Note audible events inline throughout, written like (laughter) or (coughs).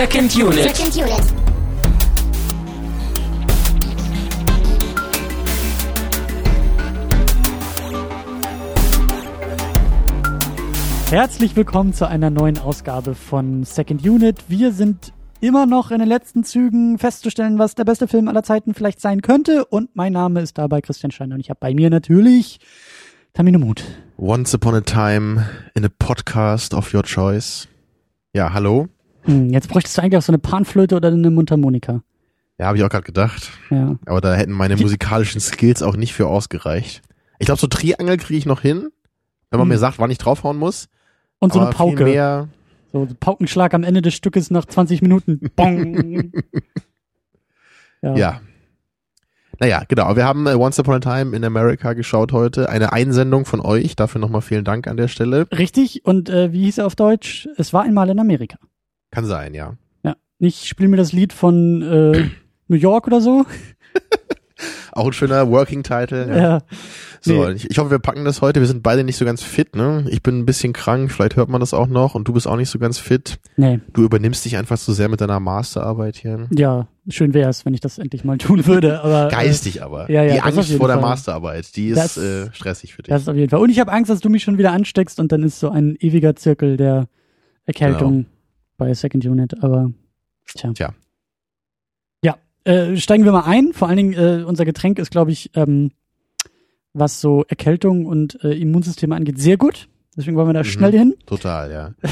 Second Unit. Second Unit. Herzlich willkommen zu einer neuen Ausgabe von Second Unit. Wir sind immer noch in den letzten Zügen festzustellen, was der beste Film aller Zeiten vielleicht sein könnte. Und mein Name ist dabei Christian Steiner und ich habe bei mir natürlich Tamino Mut. Once upon a time in a podcast of your choice. Ja, hallo. Hm, jetzt bräuchtest du eigentlich auch so eine Panflöte oder eine Mundharmonika. Ja, habe ich auch gerade gedacht. Ja. Aber da hätten meine musikalischen Skills auch nicht für ausgereicht. Ich glaube, so Triangel kriege ich noch hin, wenn man Hm. mir sagt, wann ich draufhauen muss. Und so eine Aber Pauke. Mehr, So ein Paukenschlag am Ende des Stückes nach 20 Minuten. (laughs) Bong. ja. ja. Naja, genau. Wir haben äh, Once Upon a Time in America geschaut heute. Eine Einsendung von euch. Dafür nochmal vielen Dank an der Stelle. Richtig. Und äh, wie hieß er auf Deutsch? Es war einmal in Amerika. Kann sein, ja. Ja. Nicht spiel mir das Lied von äh, (clears throat) New York oder so. (laughs) Auch ein schöner Working Title. Ja. Ja. So, Nee. ich, ich hoffe, wir packen das heute. Wir sind beide nicht so ganz fit, ne? Ich bin ein bisschen krank, vielleicht hört man das auch noch und du bist auch nicht so ganz fit. Nee. Du übernimmst dich einfach zu sehr mit deiner Masterarbeit hier. Ja, schön wär's, wenn ich das endlich mal tun würde. Aber äh, Geistig aber. ja, ja, die Angst vor der Fall. Masterarbeit, die ist Das- äh, stressig für dich. das ist auf jeden Fall. Und ich habe Angst, dass du mich schon wieder ansteckst und dann ist so ein ewiger Zirkel der Erkältung bei Second Unit. Aber tja. Tja. Ja, äh, steigen wir mal ein. Vor allen Dingen äh, unser Getränk ist, glaube ich, ähm, was so Erkältung und äh, Immunsysteme angeht, sehr gut. Deswegen wollen wir da Mhm. schnell hin. Total, ja. (laughs)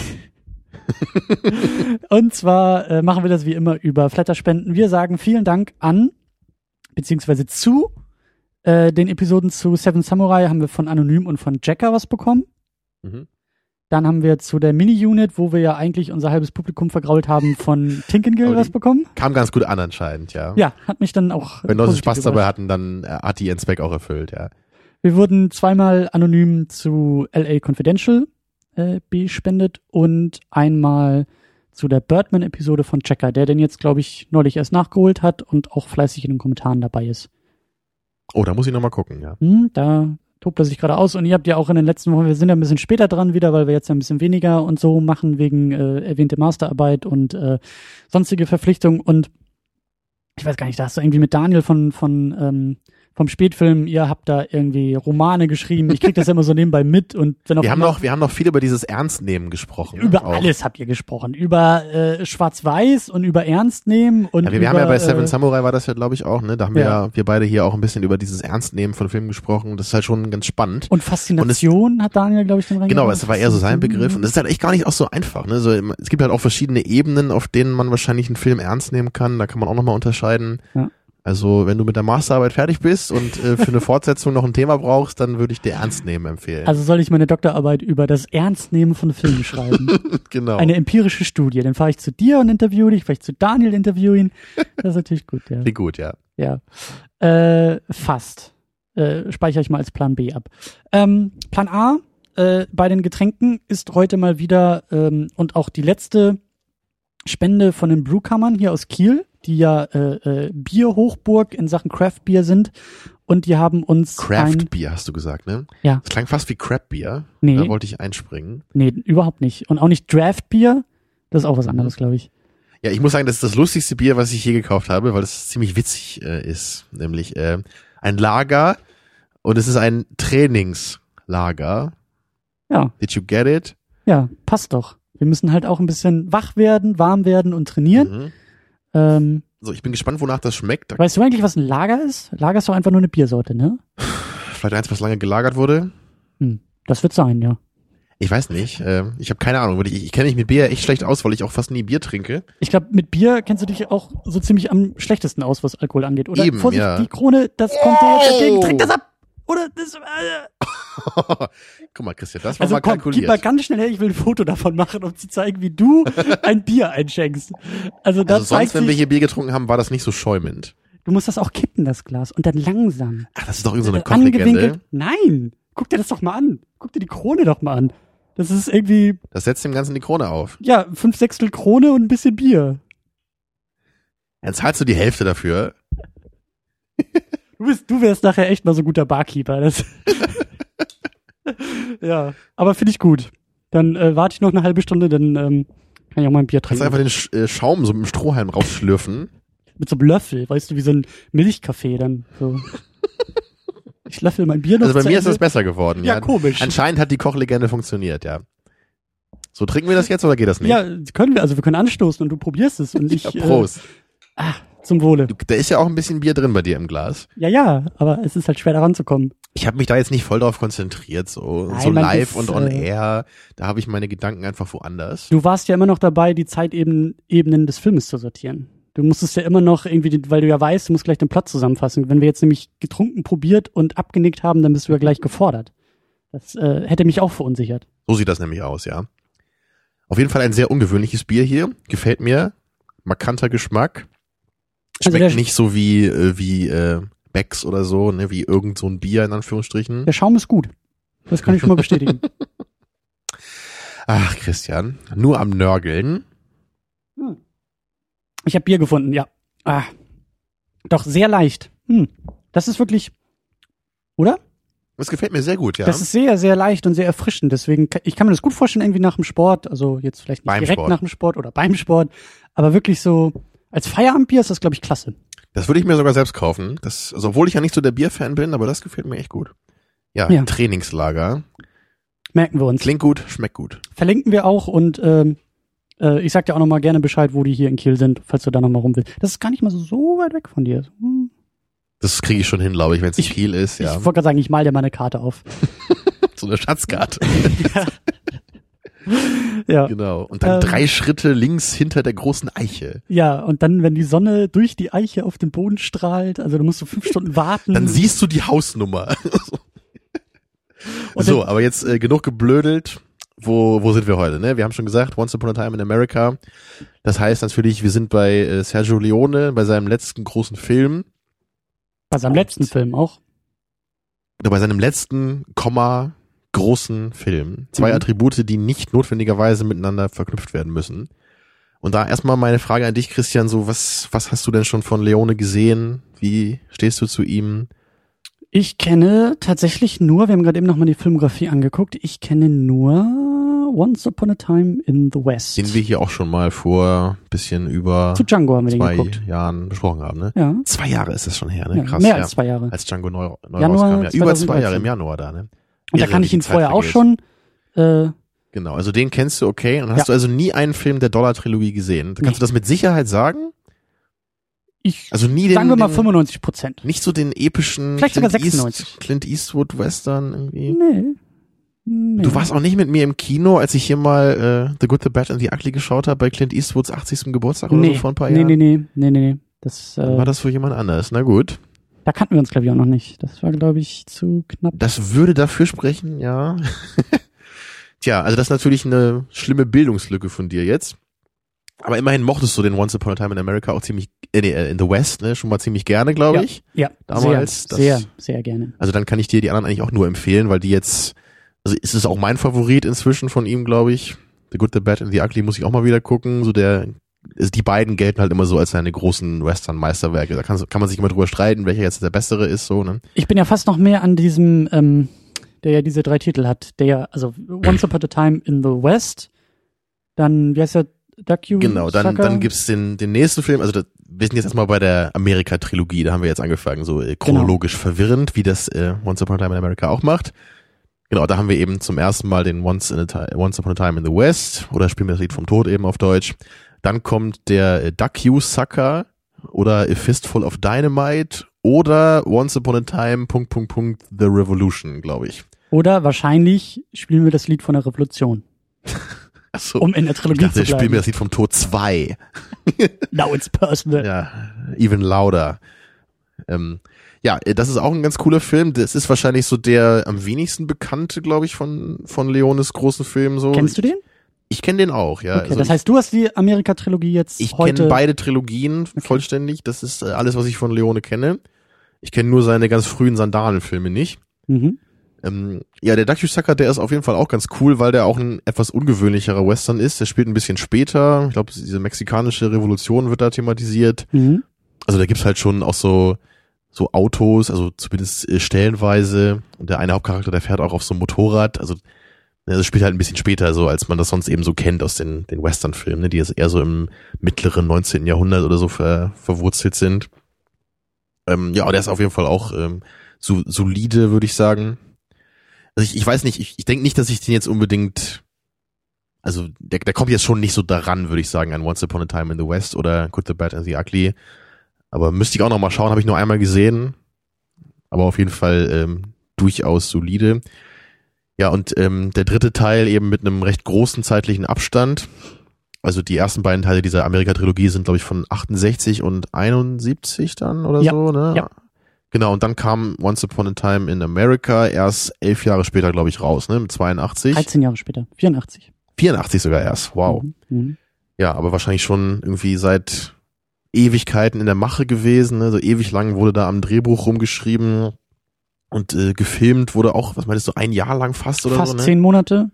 Und zwar äh, machen wir das wie immer über Flatterspenden. Wir sagen vielen Dank an, beziehungsweise zu äh, den Episoden zu Seven Samurai haben wir von Anonym und von Jacker was bekommen. Mhm. Dann haben wir zu der Mini-Unit, wo wir ja eigentlich unser halbes Publikum vergrault haben, von Tinkengill was bekommen. Kam ganz gut an anscheinend, ja. Ja, hat mich dann auch. Wenn Leute Spaß dabei hatten, dann äh, hat die ihren Zweck auch erfüllt, ja. Wir wurden zweimal anonym zu LA Confidential äh, bespendet und einmal zu der Birdman-Episode von Checker, der den jetzt, glaube ich, neulich erst nachgeholt hat und auch fleißig in den Kommentaren dabei ist. Oh, da muss ich nochmal gucken, ja. Hm, da tobt er sich gerade aus. Und ihr habt ja auch in den letzten Wochen, wir sind ja ein bisschen später dran wieder, weil wir jetzt ja ein bisschen weniger und so machen wegen äh, erwähnte Masterarbeit und äh, sonstige Verpflichtungen. Und ich weiß gar nicht, da hast du irgendwie mit Daniel von, von ähm, vom Spätfilm, ihr habt da irgendwie Romane geschrieben. Ich krieg das ja immer so nebenbei mit und wenn auf Wir haben noch, wir haben noch viel über dieses Ernstnehmen gesprochen. über auch. alles habt ihr gesprochen. Über äh, Schwarz-Weiß und über Ernst nehmen und Ja, wir, über, haben ja bei Seven äh, Samurai war das ja, glaube ich, auch, ne? Da haben wir Ja. ja, wir beide hier auch ein bisschen über dieses Ernstnehmen von Filmen gesprochen. Das ist halt schon ganz spannend. und Faszination hat Daniel, glaube ich, den Genau, reingebracht. das war eher so sein Begriff. Und das ist halt echt gar nicht auch so einfach. Ne? So, es gibt halt auch verschiedene Ebenen, auf denen man wahrscheinlich einen Film ernst nehmen kann. Da kann man auch nochmal unterscheiden. Ja. Also, wenn du mit der Masterarbeit fertig bist und äh, für eine (laughs) Fortsetzung noch ein Thema brauchst, dann würde ich dir Ernst nehmen empfehlen. Also soll ich meine Doktorarbeit über das Ernstnehmen von Filmen schreiben? (laughs) genau. Eine empirische Studie. Dann fahre ich zu dir und interviewe dich, vielleicht zu Daniel interviewe ihn. Das ist natürlich gut, ja. Wie gut, ja. Ja. Äh, fast. Äh, speichere ich mal als Plan B ab. Ähm, Plan A äh, bei den Getränken ist heute mal wieder ähm, und auch die letzte Spende von den Brewkammern hier aus Kiel, die ja äh, äh, Bierhochburg in Sachen Craft Beer sind. Und die haben uns Craft Beer hast du gesagt, ne? Ja. Das klang fast wie Crab Beer. Nee. Da wollte ich einspringen. Nee, überhaupt nicht. Und auch nicht Draft Bier. Das ist auch was anderes, glaube ich. Ja, ich muss sagen, das ist das lustigste Bier, was ich je gekauft habe, weil es ziemlich witzig äh, ist. Nämlich äh, ein Lager und es ist ein Trainingslager. Ja, Did you get it? ja, passt doch. Wir müssen halt auch ein bisschen wach werden, warm werden und trainieren. Mhm. Ähm, So, ich bin gespannt, wonach das schmeckt. Weißt du eigentlich, was ein Lager ist? Lager ist doch einfach nur eine Biersorte, ne? vielleicht eins, was lange gelagert wurde. Hm, das wird sein, ja. Ich weiß nicht. Äh, ich habe keine Ahnung. Ich, ich kenne mich mit Bier echt schlecht aus, weil ich auch fast nie Bier trinke. Ich glaube, mit Bier kennst du dich auch so ziemlich am schlechtesten aus, was Alkohol angeht, oder? Eben, Vorsicht, ja. die Krone, das kommt dir jetzt dagegen. Trink das ab! Oder das, äh, (laughs) Guck mal, Christian, das war also mal komm, gib kalkuliert. mal ganz schnell her, ich will ein Foto davon machen, um zu zeigen, wie du ein Bier einschenkst. Also das also sonst, wenn wir hier Bier getrunken haben, war das nicht so schäumend. du musst das auch kippen, das Glas, und dann langsam. Ach, das ist doch irgendeine so Äh, eine Kochlegende. angewinkelt. Nein! Guck dir das doch mal an. Guck dir die Krone doch mal an. Das ist irgendwie, Das setzt dem Ganzen die Krone auf. ja, fünf Sechstel Krone und ein bisschen Bier. Dann zahlst du die Hälfte dafür. (laughs) Du bist, du wärst nachher echt mal so guter Barkeeper. Das (laughs) ja, aber finde ich gut. Dann äh, warte ich noch eine halbe Stunde, dann ähm, kann ich auch mal ein Bier Kannst trinken. einfach den Sch äh, Schaum so mit dem Strohhalm rausschlürfen. Mit so einem Löffel, weißt du, wie so ein Milchkaffee dann. So. (laughs) ich löffel mein Bier noch Also bei mir ist das besser geworden. Ja, Ja, komisch. Anscheinend hat die Kochlegende funktioniert, ja. So trinken wir das jetzt oder geht das nicht? Ja, können wir, also wir können anstoßen und du probierst es und ich Ja, Prost. Äh, zum Wohle. Du, da ist ja auch ein bisschen Bier drin bei dir im Glas. Ja, ja, aber es ist halt schwer daran zu kommen. Ich habe mich da jetzt nicht voll drauf konzentriert, so, Nein, so live ist, und on äh, air. Da habe ich meine Gedanken einfach woanders. Du warst ja immer noch dabei, die Zeitebenen Ebenen des Filmes zu sortieren. Du musstest ja immer noch irgendwie, weil du ja weißt, du musst gleich den Plot zusammenfassen. Wenn wir jetzt nämlich getrunken, probiert und abgenickt haben, dann bist du ja gleich gefordert. Das äh, hätte mich auch verunsichert. So sieht das nämlich aus, ja. Auf jeden Fall ein sehr ungewöhnliches Bier hier. Gefällt mir. Markanter Geschmack. Also Schmeckt der- nicht so wie, äh, wie äh, Becks oder so, ne, wie irgend so ein Bier in Anführungsstrichen. Der Schaum ist gut. Das kann ich schon mal bestätigen. (laughs) Ach, Christian, nur am Nörgeln. Hm. Ich habe Bier gefunden, ja. Ah. Doch sehr leicht. Hm. Das ist wirklich, oder? Das gefällt mir sehr gut, ja. Das ist sehr, sehr leicht und sehr erfrischend. Deswegen, ich kann mir das gut vorstellen, irgendwie nach dem Sport. Also jetzt vielleicht nicht Beim direkt Sport. nach dem Sport oder beim Sport, aber wirklich so als Feierabendbier ist das, glaube ich, klasse. Das würde ich mir sogar selbst kaufen. Das, also, obwohl ich ja nicht so der Bierfan bin, aber das gefällt mir echt gut. Ja, Ja. Trainingslager. Merken wir uns. Klingt gut, schmeckt gut. Verlinken wir auch und ähm, äh, ich sag dir auch noch mal gerne Bescheid, wo die hier in Kiel sind, falls du da noch mal rum willst. Das ist gar nicht mal so, weit weg von dir. Hm. Das kriege ich schon hin, glaube ich, wenn es in Kiel ist, ja. Ich wollte gerade sagen, ich mal dir mal eine Karte auf. (laughs) So eine Schatzkarte. (laughs) Ja. (laughs) genau. Und dann Ähm. drei Schritte links hinter der großen Eiche. Ja, und dann, wenn die Sonne durch die Eiche auf den Boden strahlt, also du musst so fünf Stunden warten. Dann siehst du die Hausnummer. (laughs) So, aber jetzt äh, genug geblödelt. Wo, wo sind wir heute? Ne? Wir haben schon gesagt, Once Upon a Time in America. Das heißt natürlich, wir sind bei äh, Sergio Leone, bei seinem letzten großen Film. bei seinem letzten Film auch. Oder bei seinem letzten, Komma, großen Film. Zwei Mhm. Attribute, die nicht notwendigerweise miteinander verknüpft werden müssen. Und da erstmal meine Frage an dich, Christian, so was, was hast du denn schon von Leone gesehen? Wie stehst du zu ihm? Ich kenne tatsächlich nur, wir haben gerade eben nochmal die Filmografie angeguckt, ich kenne nur Once Upon a Time in the West. Den wir hier auch schon mal vor bisschen über Zu Django haben wir den zwei geguckt. Jahren besprochen haben, ne? Ja, Zwei Jahre ist das schon her, ne? ja Krass, mehr ja. als zwei Jahre. Als Django neu, neu Januar rauskam. Ja, über zwei 2013. Jahre im Januar da, ne? Und da kann ich ihn vorher auch vergeht. schon. Äh, Genau, also den kennst du, okay. Und hast Ja. du also nie einen Film der Dollar-Trilogie gesehen? Kannst Nee. du das mit Sicherheit sagen? ich Also nie den, sagen wir mal den 95 Prozent. nicht so den epischen Vielleicht sogar Clint, 96. East, Clint Eastwood Western irgendwie. Nee. nee. Du warst auch nicht mit mir im Kino, als ich hier mal äh, The Good, The Bad and The Ugly geschaut habe bei Clint Eastwoods 80. Geburtstag oder nee. so vor ein paar nee, Jahren. nee, nee, nee, nee, nee. Das, Dann äh, war das für jemand anders. Na gut. Da kannten wir uns, glaube ich, auch noch nicht. Das war, glaube ich, zu knapp. Das würde dafür sprechen, ja. (laughs) Tja, also das ist natürlich eine schlimme Bildungslücke von dir jetzt. Aber immerhin mochtest du den Once Upon a Time in America auch ziemlich, äh, äh, in the West, ne, schon mal ziemlich gerne, glaube Ja. ich. Ja, Damals, sehr, das- sehr, sehr gerne. Also dann kann ich dir die anderen eigentlich auch nur empfehlen, weil die jetzt, also ist es auch mein Favorit inzwischen von ihm, glaube ich. The Good, The Bad and The Ugly muss ich auch mal wieder gucken. So der, die beiden gelten halt immer so als seine großen Western-Meisterwerke. Da kann, kann man sich immer drüber streiten, welcher jetzt der bessere ist, so, ne? Ich bin ja fast noch mehr an diesem, ähm, der ja diese drei Titel hat, der ja, also Once Upon a Time in the West, dann, wie heißt der, Docu Genau, dann, Sucker? dann gibt's den, den nächsten Film, also das, wir sind jetzt erstmal bei der Amerika-Trilogie, da haben wir jetzt angefangen, so äh, chronologisch verwirrend, wie das äh, Once Upon a Time in America auch macht. Genau, da haben wir eben zum ersten Mal den Once, in a Once Upon a Time in the West oder Spielen wir das Lied vom Tod eben auf Deutsch. Dann kommt der äh, Duck You Sucker oder A Fistful of Dynamite oder Once Upon a Time, Punkt, Punkt, Punkt, The Revolution, glaube ich. Oder wahrscheinlich spielen wir das Lied von der Revolution, (laughs) Achso, um in der ich Trilogie dachte, zu Spielen bleiben. wir das Lied vom Tod 2. (laughs) Now it's personal. Ja, even louder. Ähm, ja, äh, das ist auch ein ganz cooler Film. Das ist wahrscheinlich so der am wenigsten bekannte, glaube ich, von, von Leones großen Filmen. So. Kennst du den? Ich kenne den auch, ja. Okay, also das heißt, du hast die Amerika-Trilogie jetzt ich ich kenne beide Trilogien vollständig. Das ist äh, alles, was ich von Leone kenne. Ich kenne nur seine ganz frühen Sandalenfilme nicht. Mhm. Ähm, ja, der Docu-Sucker, der ist auf jeden Fall auch ganz cool, weil der auch ein etwas ungewöhnlicherer Western ist. Der spielt ein bisschen später. Ich glaube, diese mexikanische Revolution wird da thematisiert. Mhm. Also da gibt's halt schon auch so so Autos, also zumindest äh, stellenweise. Und der eine Hauptcharakter, der fährt auch auf so einem Motorrad. Also Das spielt halt ein bisschen später so, als man das sonst eben so kennt aus den, den Western-Filmen, ne, die jetzt eher so im mittleren 19. Jahrhundert oder so ver, verwurzelt sind. Ähm, ja, der ist auf jeden Fall auch ähm, so, solide, würde ich sagen. Also ich, ich weiß nicht, ich, ich denke nicht, dass ich den jetzt unbedingt also der, der kommt jetzt schon nicht so daran, würde ich sagen, an Once Upon a Time in the West oder Good, the Bad and the Ugly. Aber müsste ich auch noch mal schauen, habe ich nur einmal gesehen. Aber auf jeden Fall ähm, durchaus solide. Ja, und ähm, der dritte Teil eben mit einem recht großen zeitlichen Abstand. Also die ersten beiden Teile dieser Amerika-Trilogie sind, glaube ich, von 68 und 71 dann oder ja, so, ne? Ja. Genau, und dann kam Once Upon a Time in America erst elf Jahre später, glaube ich, raus, ne? Mit 82. 13 Jahre später, 84. 84 sogar erst, wow. Mhm. mhm. Ja, aber wahrscheinlich schon irgendwie seit Ewigkeiten in der Mache gewesen, ne? so ewig lang wurde da am Drehbuch rumgeschrieben und äh, gefilmt wurde auch, was meinst du, ein Jahr lang fast oder fast so? Fast ne? zehn Monate.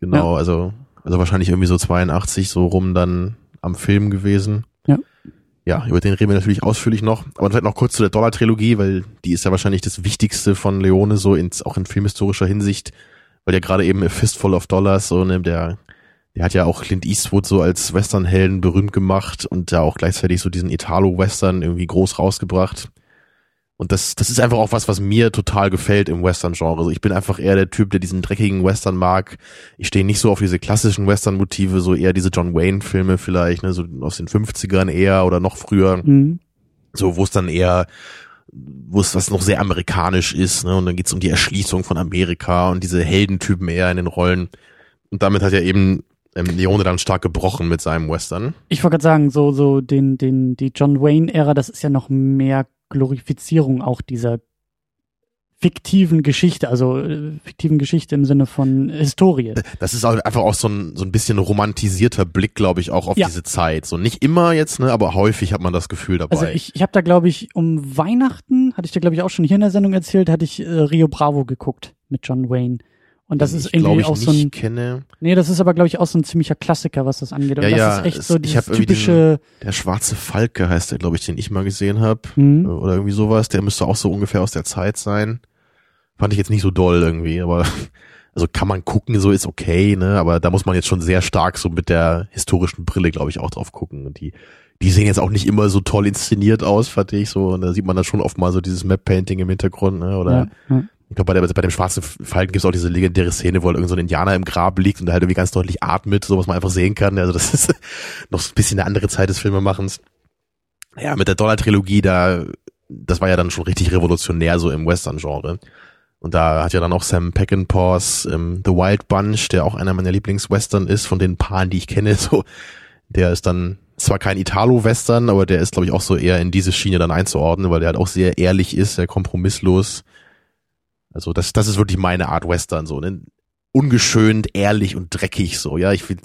Genau, ja. also also wahrscheinlich irgendwie so 82 so rum dann am Film gewesen. Ja. Ja, über den reden wir natürlich ausführlich noch. Aber vielleicht noch kurz zu der Dollar-Trilogie, weil die ist ja wahrscheinlich das Wichtigste von Leone so ins, auch in filmhistorischer Hinsicht, weil ja gerade eben A Fistful of Dollars so ne, der der hat ja auch Clint Eastwood so als Westernhelden berühmt gemacht und ja auch gleichzeitig so diesen Italo-Western irgendwie groß rausgebracht. Und das, das ist einfach auch was, was mir total gefällt im Western-Genre. Also ich bin einfach eher der Typ, der diesen dreckigen Western mag. Ich stehe nicht so auf diese klassischen Western-Motive, so eher diese John Wayne-Filme vielleicht, ne, so aus den 50ern eher oder noch früher. Mhm. So, wo es dann eher, wo es was noch sehr amerikanisch ist, ne, und dann geht's um die Erschließung von Amerika und diese Heldentypen eher in den Rollen. Und damit hat ja eben ähm, Leone dann stark gebrochen mit seinem Western. Ich wollte gerade sagen, so, so den, den, die John Wayne-Ära, das ist ja noch mehr Glorifizierung auch dieser fiktiven Geschichte, also äh, fiktiven Geschichte im Sinne von Historie. Das ist einfach auch so ein, so ein bisschen romantisierter Blick, glaube ich, auch auf ja. diese Zeit. So nicht immer jetzt, ne, aber häufig hat man das Gefühl dabei. Also ich, ich habe da, glaube ich, um Weihnachten, hatte ich da, glaube ich, auch schon hier in der Sendung erzählt, hatte ich äh, Rio Bravo geguckt mit John Wayne. Und das ist irgendwie ich, auch so ein. Kenne. Nee, das ist aber, glaube ich, auch so ein ziemlicher Klassiker, was das angeht. Und ja, das ja, ist echt so dieses typische. Den, der schwarze Falke heißt der, glaube ich, den ich mal gesehen habe. Mhm. Oder irgendwie sowas. Der müsste auch so ungefähr aus der Zeit sein. Fand ich jetzt nicht so doll irgendwie, aber (laughs) also kann man gucken, so ist okay, ne? Aber da muss man jetzt schon sehr stark so mit der historischen Brille, glaube ich, auch drauf gucken. Und die, die sehen jetzt auch nicht immer so toll inszeniert aus, fand ich so. Und da sieht man dann schon oft mal so dieses Map-Painting im Hintergrund, ne? Oder ja, ja. Ich glaube, bei, bei dem schwarzen Falken gibt es auch diese legendäre Szene, wo halt irgend so ein Indianer im Grab liegt und der halt irgendwie ganz deutlich atmet, so was man einfach sehen kann. Also das ist (laughs) noch ein bisschen eine andere Zeit des Filmemachens. Ja, mit der Dollar-Trilogie, da, das war ja dann schon richtig revolutionär so im Western-Genre. Und da hat ja dann auch Sam Peckinpahs ähm, The Wild Bunch, der auch einer meiner Lieblings-Western ist, von den Paaren, die ich kenne, (laughs) so, der ist dann zwar kein Italo-Western, aber der ist, glaube ich, auch so eher in diese Schiene dann einzuordnen, weil der halt auch sehr ehrlich ist, sehr kompromisslos also das, das ist wirklich meine Art Western, so, ne? Ungeschönt, ehrlich und dreckig, so, ja. Ich will,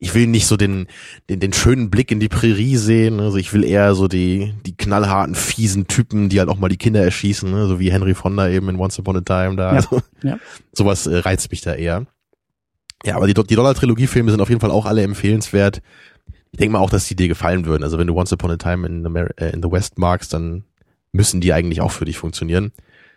ich will nicht so den, den, den schönen Blick in die Prärie sehen, also ich will eher so die, die knallharten, fiesen Typen, die halt auch mal die Kinder erschießen, ne? so wie Henry Fonda eben in Once Upon a Time da. Ja, also, ja. Sowas äh, reizt mich da eher. Ja, aber die, die Dollar-Trilogie-Filme sind auf jeden Fall auch alle empfehlenswert. Ich denke mal auch, dass die dir gefallen würden. Also wenn du Once Upon a Time in, Amer äh, in the West magst, dann müssen die eigentlich auch für dich funktionieren.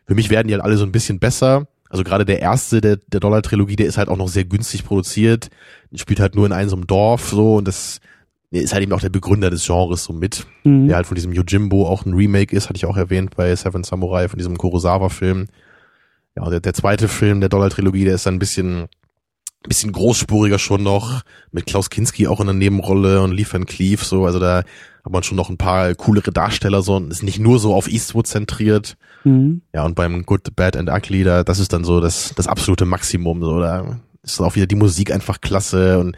Für mich werden die halt alle so ein bisschen besser. Also gerade der erste der, der Dollar-Trilogie, der ist halt auch noch sehr günstig produziert. Spielt halt nur in einem so einem Dorf so und das ist halt eben auch der Begründer des Genres so mit. Mhm. Der halt von diesem Yojimbo auch ein Remake ist, hatte ich auch erwähnt bei Seven Samurai, von diesem Kurosawa-Film. Ja, und der, der zweite Film der Dollar-Trilogie, der ist dann ein bisschen bisschen großspuriger schon noch, mit Klaus Kinski auch in der Nebenrolle und Lee Van Cleef, so, also da hat man schon noch ein paar coolere Darsteller, so, und ist nicht nur so auf Eastwood zentriert. Mhm. Ja, und beim Good, Bad and Ugly, da, das ist dann so das, das absolute Maximum, so, da ist dann auch wieder die Musik einfach klasse und,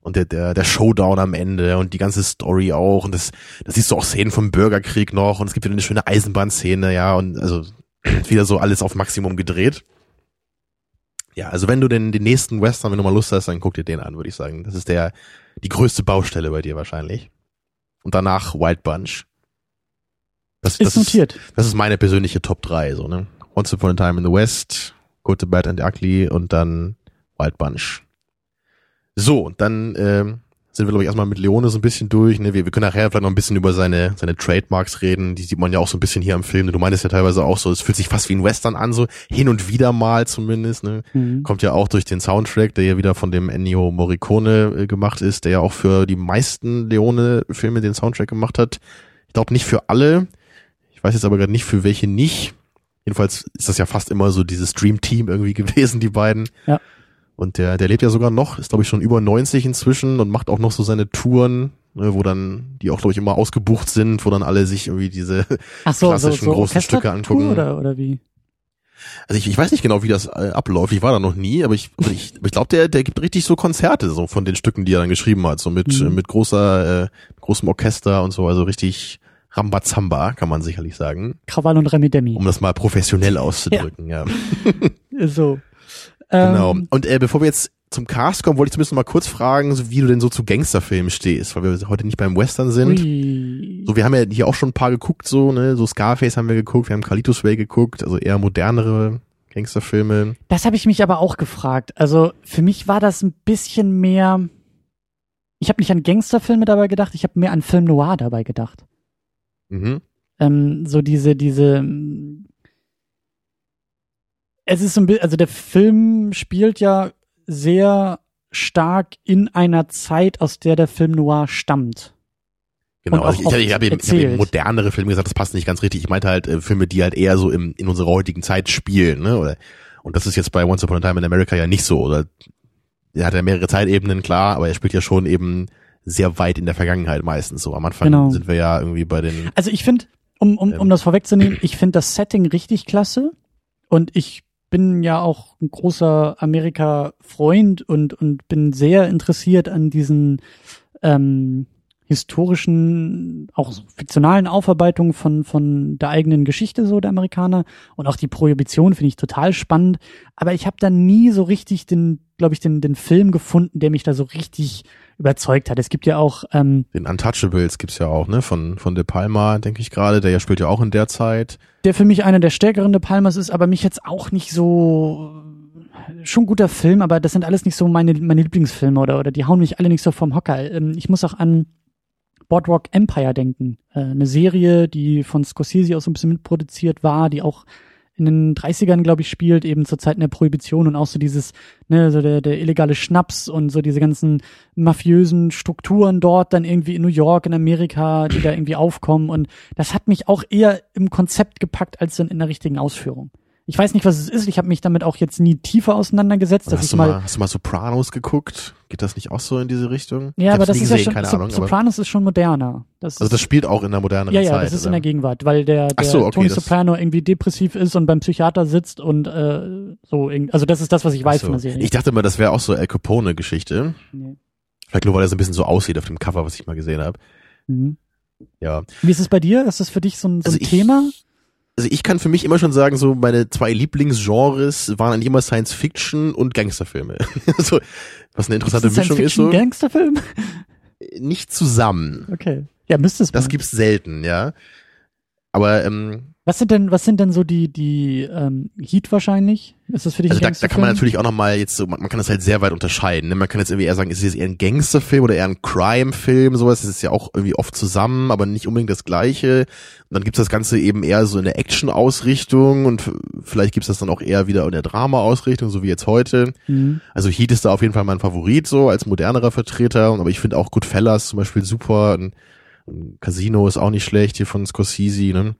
und der, der, der Showdown am Ende und die ganze Story auch, und das, das siehst du auch Szenen vom Bürgerkrieg noch, und es gibt wieder eine schöne Eisenbahnszene, ja, und also, (clears throat) wieder so alles auf Maximum gedreht. Ja, also wenn du den, den nächsten Western, wenn du mal Lust hast, dann guck dir den an, würde ich sagen. Das ist der, die größte Baustelle bei dir wahrscheinlich. Und danach Wild Bunch. Das, ist das notiert. Ist, das ist meine persönliche Top 3, so, ne? Once Upon a Time in the West, Good, the Bad and the Ugly und dann Wild Bunch. So, dann ähm, sind wir, glaube ich, erstmal mit Leone so ein bisschen durch. Ne? Wir, wir können nachher vielleicht noch ein bisschen über seine, seine Trademarks reden. Die sieht man ja auch so ein bisschen hier am Film. Du meintest ja teilweise auch so, es fühlt sich fast wie ein Western an, so hin und wieder mal zumindest. Ne? Mhm. Kommt ja auch durch den Soundtrack, der ja wieder von dem Ennio Morricone äh, gemacht ist, der ja auch für die meisten Leone-Filme den Soundtrack gemacht hat. Ich glaube nicht für alle. Ich weiß jetzt aber gerade nicht, für welche nicht. Jedenfalls ist das ja fast immer so dieses Dream Team irgendwie (laughs) gewesen, die beiden. Ja. Und der, der lebt ja sogar noch, ist glaube ich schon über 90 inzwischen und macht auch noch so seine Touren, ne, wo dann, die auch glaube ich immer ausgebucht sind, wo dann alle sich irgendwie diese so, klassischen so, so großen Stücke angucken. Oder, oder wie? Also ich, ich weiß nicht genau, wie das äh, abläuft. Ich war da noch nie, aber ich, aber ich, ich glaube, der, der gibt richtig so Konzerte so von den Stücken, die er dann geschrieben hat, so mit Mhm. mit großer, äh, großem Orchester und so, also richtig Rambazamba, kann man sicherlich sagen, Krawall und Remi Demi. um das mal professionell auszudrücken. Ja, (laughs) So. Genau. Ähm, Und äh, bevor wir jetzt zum Cast kommen, wollte ich zumindest noch mal kurz fragen, wie du denn so zu Gangsterfilmen stehst, weil wir heute nicht beim Western sind. ui. So, wir haben ja hier auch schon ein paar geguckt, so, ne, so Scarface haben wir geguckt, wir haben Carlitos Way geguckt, also eher modernere Gangsterfilme. Das habe ich mich aber auch gefragt. Also für mich war das ein bisschen mehr. Ich habe nicht an Gangsterfilme dabei gedacht, ich habe mehr an Film Noir dabei gedacht. Mhm. Ähm, so diese, diese. Es ist so ein bisschen, also der Film spielt ja sehr stark in einer Zeit, aus der der Film Noir stammt. Genau, also ich, ich, ich habe eben, hab eben modernere Filme gesagt, das passt nicht ganz richtig. Ich meinte halt äh, Filme, die halt eher so im, in unserer heutigen Zeit spielen, ne? Oder, und das ist jetzt bei Once Upon a Time in America ja nicht so. Oder er hat ja mehrere Zeitebenen, klar, aber er spielt ja schon eben sehr weit in der Vergangenheit meistens so. Am Anfang Genau. sind wir ja irgendwie bei den Also ich finde, um, um, um Ähm. das vorwegzunehmen, ich finde das Setting richtig klasse und ich bin ja auch ein großer Amerika-Freund und, und bin sehr interessiert an diesen ähm, historischen, auch so fiktionalen Aufarbeitungen von, von der eigenen Geschichte so der Amerikaner und auch die Prohibition finde ich total spannend. Aber ich habe da nie so richtig den, glaube ich, den, den Film gefunden, der mich da so richtig überzeugt hat. Es gibt ja auch ähm, den Untouchables gibt's ja auch, ne? Von von De Palma, denke ich gerade. Der ja spielt ja auch in der Zeit. der für mich einer der stärkeren De Palmas ist, aber mich jetzt auch nicht so schon guter Film, aber das sind alles nicht so meine meine Lieblingsfilme oder oder die hauen mich alle nicht so vom Hocker. Ähm, Ich muss auch an Boardwalk Empire denken, äh, eine Serie, die von Scorsese auch so ein bisschen mitproduziert war, die auch in den 30ern, glaube ich, spielt, eben zur Zeit der Prohibition und auch so dieses, ne, so der, der illegale Schnaps und so diese ganzen mafiösen Strukturen dort dann irgendwie in New York, in Amerika, die da irgendwie aufkommen und das hat mich auch eher im Konzept gepackt als dann in der richtigen Ausführung. Ich weiß nicht, was es ist. Ich habe mich damit auch jetzt nie tiefer auseinandergesetzt, hast, ich du mal, mal, hast du mal Sopranos geguckt? Geht das nicht auch so in diese Richtung? Ich ja, aber das ist ja gesehen, schon, keine so, Ahnung, Sopranos ist schon moderner. Das Also das spielt auch in der moderneren ja, ja, Zeit. das ist oder? in der Gegenwart, weil der, der so, okay, Tony Soprano irgendwie depressiv ist und beim Psychiater sitzt und äh, so, also das ist das, was ich weiß so. von der Serie. Ich dachte mal, das wäre auch so Al Capone-Geschichte. Nee. Vielleicht nur, weil er so ein bisschen so aussieht auf dem Cover, was ich mal gesehen habe. Mhm. Ja. Wie ist es bei dir? Ist das für dich so ein, so Also ein ich- Thema? Also ich kann für mich immer schon sagen, so meine zwei Lieblingsgenres waren eigentlich immer Science Fiction und Gangsterfilme. (laughs) so, was eine interessante Ist Mischung ist so. Gangsterfilm? Nicht zusammen. Okay. Ja, müsste es Das mal. gibt's selten, ja. Aber ähm, Was sind denn, was sind denn so die, die ähm, Heat wahrscheinlich? Ist das für dich also da, da kann man natürlich auch nochmal jetzt so, man, man kann das halt sehr weit unterscheiden. Ne? Man kann jetzt irgendwie eher sagen, ist es eher ein Gangsterfilm oder eher ein Crime-Film, sowas. Das ist ja auch irgendwie oft zusammen, aber nicht unbedingt das Gleiche. Und dann gibt's das Ganze eben eher so in der Action-Ausrichtung und vielleicht gibt's das dann auch eher wieder in der Drama-Ausrichtung, so wie jetzt heute. Mhm. Also Heat ist da auf jeden Fall mein Favorit, so als modernerer Vertreter. Aber ich finde auch Goodfellas zum Beispiel super. Und, und Casino ist auch nicht schlecht hier von Scorsese. Ne?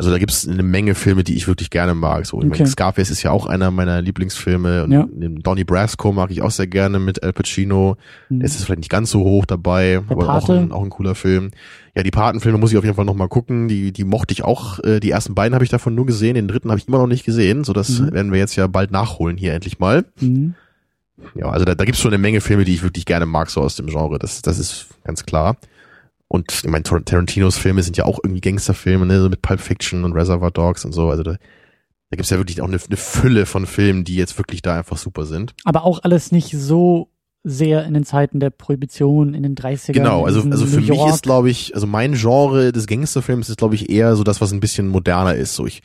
Also da gibt's eine Menge Filme, die ich wirklich gerne mag. So, ich Okay. meine, Scarface ist ja auch einer meiner Lieblingsfilme. Und Ja. Donnie Brasco mag ich auch sehr gerne mit Al Pacino. Mhm. Es ist vielleicht nicht ganz so hoch dabei, aber auch ein, auch ein cooler Film. Ja, die Patenfilme muss ich auf jeden Fall nochmal gucken. Die, die mochte ich auch. Äh, Die ersten beiden habe ich davon nur gesehen, den dritten habe ich immer noch nicht gesehen. So, das Mhm. werden wir jetzt ja bald nachholen hier endlich mal. Mhm. Ja, also da, da gibt's schon eine Menge Filme, die ich wirklich gerne mag, so aus dem Genre. Das, das ist ganz klar. Und ich meine, Tar- Tarantinos Filme sind ja auch irgendwie Gangsterfilme, ne, so mit Pulp Fiction und Reservoir Dogs und so. Also da, da gibt's ja wirklich auch eine, eine Fülle von Filmen, die jetzt wirklich da einfach super sind. Aber auch alles nicht so sehr in den Zeiten der Prohibition in den 30ern. Genau, also, also für mich ist, glaube ich, also mein Genre des Gangsterfilms ist, glaube ich, eher so das, was ein bisschen moderner ist. So ich,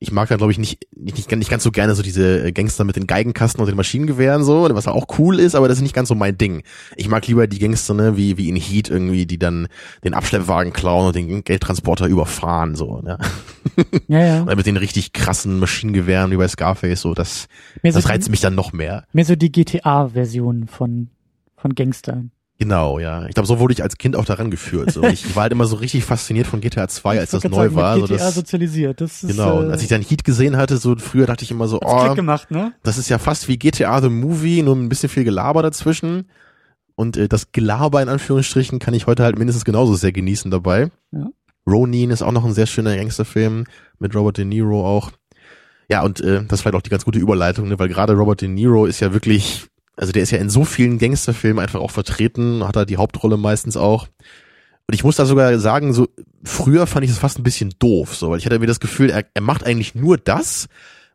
ich mag dann, glaube ich, nicht, nicht, nicht, nicht ganz so gerne so diese Gangster mit den Geigenkasten und den Maschinengewehren so, was auch cool ist, aber das ist nicht ganz so mein Ding. Ich mag lieber die Gangster, ne, wie, wie in Heat irgendwie, die dann den Abschleppwagen klauen und den Geldtransporter überfahren, so, ne. (laughs) Ja, ja. Oder mit den richtig krassen Maschinengewehren wie bei Scarface, so, das, Mehr so, das reizt mich dann noch mehr. mehr so die GTA-Version von, von Gangstern. Genau, ja. Ich glaube, so wurde ich als Kind auch daran geführt. So. Ich, ich (laughs) war halt immer so richtig fasziniert von GTA 2, als das neu war. sagen, So mit GTA das, sozialisiert. Das ist, genau. Und äh, als ich dann Heat gesehen hatte, so früher dachte ich immer so, hat's Klick oh, gemacht, ne? das ist ja fast wie GTA The Movie, nur ein bisschen viel Gelaber dazwischen. Und äh, das Gelaber in Anführungsstrichen kann ich heute halt mindestens genauso sehr genießen dabei. Ja. Ronin ist auch noch ein sehr schöner Gangsterfilm mit Robert De Niro auch. Ja, und äh, das ist vielleicht auch die ganz gute Überleitung, ne? weil gerade Robert De Niro ist ja wirklich, also der ist ja in so vielen Gangsterfilmen einfach auch vertreten, hat er die Hauptrolle meistens auch. Und ich muss da sogar sagen, so früher fand ich es fast ein bisschen doof, so, weil ich hatte irgendwie das Gefühl, er, er macht eigentlich nur das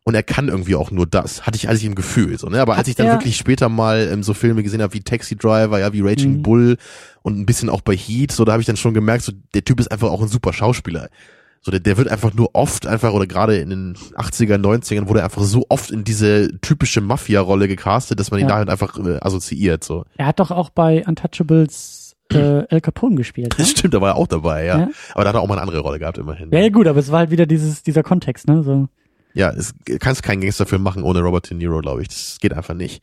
und er kann irgendwie auch nur das. Hatte ich als ich im Gefühl, so, ne? Aber als ich dann wirklich später mal ähm, so Filme gesehen habe wie Taxi Driver, ja, wie Raging Mhm. Bull und ein bisschen auch bei Heat, so, da habe ich dann schon gemerkt, so, der Typ ist einfach auch ein super Schauspieler. So, der, der wird einfach nur oft einfach, oder gerade in den 80er, 90ern wurde er einfach so oft in diese typische Mafia-Rolle gecastet, dass man ihn Ja. da halt einfach äh, assoziiert, so. Er hat doch auch bei Untouchables äh, El Capone gespielt. (laughs) Ne? Das stimmt, da war er auch dabei, ja. Ja. Aber da hat er auch mal eine andere Rolle gehabt, immerhin. Ja, ja, gut, aber es war halt wieder dieses, dieser Kontext, ne? So. Ja, es kannst keinen Gangsterfilm machen ohne Robert De Niro, glaube ich. Das geht einfach nicht.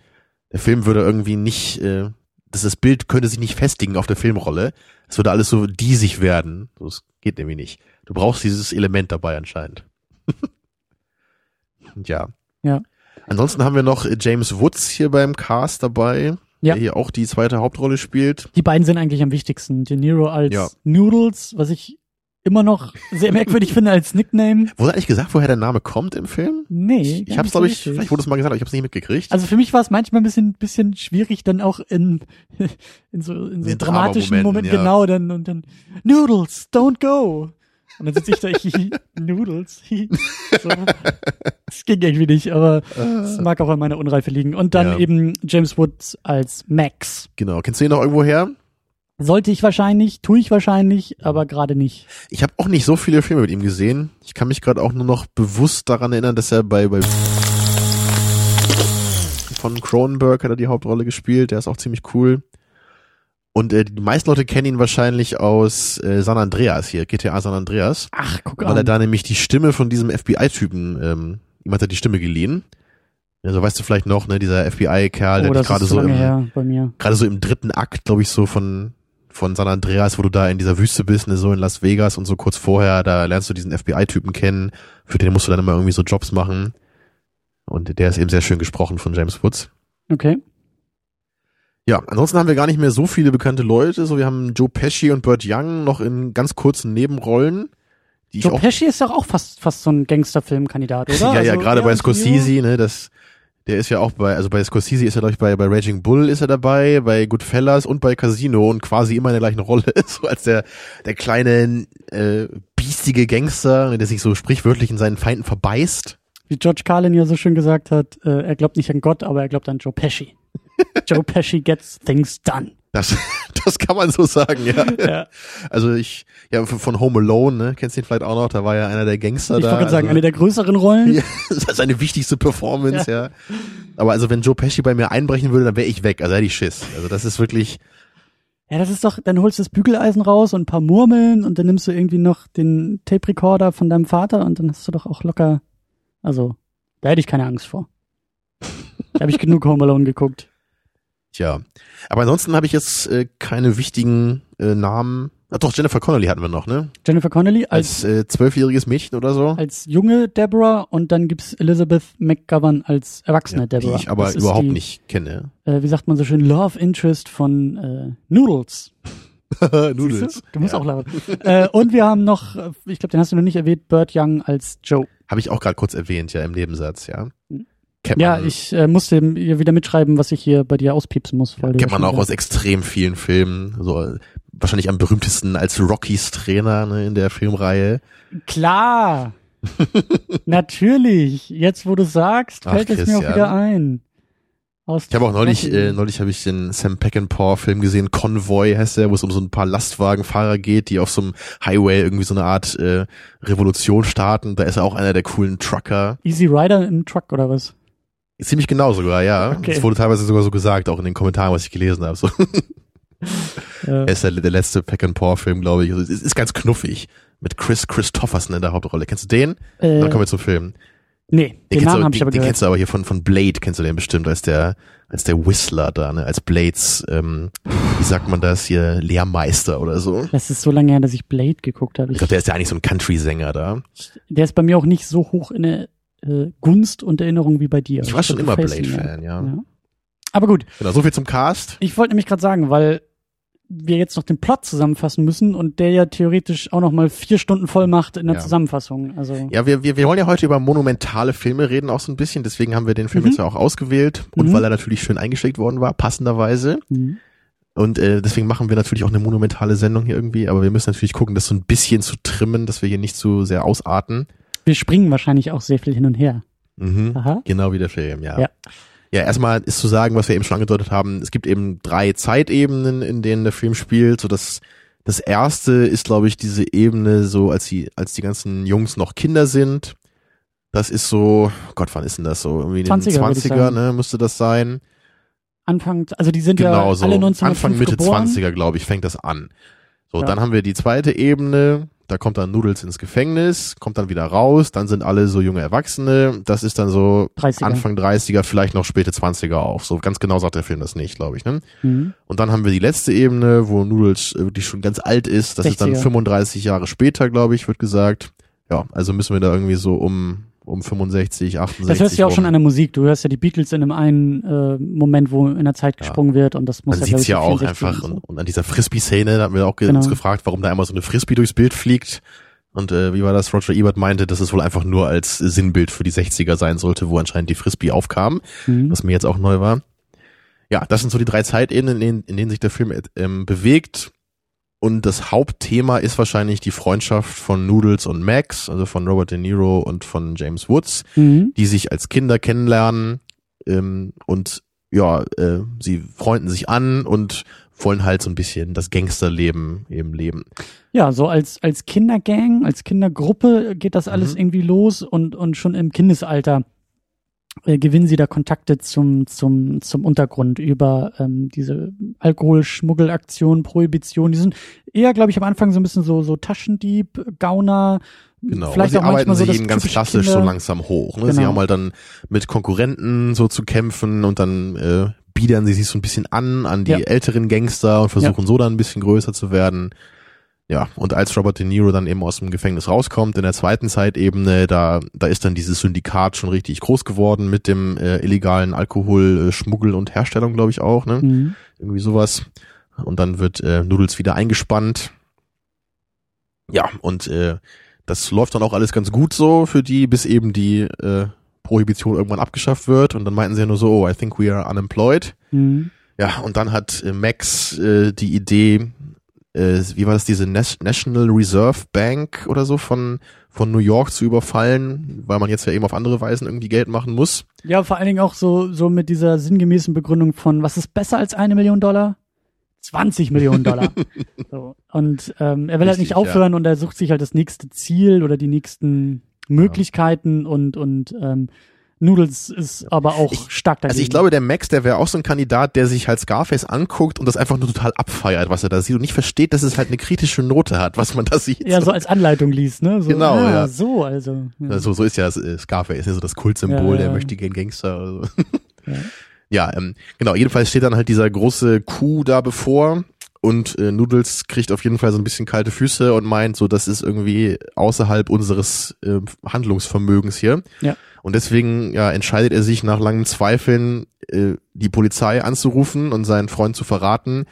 Der Film würde irgendwie nicht, äh, das, das Bild könnte sich nicht festigen auf der Filmrolle. Es würde alles so diesig werden. Das geht nämlich nicht. Du brauchst dieses Element dabei anscheinend. (laughs) ja. Ja. Ansonsten haben wir noch James Woods hier beim Cast dabei, Ja. der hier auch die zweite Hauptrolle spielt. Die beiden sind eigentlich am wichtigsten. De Niro als Ja. Noodles, was ich immer noch sehr merkwürdig (laughs) finde als Nickname. Wurde eigentlich gesagt, woher der Name kommt im Film? Nee. Ich, ich hab's, glaube ich, richtig. vielleicht wurde es mal gesagt, aber ich hab's nicht mitgekriegt. Also für mich war es manchmal ein bisschen, bisschen schwierig, dann auch in, (laughs) in so, in so In dramatischen Momenten, ja. genau, dann, und dann, Noodles, don't go. Und dann sitze ich da, (laughs) hi, Noodles, hi. So. Das ging irgendwie nicht, aber es mag auch an meiner Unreife liegen. Und dann Ja. eben James Woods als Max. Genau. Kennst du ihn noch irgendwo her? Sollte ich wahrscheinlich, tue ich wahrscheinlich, aber gerade nicht. Ich habe auch nicht so viele Filme mit ihm gesehen. Ich kann mich gerade auch nur noch bewusst daran erinnern, dass er bei, bei von Cronenberg hat er die Hauptrolle gespielt. Der ist auch ziemlich cool. Und äh, die meisten Leute kennen ihn wahrscheinlich aus äh, San Andreas hier, GTA San Andreas, Ach, guck weil er da nämlich die Stimme von diesem FBI-Typen, ähm, ihm hat er die Stimme geliehen. Also weißt du vielleicht noch, ne, dieser FBI-Kerl, oh, der gerade so im, gerade so im dritten Akt, glaube ich, so von von San Andreas, wo du da in dieser Wüste bist, ne, so in Las Vegas und so kurz vorher, da lernst du diesen FBI-Typen kennen, für den musst du dann immer irgendwie so Jobs machen. Und der ist eben sehr schön gesprochen von James Woods. Okay. Ja, ansonsten haben wir gar nicht mehr so viele bekannte Leute. So, wir haben Joe Pesci und Burt Young noch in ganz kurzen Nebenrollen, die ich Joe auch Pesci ist doch auch fast, fast so ein Gangsterfilmkandidat, oder? (laughs) ja, ja, Also, gerade bei und Scorsese, ne, das, der ist ja auch bei, also bei Scorsese ist er, glaube ich, bei, bei Raging Bull ist er dabei, bei Goodfellas und bei Casino und quasi immer in der gleichen Rolle, (laughs) so als der, der kleine, äh, biestige Gangster, ne, der sich so sprichwörtlich in seinen Feinden verbeißt. Wie George Carlin ja so schön gesagt hat, äh, er glaubt nicht an Gott, aber er glaubt an Joe Pesci. Joe Pesci gets things done. Das, (laughs) das kann man so sagen, ja. (laughs) Ja. Also ich, ja, von Home Alone, ne, kennst du ihn vielleicht auch noch, da war ja einer der Gangster Ich da. wollte gerade sagen, also- eine der größeren Rollen. (laughs) Ja, das ist seine wichtigste Performance, ja. Aber also wenn Joe Pesci bei mir einbrechen würde, dann wäre ich weg. Also hätte ich Schiss. Also das ist wirklich, Ja, das ist doch, dann holst du das Bügeleisen raus und ein paar Murmeln und dann nimmst du irgendwie noch den Tape Recorder von deinem Vater und dann hast du doch auch locker, also, da hätte ich keine Angst vor. Da habe ich genug Home Alone geguckt. Tja. Aber ansonsten habe ich jetzt äh, keine wichtigen äh, Namen. Ach doch, Jennifer Connelly hatten wir noch, ne? Jennifer Connelly als, äh, zwölfjähriges Mädchen oder so. als junge Deborah und dann gibt's Elizabeth McGovern als erwachsene Ja, die Deborah. ich aber Das überhaupt die, nicht kenne. Äh, wie sagt man so schön, Love Interest von äh, Noodles. (laughs) Siehst Du Du musst ja. auch lachen. äh, und wir haben noch, äh, ich glaube, den hast du noch nicht erwähnt, Burt Young als Joe. Habe ich auch gerade kurz erwähnt, ja, im Nebensatz, ja. Mhm. Kennt Ja, man, ich äh, musste hier wieder mitschreiben, was ich hier bei dir auspiepsen muss. Weil kennt man auch aus extrem vielen Filmen. So äh, wahrscheinlich am berühmtesten als Rockys Trainer ne, in der Filmreihe. Klar! (laughs) Natürlich! Jetzt, wo du sagst, Ach, fällt es mir auch wieder ein. aus. Ich habe auch neulich, äh, neulich habe ich den Sam Peckinpah Film gesehen, Convoy heißt der, wo es um so ein paar Lastwagenfahrer geht, die auf so einem Highway irgendwie so eine Art äh, Revolution starten. Da ist er auch einer der coolen Trucker. Easy Rider im Truck oder was? Ziemlich genau sogar, ja. Okay. Das wurde teilweise sogar so gesagt, auch in den Kommentaren, was ich gelesen habe. So. (laughs) Äh, Er ist der, der letzte Peckinpah-Film, glaube ich. Also, es ist, ganz knuffig. Mit Chris Christopherson in der Hauptrolle. Kennst du den? äh, Dann kommen wir zum Film. nee, Den, den Namen habe ich den, aber den gehört. kennst du aber hier von, von Blade, kennst du den bestimmt, als der, als der Whistler da, ne? Als Blades, ähm, wie sagt man das hier, Lehrmeister oder so. Das ist so lange her, dass ich Blade geguckt habe. Ich glaube, der ist ja eigentlich so ein Country-Sänger da. Der ist bei mir auch nicht so hoch in der äh, Gunst und Erinnerung wie bei dir. Ich war schon immer Blade-Fan, ja. ja. Aber gut, Genau, so viel zum Cast. ich wollte nämlich gerade sagen, weil wir jetzt noch den Plot zusammenfassen müssen und der ja theoretisch auch noch mal vier Stunden voll macht in der Ja. Zusammenfassung. Also Ja, wir, wir, wir wollen ja heute über monumentale Filme reden, auch so ein bisschen. Deswegen haben wir den Film Mhm. jetzt ja auch ausgewählt. Und Mhm. weil er natürlich schön eingeschickt worden war, passenderweise. mhm. Und äh, deswegen machen wir natürlich auch eine monumentale Sendung hier irgendwie. Aber wir müssen natürlich gucken, das so ein bisschen zu trimmen, dass wir hier nicht zu sehr ausarten. Wir springen wahrscheinlich auch sehr viel hin und her. Mhm. Aha. Genau wie der Film, ja. Ja. Ja, erstmal ist zu sagen, was wir eben schon angedeutet haben, es gibt eben drei Zeitebenen, in denen der Film spielt. So das, das erste ist, glaube ich, diese Ebene, so als die, als die ganzen Jungs noch Kinder sind. Das ist so, Gott, wann ist denn das so? Irgendwie in den 20er, würde ich 20er, sagen. ne, müsste das sein. Anfang, also die sind Genau, ja so alle 1905 Anfang, Mitte geboren. 20er, glaube ich, fängt das an. So, Ja. dann haben wir die zweite Ebene, da kommt dann Noodles ins Gefängnis, kommt dann wieder raus, dann sind alle so junge Erwachsene, das ist dann so 30er. Anfang 30er, vielleicht noch späte 20er auch. So ganz genau sagt der Film das nicht, glaube ich. Ne? Mhm. Und dann haben wir die letzte Ebene, wo Noodles äh, wirklich schon ganz alt ist. Das ist dann 60er. 35 Jahre später, glaube ich, wird gesagt. Ja, also müssen wir da irgendwie so um um 65, 68 Das hörst du ja auch schon an der Musik. Du hörst ja die Beatles in einem einen äh, Moment, wo in der Zeit Ja. gesprungen wird und das muss Man ja, sieht's ja auch 64 einfach und und, und an dieser Frisbee-Szene, da haben wir auch ge Genau. uns gefragt, warum da einmal so eine Frisbee durchs Bild fliegt. Und äh, wie war das? Roger Ebert meinte, dass es wohl einfach nur als Sinnbild für die 60er sein sollte, wo anscheinend die Frisbee aufkam. so. Mhm. was mir jetzt auch neu war. Ja, das sind so die drei Zeitebenen, in denen, in denen sich der Film ähm, bewegt. Und das Hauptthema ist wahrscheinlich die Freundschaft von Noodles und Max, also von Robert De Niro und von James Woods, Mhm. die sich als Kinder kennenlernen ähm, und ja, äh, sie freunden sich an und wollen halt so ein bisschen das Gangsterleben eben leben. Ja, so als, als Kindergang, als Kindergruppe geht das alles Mhm. irgendwie los und, und schon im Kindesalter äh, gewinnen sie da Kontakte zum, zum, zum Untergrund über ähm, diese Alkoholschmuggelaktion, Prohibition. Die sind eher, glaube ich, am Anfang so ein bisschen so, so Taschendieb, Gauner, Genau, vielleicht sie auch manchmal arbeiten so sich das eben ganz klassisch Kinder so langsam hoch. Ne? Sie Genau. haben halt dann mit Konkurrenten so zu kämpfen und dann äh, biedern sie sich so ein bisschen an an die Ja. älteren Gangster und versuchen so dann ein bisschen größer zu werden. Ja, und als Robert De Niro dann eben aus dem Gefängnis rauskommt, in der zweiten Zeitebene, da, da ist dann dieses Syndikat schon richtig groß geworden mit dem äh, illegalen Alkoholschmuggel und Herstellung, glaube ich auch, ne? Mhm. irgendwie sowas. Und dann wird äh, Noodles wieder eingespannt. Ja, und äh, das läuft dann auch alles ganz gut so für die, bis eben die äh, Prohibition irgendwann abgeschafft wird. Und dann meinten sie ja nur so, oh, I think we are unemployed. Mhm. Ja, und dann hat äh, Max äh, die Idee, äh, wie war das, diese National Reserve Bank oder so von, von New York zu überfallen, weil man jetzt ja eben auf andere Weisen irgendwie Geld machen muss. Ja, vor allen Dingen auch so, so mit dieser sinngemäßen Begründung von, was ist besser als eine Million Dollar? 20 Millionen Dollar. (laughs) so. Und ähm, er will halt Richtig, nicht aufhören und er sucht sich halt das nächste Ziel oder die nächsten Möglichkeiten und, und ähm, Noodles ist aber auch Ich- stark dagegen. Also ich glaube, der Max, der wäre auch so ein Kandidat, der sich halt Scarface anguckt und das einfach nur total abfeiert, was er da sieht und nicht versteht, dass es halt eine kritische Note hat, was man da sieht. ja, so als Anleitung liest, ne? So, Genau, ah, ja. So, also. Ja. Also so ist ja äh, Scarface, ne, so das Kultsymbol, Ja, der ja. möchte gern Gangster. So. Ja. (laughs) Ja, ähm, genau, jedenfalls steht dann halt dieser große Coup da bevor und äh, Noodles kriegt auf jeden Fall so ein bisschen kalte Füße und meint so, das ist irgendwie außerhalb unseres äh, Handlungsvermögens hier. Ja. Und deswegen ja, entscheidet er sich nach langen Zweifeln, äh, die Polizei anzurufen und seinen Freund zu verraten,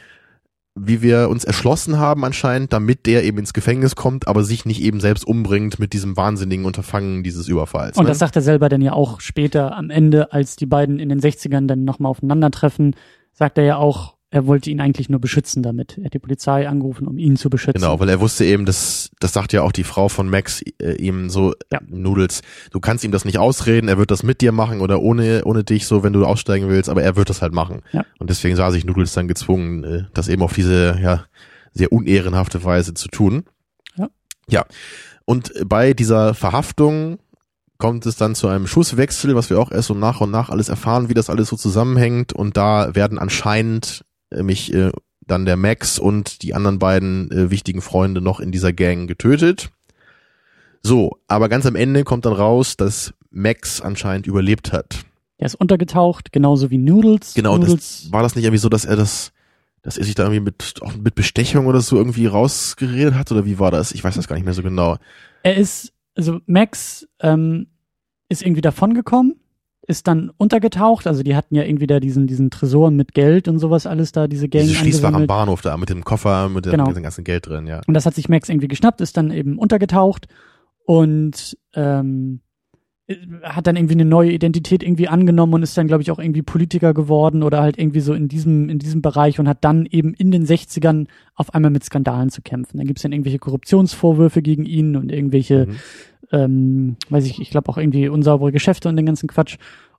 wie wir uns erschlossen haben anscheinend, damit der eben ins Gefängnis kommt, aber sich nicht eben selbst umbringt mit diesem wahnsinnigen Unterfangen dieses Überfalls. Und ne? das sagt er selber dann ja auch später am Ende, als die beiden in den 60ern dann nochmal aufeinandertreffen, sagt er ja auch, er wollte ihn eigentlich nur beschützen damit. Er hat die Polizei angerufen, um ihn zu beschützen. Genau, weil er wusste eben, das, das sagt ja auch die Frau von Max äh, ihm so, Ja. Noodles, du kannst ihm das nicht ausreden, er wird das mit dir machen oder ohne, ohne dich so, wenn du aussteigen willst, aber er wird das halt machen. Ja. Und deswegen sah sich Noodles dann gezwungen, äh, das eben auf diese, ja, sehr unehrenhafte Weise zu tun. Ja. Ja. Und bei dieser Verhaftung kommt es dann zu einem Schusswechsel, was wir auch erst so nach und nach alles erfahren, wie das alles so zusammenhängt. Und da werden anscheinend mich äh, dann der Max und die anderen beiden äh, wichtigen Freunde noch in dieser Gang getötet. So, aber ganz am Ende kommt dann raus, dass Max anscheinend überlebt hat. Er ist untergetaucht, genauso wie Noodles. Genau, Noodles, das war das nicht irgendwie so, dass er das, dass er sich da irgendwie mit, auch mit Bestechung oder so irgendwie rausgeredet hat oder wie war das? Ich weiß das gar nicht mehr so genau. er ist, also Max ähm, ist irgendwie davongekommen, ist dann untergetaucht. Also die hatten ja irgendwie da diesen, diesen Tresor mit Geld und sowas alles da, diese Gang Diese Schließfach am. Bahnhof da mit dem Koffer, mit dem, Genau. mit dem ganzen Geld drin, ja. Und das hat sich Max irgendwie geschnappt, ist dann eben untergetaucht und ähm, hat dann irgendwie eine neue Identität irgendwie angenommen und ist dann, glaube ich, auch irgendwie Politiker geworden oder halt irgendwie so in diesem, in diesem Bereich und hat dann eben in den 60ern auf einmal mit Skandalen zu kämpfen. Dann gibt's dann irgendwelche Korruptionsvorwürfe gegen ihn und irgendwelche, Mhm. Ähm, weiß ich, ich glaube auch irgendwie unsaubere Geschäfte und den ganzen Quatsch.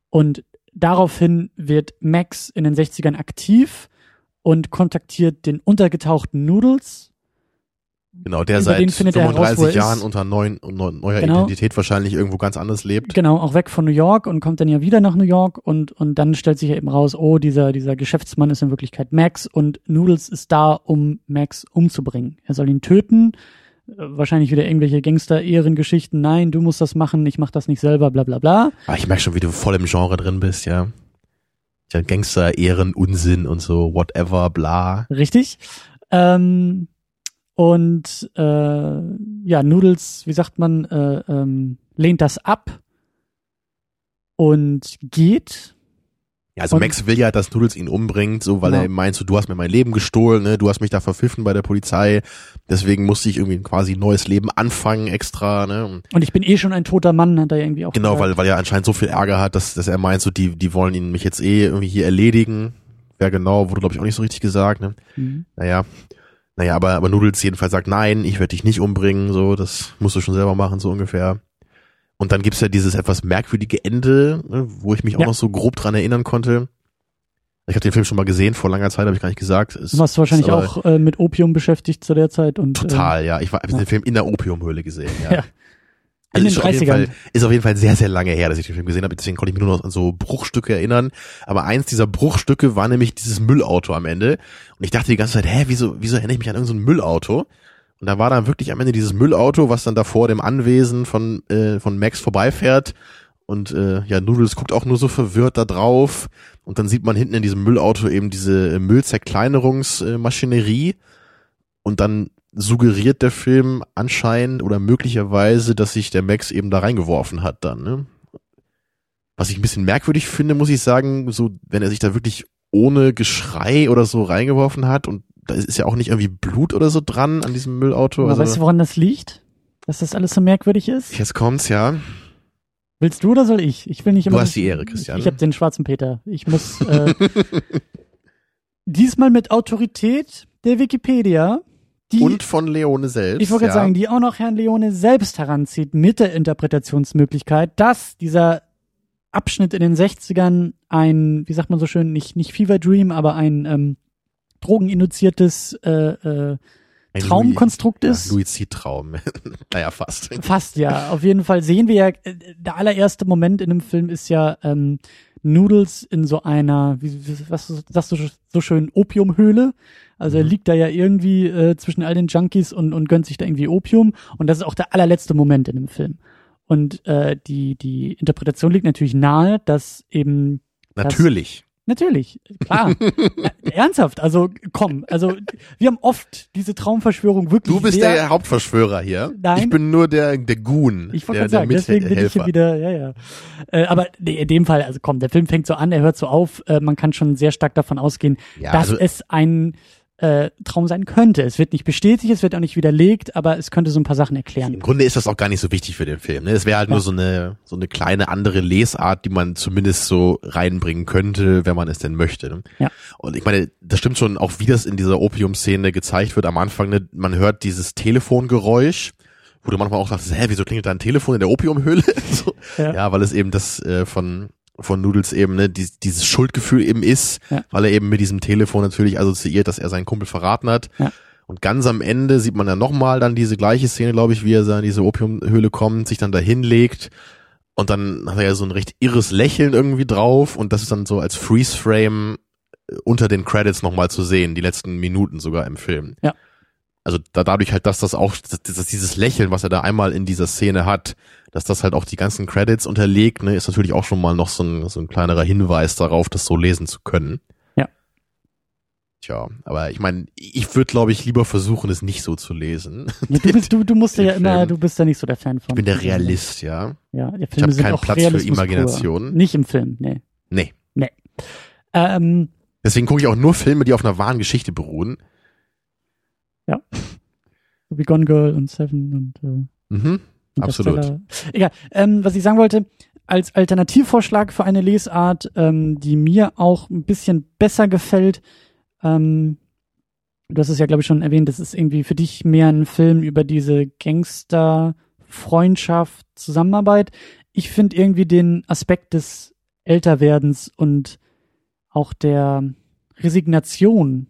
Und daraufhin wird Max in den 60ern aktiv und kontaktiert den untergetauchten Noodles, Genau, der Über seit findet er heraus, 35 wo er Jahren unter neuen, neu- neuer Genau. Identität wahrscheinlich irgendwo ganz anders lebt. Genau, auch weg von New York und kommt dann ja wieder nach New York und, und dann stellt sich ja eben raus, oh, dieser, dieser Geschäftsmann ist in Wirklichkeit Max und Noodles ist da, um Max umzubringen. Er soll ihn töten. Wahrscheinlich wieder irgendwelche Gangster-Ehrengeschichten. Nein, du musst das machen, ich mach das nicht selber, bla bla bla. Aber ich merke schon, wie du voll im Genre drin bist, ja. Ja, Gangster, Ehren, Unsinn und so, whatever, bla. Richtig. Ähm, und äh, ja, Noodles, wie sagt man, äh, ähm, lehnt das ab und geht. Ja, also Und- Max will ja, dass Noodles ihn umbringt, so weil Genau. er meint, so, du hast mir mein Leben gestohlen, ne, du hast mich da verpfiffen bei der Polizei, deswegen musste ich irgendwie quasi ein neues Leben anfangen extra, ne. Und ich bin eh schon ein toter Mann, hat er irgendwie auch Genau, gesagt. weil, weil er anscheinend so viel Ärger hat, dass, dass er meint, so die, die wollen ihn mich jetzt eh irgendwie hier erledigen. Wer genau, wurde glaube ich auch nicht so richtig gesagt, ne? Mhm. Naja. Naja, aber, aber Noodles jedenfalls sagt, nein, ich werde dich nicht umbringen, so, das musst du schon selber machen, so ungefähr. Und dann gibt's ja dieses etwas merkwürdige Ende, ne, wo ich mich auch Ja. noch so grob dran erinnern konnte. Ich habe den Film schon mal gesehen, vor langer Zeit habe ich gar nicht gesagt. Es Du warst wahrscheinlich auch äh, mit Opium beschäftigt zu der Zeit und Total, ja. Ich war, hab ja. den Film in der Opiumhöhle gesehen, ja. (laughs) Ja. In Also den ist, auf jeden 30ern. Fall, ist auf jeden Fall sehr, sehr lange her, dass ich den Film gesehen habe. Deswegen konnte ich mich nur noch an so Bruchstücke erinnern. Aber eins dieser Bruchstücke war nämlich dieses Müllauto am Ende. Und ich dachte die ganze Zeit, hä, wieso, wieso erinnere ich mich an irgendein so Müllauto? Und da war dann wirklich am Ende dieses Müllauto, was dann da vor dem Anwesen von, äh, von Max vorbeifährt. Und äh, ja, Noodles guckt auch nur so verwirrt da drauf. Und dann sieht man hinten in diesem Müllauto eben diese äh, Müllzerkleinerungsmaschinerie. Und dann suggeriert der Film anscheinend oder möglicherweise, dass sich der Max eben da reingeworfen hat dann. Ne? Was ich ein bisschen merkwürdig finde, muss ich sagen, so wenn er sich da wirklich ohne Geschrei oder so reingeworfen hat und da ist ja auch nicht irgendwie Blut oder so dran an diesem Müllauto. Aber Also, weißt du, woran das liegt? Dass das alles so merkwürdig ist? jetzt kommt's, ja. Willst du oder soll ich? Ich will nicht immer. Du hast die Ehre, Christian. Ich habe den schwarzen Peter. Ich muss äh, (laughs) diesmal mit Autorität der Wikipedia, die Und von Leone selbst. ich wollte gerade ja. sagen, die auch noch Herrn Leone selbst heranzieht mit der Interpretationsmöglichkeit, dass dieser Abschnitt in den 60ern ein, wie sagt man so schön, nicht, nicht Fever Dream, aber ein ähm, drogeninduziertes äh, äh, Traumkonstrukt ist. Ja, Luizid-Traum. (laughs) naja, fast. Fast ja. Auf jeden Fall sehen wir ja, äh, der allererste Moment in dem Film ist ja ähm, Noodles in so einer, wie, wie, was sagst du so schön, Opiumhöhle. Also er Mhm. liegt da ja irgendwie äh, zwischen all den Junkies und, und gönnt sich da irgendwie Opium. Und das ist auch der allerletzte Moment in dem Film. Und äh, die, die Interpretation liegt natürlich nahe, dass eben Natürlich. Natürlich, klar. (laughs) Äh, Ernsthaft, also komm, also wir haben oft diese Traumverschwörung wirklich Du bist sehr, der Hauptverschwörer hier. Nein. Ich bin nur der, der Goon. Ich der, wollte der sagen, deswegen bin ich hier wieder, ja, ja. Äh, aber in dem Fall, also komm, der Film fängt so an, er hört so auf, äh, man kann schon sehr stark davon ausgehen, Ja, dass also, es ein äh, Traum sein könnte. Es wird nicht bestätigt, es wird auch nicht widerlegt, aber es könnte so ein paar Sachen erklären. Im Grunde ist das auch gar nicht so wichtig für den Film. Ne? Es wäre halt ja. nur so eine so eine kleine andere Lesart, die man zumindest so reinbringen könnte, wenn man es denn möchte. Ne? Ja. Und ich meine, das stimmt schon, auch wie das in dieser Opium-Szene gezeigt wird am Anfang. Ne? Man hört dieses Telefongeräusch wo du manchmal auch sagst, hä, wieso klingelt da ein Telefon in der Opiumhöhle? (laughs) so. ja. ja, weil es eben das äh, von von Noodles eben, ne, die, dieses Schuldgefühl eben ist, ja. weil er eben mit diesem Telefon natürlich assoziiert, dass er seinen Kumpel verraten hat. Ja. Und ganz am Ende sieht man dann nochmal dann diese gleiche Szene, glaube ich, wie er in diese Opiumhöhle kommt, sich dann da hinlegt und dann hat er ja so ein recht irres Lächeln irgendwie drauf und das ist dann so als Freeze-Frame äh, unter den Credits nochmal zu sehen, die letzten Minuten sogar im Film. Ja. Also da, dadurch halt, dass das auch, dass, dass dieses Lächeln, was er da einmal in dieser Szene hat, dass das halt auch die ganzen Credits unterlegt, ne, ist natürlich auch schon mal noch so ein, so ein kleinerer Hinweis darauf, das so lesen zu können. Ja. Tja, aber ich meine, ich würde, glaube ich, lieber versuchen, es nicht so zu lesen. Ja, du, bist, du, du musst (laughs) ja immer, du bist ja nicht so der Fan von. Ich bin der Realist, ja. Ja, der Film ich habe keinen Platz Realismus für Imagination. Pur. Nicht im Film, nee. Nee. Nee. Ähm, Deswegen gucke ich auch nur Filme, die auf einer wahren Geschichte beruhen. Ja. Wie Gone Girl und Seven und äh, mhm. Absolut. Egal. Ähm, was ich sagen wollte, als Alternativvorschlag für eine Lesart, ähm, die mir auch ein bisschen besser gefällt, ähm, du hast es ja, glaube ich, schon erwähnt, das ist irgendwie für dich mehr ein Film über diese Gangster, Freundschaft, Zusammenarbeit. Ich finde irgendwie den Aspekt des Älterwerdens und auch der Resignation,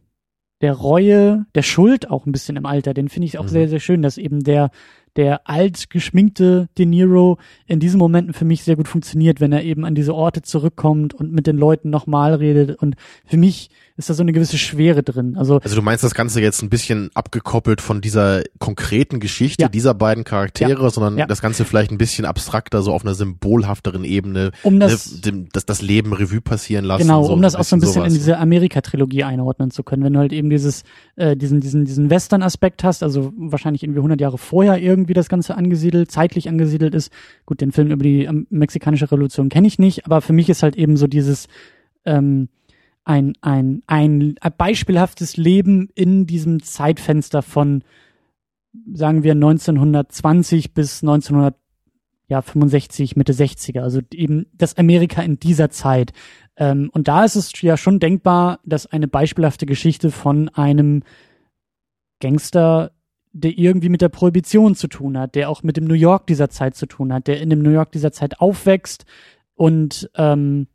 der Reue, der Schuld auch ein bisschen im Alter, den finde ich auch mhm. sehr, sehr schön, dass eben der der alt geschminkte De Niro in diesen Momenten für mich sehr gut funktioniert, wenn er eben an diese Orte zurückkommt und mit den Leuten nochmal redet. Und für mich ist da so eine gewisse Schwere drin. Also, also du meinst das Ganze jetzt ein bisschen abgekoppelt von dieser konkreten Geschichte ja. dieser beiden Charaktere, ja. sondern ja. das Ganze vielleicht ein bisschen abstrakter, so auf einer symbolhafteren Ebene, um das, ne, das, das Leben Revue passieren lassen. Genau, so um das auch so ein bisschen sowas. in diese Amerika-Trilogie einordnen zu können. Wenn du halt eben dieses, äh, diesen, diesen, diesen Western-Aspekt hast, also wahrscheinlich irgendwie 100 Jahre vorher irgendwie das Ganze angesiedelt, zeitlich angesiedelt ist. Gut, den Film über die ähm, mexikanische Revolution kenne ich nicht, aber für mich ist halt eben so dieses, ähm, ein, ein, ein beispielhaftes Leben in diesem Zeitfenster von, sagen wir, 1920 bis 1965, Mitte 60er, also eben das Amerika in dieser Zeit. Ähm, und da ist es ja schon denkbar, dass eine beispielhafte Geschichte von einem Gangster, der irgendwie mit der Prohibition zu tun hat, der auch mit dem New York dieser Zeit zu tun hat, der in dem New York dieser Zeit aufwächst und ähm,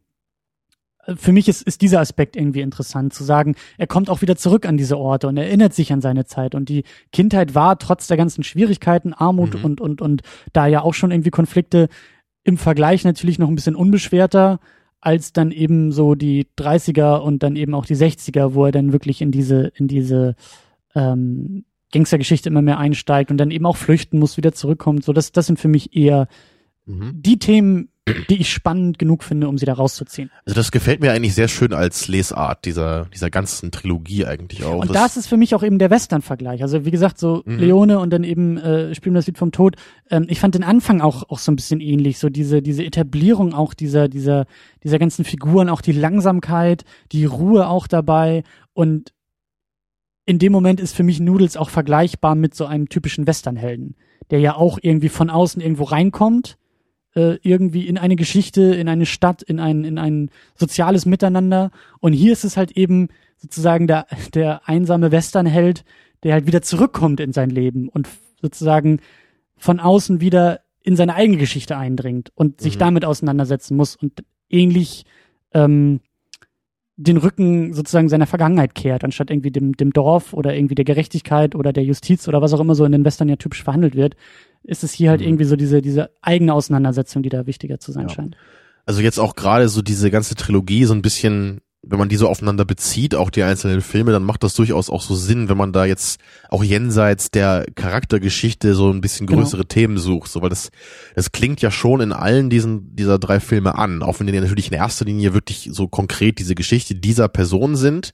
für mich ist, ist dieser Aspekt irgendwie interessant, zu sagen, er kommt auch wieder zurück an diese Orte und erinnert sich an seine Zeit. Und die Kindheit war trotz der ganzen Schwierigkeiten, Armut mhm. und, und, und da ja auch schon irgendwie Konflikte im Vergleich natürlich noch ein bisschen unbeschwerter als dann eben so die 30er und dann eben auch die 60er, wo er dann wirklich in diese, in diese ähm, Gangstergeschichte immer mehr einsteigt und dann eben auch flüchten muss, wieder zurückkommt. So, das, das sind für mich eher mhm. die Themen, die ich spannend genug finde, um sie da rauszuziehen. Also das gefällt mir eigentlich sehr schön als Lesart dieser dieser ganzen Trilogie eigentlich auch. Und das, das ist für mich auch eben der Western-Vergleich. Also wie gesagt, so mhm. Leone und dann eben äh, Spielen das Lied vom Tod. Ähm, ich fand den Anfang auch auch so ein bisschen ähnlich. So diese diese Etablierung auch dieser dieser dieser ganzen Figuren, auch die Langsamkeit, die Ruhe auch dabei und in dem Moment ist für mich Noodles auch vergleichbar mit so einem typischen Westernhelden, der ja auch irgendwie von außen irgendwo reinkommt äh, irgendwie in eine Geschichte, in eine Stadt, in ein, in ein soziales Miteinander. Und hier ist es halt eben sozusagen der, der einsame Westernheld, der halt wieder zurückkommt in sein Leben und sozusagen von außen wieder in seine eigene Geschichte eindringt und sich mhm. damit auseinandersetzen muss und ähnlich ähm, den Rücken sozusagen seiner Vergangenheit kehrt, anstatt irgendwie dem, dem Dorf oder irgendwie der Gerechtigkeit oder der Justiz oder was auch immer so in den Western ja typisch verhandelt wird, ist es hier halt mhm. irgendwie so diese, diese eigene Auseinandersetzung, die da wichtiger zu sein ja. scheint. Also jetzt auch gerade so diese ganze Trilogie so ein bisschen, wenn man die so aufeinander bezieht, auch die einzelnen Filme, dann macht das durchaus auch so Sinn, wenn man da jetzt auch jenseits der Charaktergeschichte so ein bisschen genau. größere genau. Themen sucht, so weil das das klingt ja schon in allen diesen dieser drei Filme an, auch wenn die natürlich in erster Linie wirklich so konkret diese Geschichte dieser Person sind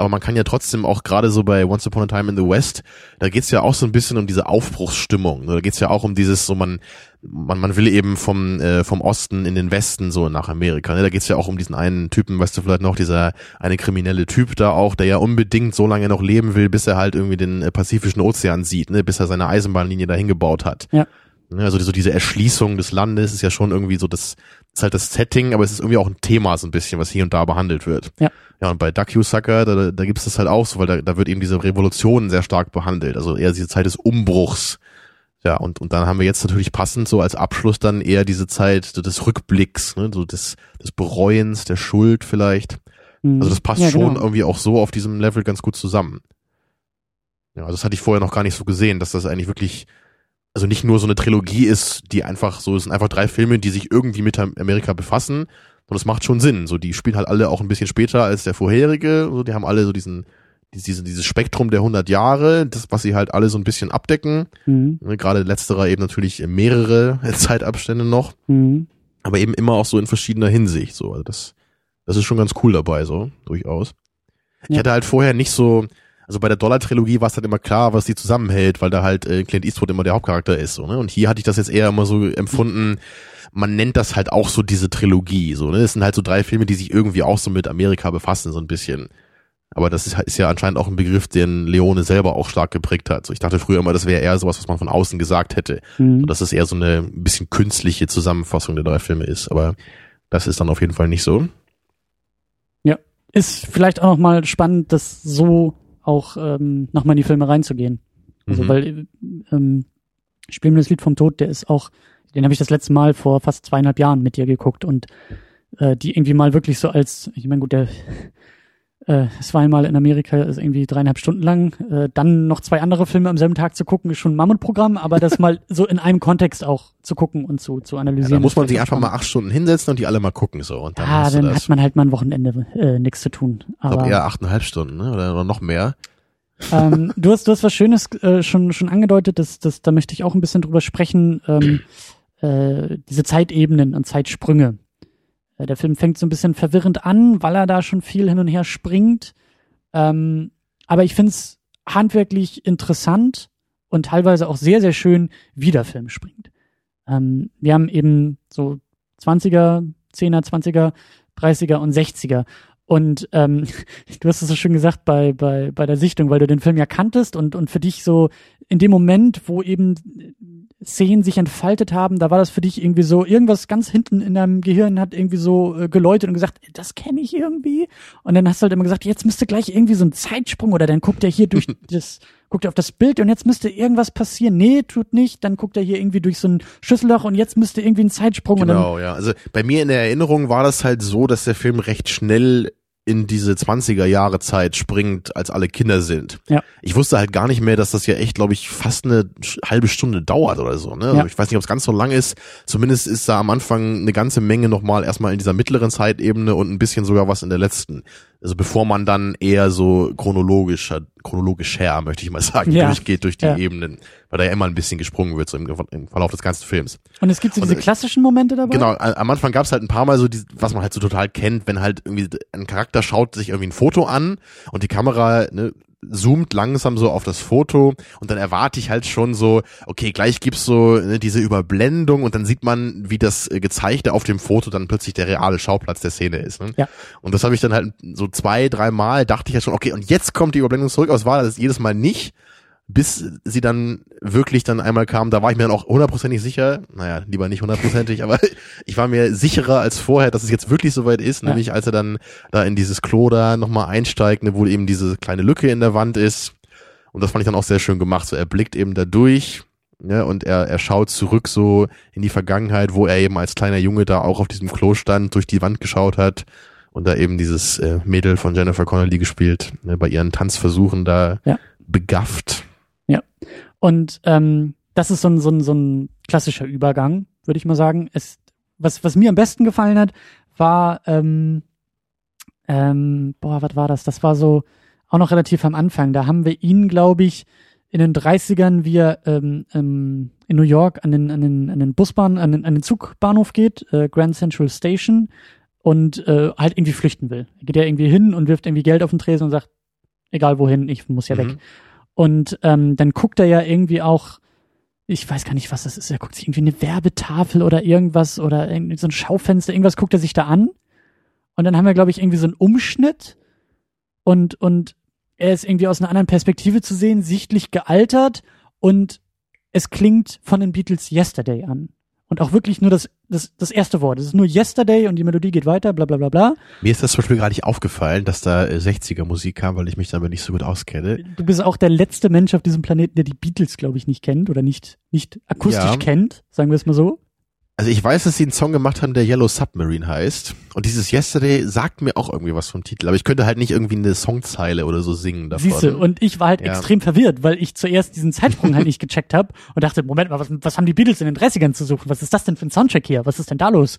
aber man kann ja trotzdem auch gerade so bei Once Upon a Time in the West, da geht's ja auch so ein bisschen um diese Aufbruchsstimmung. Da geht's ja auch um dieses, so man, man, man will eben vom, äh, vom Osten in den Westen so nach Amerika. Ne? Da geht's ja auch um diesen einen Typen, weißt du vielleicht noch, dieser eine kriminelle Typ da auch, der ja unbedingt so lange noch leben will, bis er halt irgendwie den äh, Pazifischen Ozean sieht, ne? bis er seine Eisenbahnlinie dahin gebaut hat. Ja. Ne, Also so diese Erschließung des Landes ist ja schon irgendwie so das, ist halt das Setting, aber es ist irgendwie auch ein Thema so ein bisschen, was hier und da behandelt wird. Ja. Ja, und bei Sucker, da, da gibt es das halt auch so, weil da, da wird eben diese Revolution sehr stark behandelt. Also eher diese Zeit des Umbruchs. Ja, und, und dann haben wir jetzt natürlich passend so als Abschluss dann eher diese Zeit so des Rückblicks, ne, so des, des Bereuens, der Schuld vielleicht. Mhm. Also das passt ja, schon genau. irgendwie auch so auf diesem Level ganz gut zusammen. Ja, also das hatte ich vorher noch gar nicht so gesehen, dass das eigentlich wirklich, also nicht nur so eine Trilogie ist, die einfach so, es sind einfach drei Filme, die sich irgendwie mit Amerika befassen, und das macht schon Sinn. So, die spielen halt alle auch ein bisschen später als der vorherige, so, die haben alle so diesen, diese, dieses Spektrum der 100 Jahre, das, was sie halt alle so ein bisschen abdecken. Mhm. Ne, Gerade letzterer eben natürlich mehrere (laughs) Zeitabstände noch, Mhm. aber eben immer auch so in verschiedener Hinsicht, so, also das, das ist schon ganz cool dabei, so, durchaus. Ich Ja. hatte halt vorher nicht so, also bei der Dollar-Trilogie war es halt immer klar, was die zusammenhält, weil da halt äh, Clint Eastwood immer der Hauptcharakter ist, so, ne? Und hier hatte ich das jetzt eher immer so empfunden, man nennt das halt auch so diese Trilogie, so, ne? Es sind halt so drei Filme, die sich irgendwie auch so mit Amerika befassen, so ein bisschen. Aber das ist, ist ja anscheinend auch ein Begriff, den Leone selber auch stark geprägt hat. So, ich dachte früher immer, das wäre eher sowas, was man von außen gesagt hätte. Mhm. Dass es eher so eine ein bisschen künstliche Zusammenfassung der drei Filme ist. Aber das ist dann auf jeden Fall nicht so. Ist vielleicht auch noch mal spannend, das so auch ähm, nochmal in die Filme reinzugehen. Also Mhm. weil ähm, Spiel mir das Lied vom Tod, der ist auch, den habe ich das letzte Mal vor fast zweieinhalb Jahren mit dir geguckt und äh, die irgendwie mal wirklich so als, ich meine gut, der äh, es war einmal in Amerika ist irgendwie dreieinhalb Stunden lang, äh, dann noch zwei andere Filme am selben Tag zu gucken, ist schon ein Mammutprogramm, aber das mal (laughs) so in einem Kontext auch zu gucken und zu, zu Ja, analysieren. da muss man sich einfach mal acht Stunden hinsetzen und die alle mal gucken, so. Und dann Ja, du dann hat man halt mal ein Wochenende äh, nichts zu tun. ich Aber glaube eher achteinhalb Stunden, ne? Oder, oder noch mehr. ähm, (laughs) du hast du hast was Schönes äh, schon schon angedeutet, das, das da möchte ich auch ein bisschen drüber sprechen. Ähm, äh, diese Zeitebenen und Zeitsprünge. Äh, der Film fängt so ein bisschen verwirrend an, weil er da schon viel hin und her springt. Ähm, aber ich finde es handwerklich interessant und teilweise auch sehr sehr schön, wie der Film springt. Ähm, wir haben eben so 20er, 10er, 20er, 30er und 60er. Und ähm, (laughs) du hast es so schön gesagt bei, bei, bei der Sichtung, weil du den Film ja kanntest und, und für dich so in dem Moment, wo eben Szenen sich entfaltet haben, da war das für dich irgendwie so, irgendwas ganz hinten in deinem Gehirn hat irgendwie so äh, geläutet und gesagt, das kenne ich irgendwie. Und dann hast du halt immer gesagt, jetzt müsste gleich irgendwie so ein Zeitsprung oder dann guckt er hier durch (laughs) das, guckt er auf das Bild und jetzt müsste irgendwas passieren. Nee, tut nicht. Dann guckt er hier irgendwie durch so ein Schüsselloch und jetzt müsste irgendwie ein Zeitsprung Genau, ja. Also bei mir in der Erinnerung war das halt so, dass der Film recht schnell in diese 20er Jahre Zeit springt, als alle Kinder sind. Ja. Ich wusste halt gar nicht mehr, dass das ja echt, glaube ich, fast eine halbe Stunde dauert oder so. Ne? Also Ja. ich weiß nicht, ob es ganz so lang ist. Zumindest ist da am Anfang eine ganze Menge nochmal erstmal in dieser mittleren Zeitebene und ein bisschen sogar was in der letzten. Also bevor man dann eher so chronologisch, chronologisch her, möchte ich mal sagen, (laughs) Ja. durchgeht durch die Ja. Ebenen. Weil da ja immer ein bisschen gesprungen wird, so im, im Verlauf des ganzen Films. Und es gibt so Und, diese äh, klassischen Momente dabei. Genau, am Anfang gab es halt ein paar Mal so, die, was man halt so total kennt, wenn halt irgendwie ein Charakter schaut sich irgendwie ein Foto an und die Kamera ne, zoomt langsam so auf das Foto und dann erwarte ich halt schon so, okay, gleich gibt's so ne, diese Überblendung und dann sieht man, wie das äh, Gezeigte auf dem Foto dann plötzlich der reale Schauplatz der Szene ist. Ne? Ja. Und das habe ich dann halt so zwei, drei Mal, dachte ich ja schon, okay, und jetzt kommt die Überblendung zurück, aber es war das jedes Mal nicht bis sie dann wirklich dann einmal kam, da war ich mir dann auch hundertprozentig sicher, naja, lieber nicht hundertprozentig, (laughs) aber ich war mir sicherer als vorher, dass es jetzt wirklich soweit ist, Ja. nämlich als er dann da in dieses Klo da nochmal einsteigt, ne, wo eben diese kleine Lücke in der Wand ist. Und das fand ich dann auch sehr schön gemacht. So, er blickt eben da durch, ne, und er, er schaut zurück so in die Vergangenheit, wo er eben als kleiner Junge da auch auf diesem Klo stand, durch die Wand geschaut hat und da eben dieses äh, Mädel von Jennifer Connelly gespielt, ne, bei ihren Tanzversuchen da Ja. begafft. Und ähm, das ist so ein, so ein, so ein klassischer Übergang, würde ich mal sagen. Es, was, was mir am besten gefallen hat, war, ähm, ähm, boah, was war das? Das war so auch noch relativ am Anfang. Da haben wir ihn, glaube ich, in den 30ern, wie er ähm, ähm, in New York an den, an den, an den Busbahn, an den, an den Zugbahnhof geht, äh, Grand Central Station, und äh, halt irgendwie flüchten will. Er geht ja irgendwie hin und wirft irgendwie Geld auf den Tresen und sagt, egal wohin, ich muss ja mhm. weg. Und ähm, dann guckt er ja irgendwie auch, ich weiß gar nicht, was das ist, er guckt sich irgendwie eine Werbetafel oder irgendwas oder irgendwie so ein Schaufenster, irgendwas guckt er sich da an. Und dann haben wir, glaube ich, irgendwie so einen Umschnitt und, und er ist irgendwie aus einer anderen Perspektive zu sehen, sichtlich gealtert und es klingt von den Beatles Yesterday an. Und auch wirklich nur das, das, das erste Wort. Es ist nur Yesterday und die Melodie geht weiter, bla bla bla bla. Mir ist das zum Beispiel gar nicht aufgefallen, dass da 60er äh, Musik kam, weil ich mich damit nicht so gut auskenne. Du bist auch der letzte Mensch auf diesem Planeten, der die Beatles, glaube ich, nicht kennt oder nicht, nicht akustisch ja. kennt, sagen wir es mal so. Also ich weiß, dass sie einen Song gemacht haben, der Yellow Submarine heißt. Und dieses Yesterday sagt mir auch irgendwie was vom Titel. Aber ich könnte halt nicht irgendwie eine Songzeile oder so singen davon. Siehste, und ich war halt ja. extrem verwirrt, weil ich zuerst diesen Zeitsprung halt nicht gecheckt habe und dachte, Moment mal, was, was haben die Beatles in den 30ern zu suchen? Was ist das denn für ein Soundcheck hier? Was ist denn da los?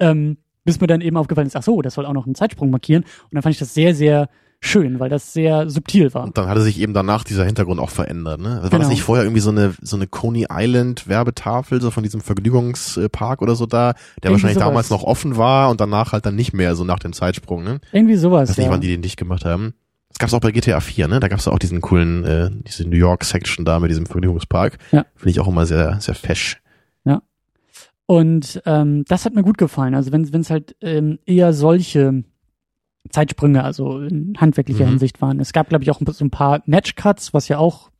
Ähm, bis mir dann eben aufgefallen ist, ach so, das soll auch noch einen Zeitsprung markieren. Und dann fand ich das sehr, sehr schön, weil das sehr subtil war. Und dann hatte sich eben danach dieser Hintergrund auch verändert, ne? Also war genau. das nicht vorher irgendwie so eine so eine Coney Island Werbetafel so von diesem Vergnügungspark oder so da, der irgendwie wahrscheinlich sowas. damals noch offen war und danach halt dann nicht mehr so nach dem Zeitsprung, ne? Irgendwie sowas. Ich weiß nicht, ja. wann die den dicht gemacht haben. Das gab's auch bei GTA 4, ne? Da gab's auch diesen coolen äh, diese New York Section da mit diesem Vergnügungspark. Ja. Finde ich auch immer sehr sehr fesch. Ja. Und ähm, das hat mir gut gefallen. Also wenn es halt ähm, eher solche Zeitsprünge, also in handwerklicher mhm. Hinsicht waren. Es gab, glaube ich, auch so ein paar Matchcuts, was ja auch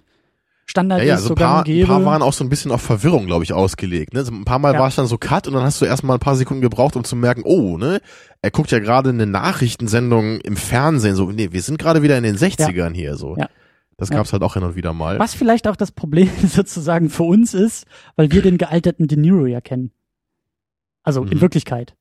Standard ja, ja, ist. So ein, paar, ein paar waren auch so ein bisschen auf Verwirrung, glaube ich, ausgelegt. Ne? So ein paar Mal ja. war es dann so Cut und dann hast du erstmal ein paar Sekunden gebraucht, um zu merken, oh, ne, er guckt ja gerade eine Nachrichtensendung im Fernsehen. So, nee, wir sind gerade wieder in den 60ern ja. hier. so. Ja. Das gab's halt auch hin und wieder mal. Was vielleicht auch das Problem (laughs) sozusagen für uns ist, weil wir den gealterten De Niro ja kennen. Also mhm. in Wirklichkeit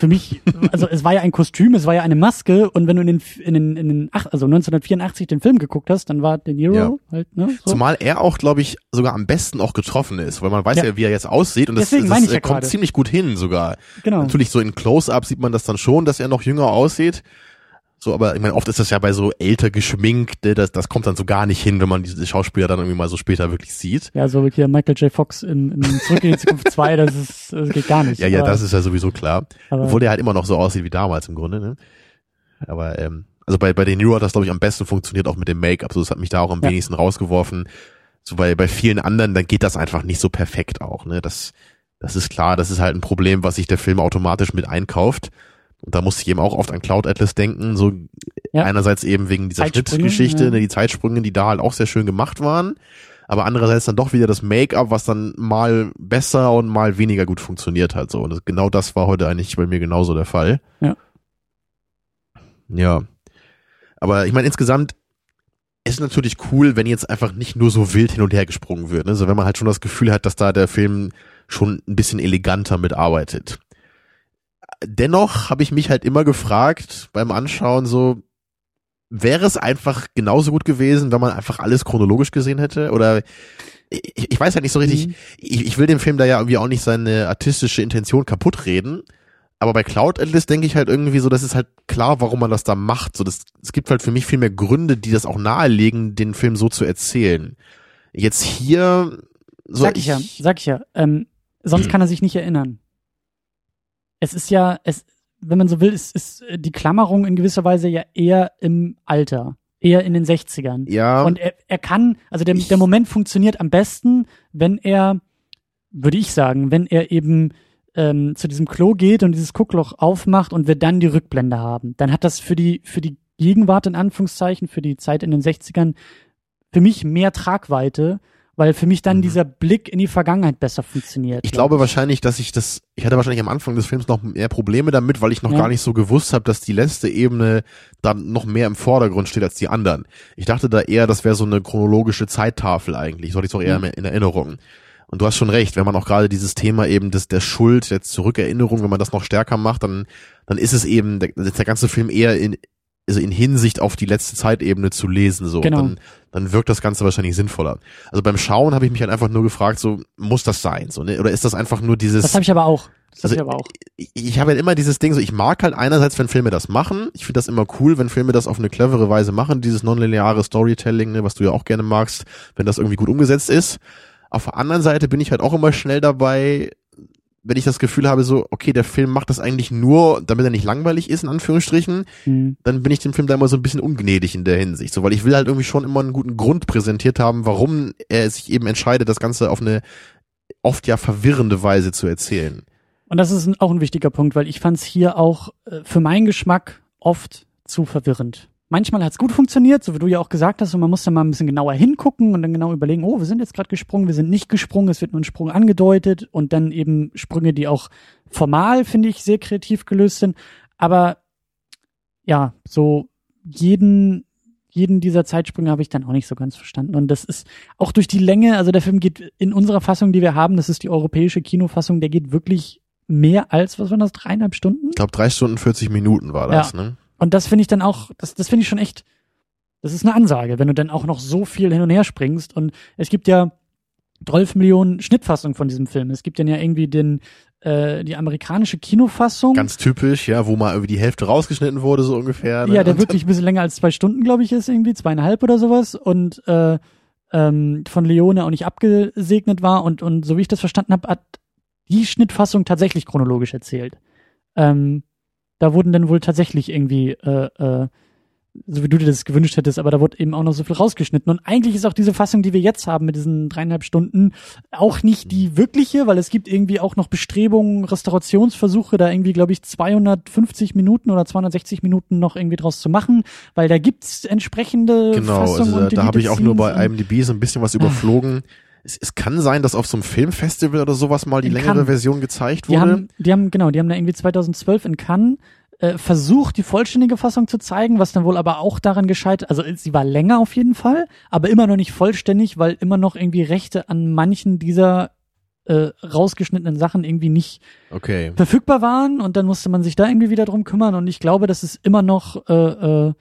für mich, also es war ja ein Kostüm, es war ja eine Maske und wenn du in den, in den, in den also 1984 den Film geguckt hast, dann war De Niro ja. halt, ne? So. Zumal er auch, glaube ich, sogar am besten auch getroffen ist, weil man weiß ja, ja wie er jetzt aussieht und das, das, das ja kommt grade. ziemlich gut hin sogar. Genau. Natürlich so in Close-Up sieht man das dann schon, dass er noch jünger aussieht. So, aber ich meine, oft ist das ja bei so älter geschminkt, ne, das, das kommt dann so gar nicht hin, wenn man diese Schauspieler dann irgendwie mal so später wirklich sieht. Ja, so wie hier Michael J. Fox in, in Zurück in die Zukunft 2, das ist, das geht gar nicht. Ja, ja, das ist ja sowieso klar. Obwohl der halt immer noch so aussieht wie damals im Grunde, ne? Aber, ähm, also bei, bei den New hat das, glaube ich, am besten funktioniert auch mit dem Make-up. So, das hat mich da auch am ja. wenigsten rausgeworfen. So bei, bei vielen anderen, dann geht das einfach nicht so perfekt auch, ne? Das, das ist klar, das ist halt ein Problem, was sich der Film automatisch mit einkauft. Und da musste ich eben auch oft an Cloud Atlas denken, so ja. einerseits eben wegen dieser Schnittgeschichte, ja. Ne, die Zeitsprünge, die da halt auch sehr schön gemacht waren, aber andererseits dann doch wieder das Make-up, was dann mal besser und mal weniger gut funktioniert hat so. Und das, genau das war heute eigentlich bei mir genauso der Fall. Ja. Ja. Aber ich meine, insgesamt ist natürlich cool, wenn jetzt einfach nicht nur so wild hin und her gesprungen wird. Ne? Also wenn man halt schon das Gefühl hat, dass da der Film schon ein bisschen eleganter mitarbeitet dennoch habe ich mich halt immer gefragt beim Anschauen so, wäre es einfach genauso gut gewesen, wenn man einfach alles chronologisch gesehen hätte? Oder ich, ich weiß halt nicht so richtig, mhm. ich, ich will dem Film da ja irgendwie auch nicht seine artistische Intention kaputt reden. Aber bei Cloud Atlas denke ich halt irgendwie so, das ist halt klar, warum man das da macht. So, das, es gibt halt für mich viel mehr Gründe, die das auch nahelegen, den Film so zu erzählen. Jetzt hier, so sag ich, ich ja, sag ich ja. Ähm, sonst kann er sich nicht erinnern es ist ja, es, wenn man so will, ist, ist die Klammerung in gewisser Weise ja eher im Alter. Eher in den 60ern. Ja. Und er, er kann, also der, der Moment funktioniert am besten, wenn er, würde ich sagen, wenn er eben ähm, zu diesem Klo geht und dieses Guckloch aufmacht und wir dann die Rückblende haben. Dann hat das für die, für die Gegenwart in Anführungszeichen, für die Zeit in den 60ern, für mich mehr Tragweite, weil für mich dann mhm. dieser Blick in die Vergangenheit besser funktioniert. Ich glaube wahrscheinlich, dass ich das, ich hatte wahrscheinlich am Anfang des Films noch mehr Probleme damit, weil ich noch ja. gar nicht so gewusst habe, dass die letzte Ebene dann noch mehr im Vordergrund steht als die anderen. Ich dachte da eher, das wäre so eine chronologische Zeittafel eigentlich, so hatte ich es auch eher mhm. in Erinnerung. Und du hast schon recht, wenn man auch gerade dieses Thema eben des, der Schuld, der Zurückerinnerung, wenn man das noch stärker macht, dann, dann ist es eben, der, der ganze Film eher in, also in Hinsicht auf die letzte Zeitebene zu lesen, so. Genau. Dann, dann wirkt das Ganze wahrscheinlich sinnvoller. Also beim Schauen habe ich mich halt einfach nur gefragt, so, muss das sein, so, ne? Oder ist das einfach nur dieses. Das habe ich aber auch. Das also, ich aber auch. Ich, ich habe halt immer dieses Ding, so, ich mag halt einerseits, wenn Filme das machen. Ich finde das immer cool, wenn Filme das auf eine clevere Weise machen, dieses nonlineare Storytelling, ne, was du ja auch gerne magst, wenn das irgendwie gut umgesetzt ist. Auf der anderen Seite bin ich halt auch immer schnell dabei, wenn ich das Gefühl habe, so, okay, der Film macht das eigentlich nur, damit er nicht langweilig ist, in Anführungsstrichen, mhm. dann bin ich dem Film da immer so ein bisschen ungnädig in der Hinsicht. So, weil ich will halt irgendwie schon immer einen guten Grund präsentiert haben, warum er sich eben entscheidet, das Ganze auf eine oft ja verwirrende Weise zu erzählen. Und das ist auch ein wichtiger Punkt, weil ich fand es hier auch äh, für meinen Geschmack oft zu verwirrend. Manchmal hat es gut funktioniert, so wie du ja auch gesagt hast, und man muss dann mal ein bisschen genauer hingucken und dann genau überlegen, oh, wir sind jetzt gerade gesprungen, wir sind nicht gesprungen, es wird nur ein Sprung angedeutet und dann eben Sprünge, die auch formal, finde ich, sehr kreativ gelöst sind. Aber ja, so jeden, jeden dieser Zeitsprünge habe ich dann auch nicht so ganz verstanden. Und das ist auch durch die Länge, also der Film geht in unserer Fassung, die wir haben, das ist die europäische Kinofassung, der geht wirklich mehr als, was waren das, dreieinhalb Stunden? Ich glaube, drei Stunden 40 Minuten war das, ja. ne? Und das finde ich dann auch, das, das finde ich schon echt, das ist eine Ansage, wenn du dann auch noch so viel hin und her springst. Und es gibt ja 12 Millionen Schnittfassungen von diesem Film. Es gibt dann ja irgendwie den, äh, die amerikanische Kinofassung. Ganz typisch, ja, wo mal irgendwie die Hälfte rausgeschnitten wurde, so ungefähr. Ne? Ja, der wirklich ein bisschen länger als zwei Stunden, glaube ich, ist irgendwie, zweieinhalb oder sowas. Und äh, ähm, von Leone auch nicht abgesegnet war. Und, und so wie ich das verstanden habe, hat die Schnittfassung tatsächlich chronologisch erzählt. Ähm, da wurden dann wohl tatsächlich irgendwie, äh, äh, so wie du dir das gewünscht hättest, aber da wurde eben auch noch so viel rausgeschnitten. Und eigentlich ist auch diese Fassung, die wir jetzt haben mit diesen dreieinhalb Stunden, auch nicht die wirkliche, weil es gibt irgendwie auch noch Bestrebungen, Restaurationsversuche, da irgendwie, glaube ich, 250 Minuten oder 260 Minuten noch irgendwie draus zu machen, weil da gibt's entsprechende genau, Fassungen. Also da, da habe ich auch nur bei IMDb so ein bisschen was überflogen. Es, es kann sein, dass auf so einem Filmfestival oder sowas mal die in längere Cannes. Version gezeigt wurde. Die haben, die haben, genau, die haben da irgendwie 2012 in Cannes äh, versucht, die vollständige Fassung zu zeigen, was dann wohl aber auch daran gescheitert, also sie war länger auf jeden Fall, aber immer noch nicht vollständig, weil immer noch irgendwie Rechte an manchen dieser äh, rausgeschnittenen Sachen irgendwie nicht okay. verfügbar waren und dann musste man sich da irgendwie wieder drum kümmern und ich glaube, das ist immer noch äh, äh,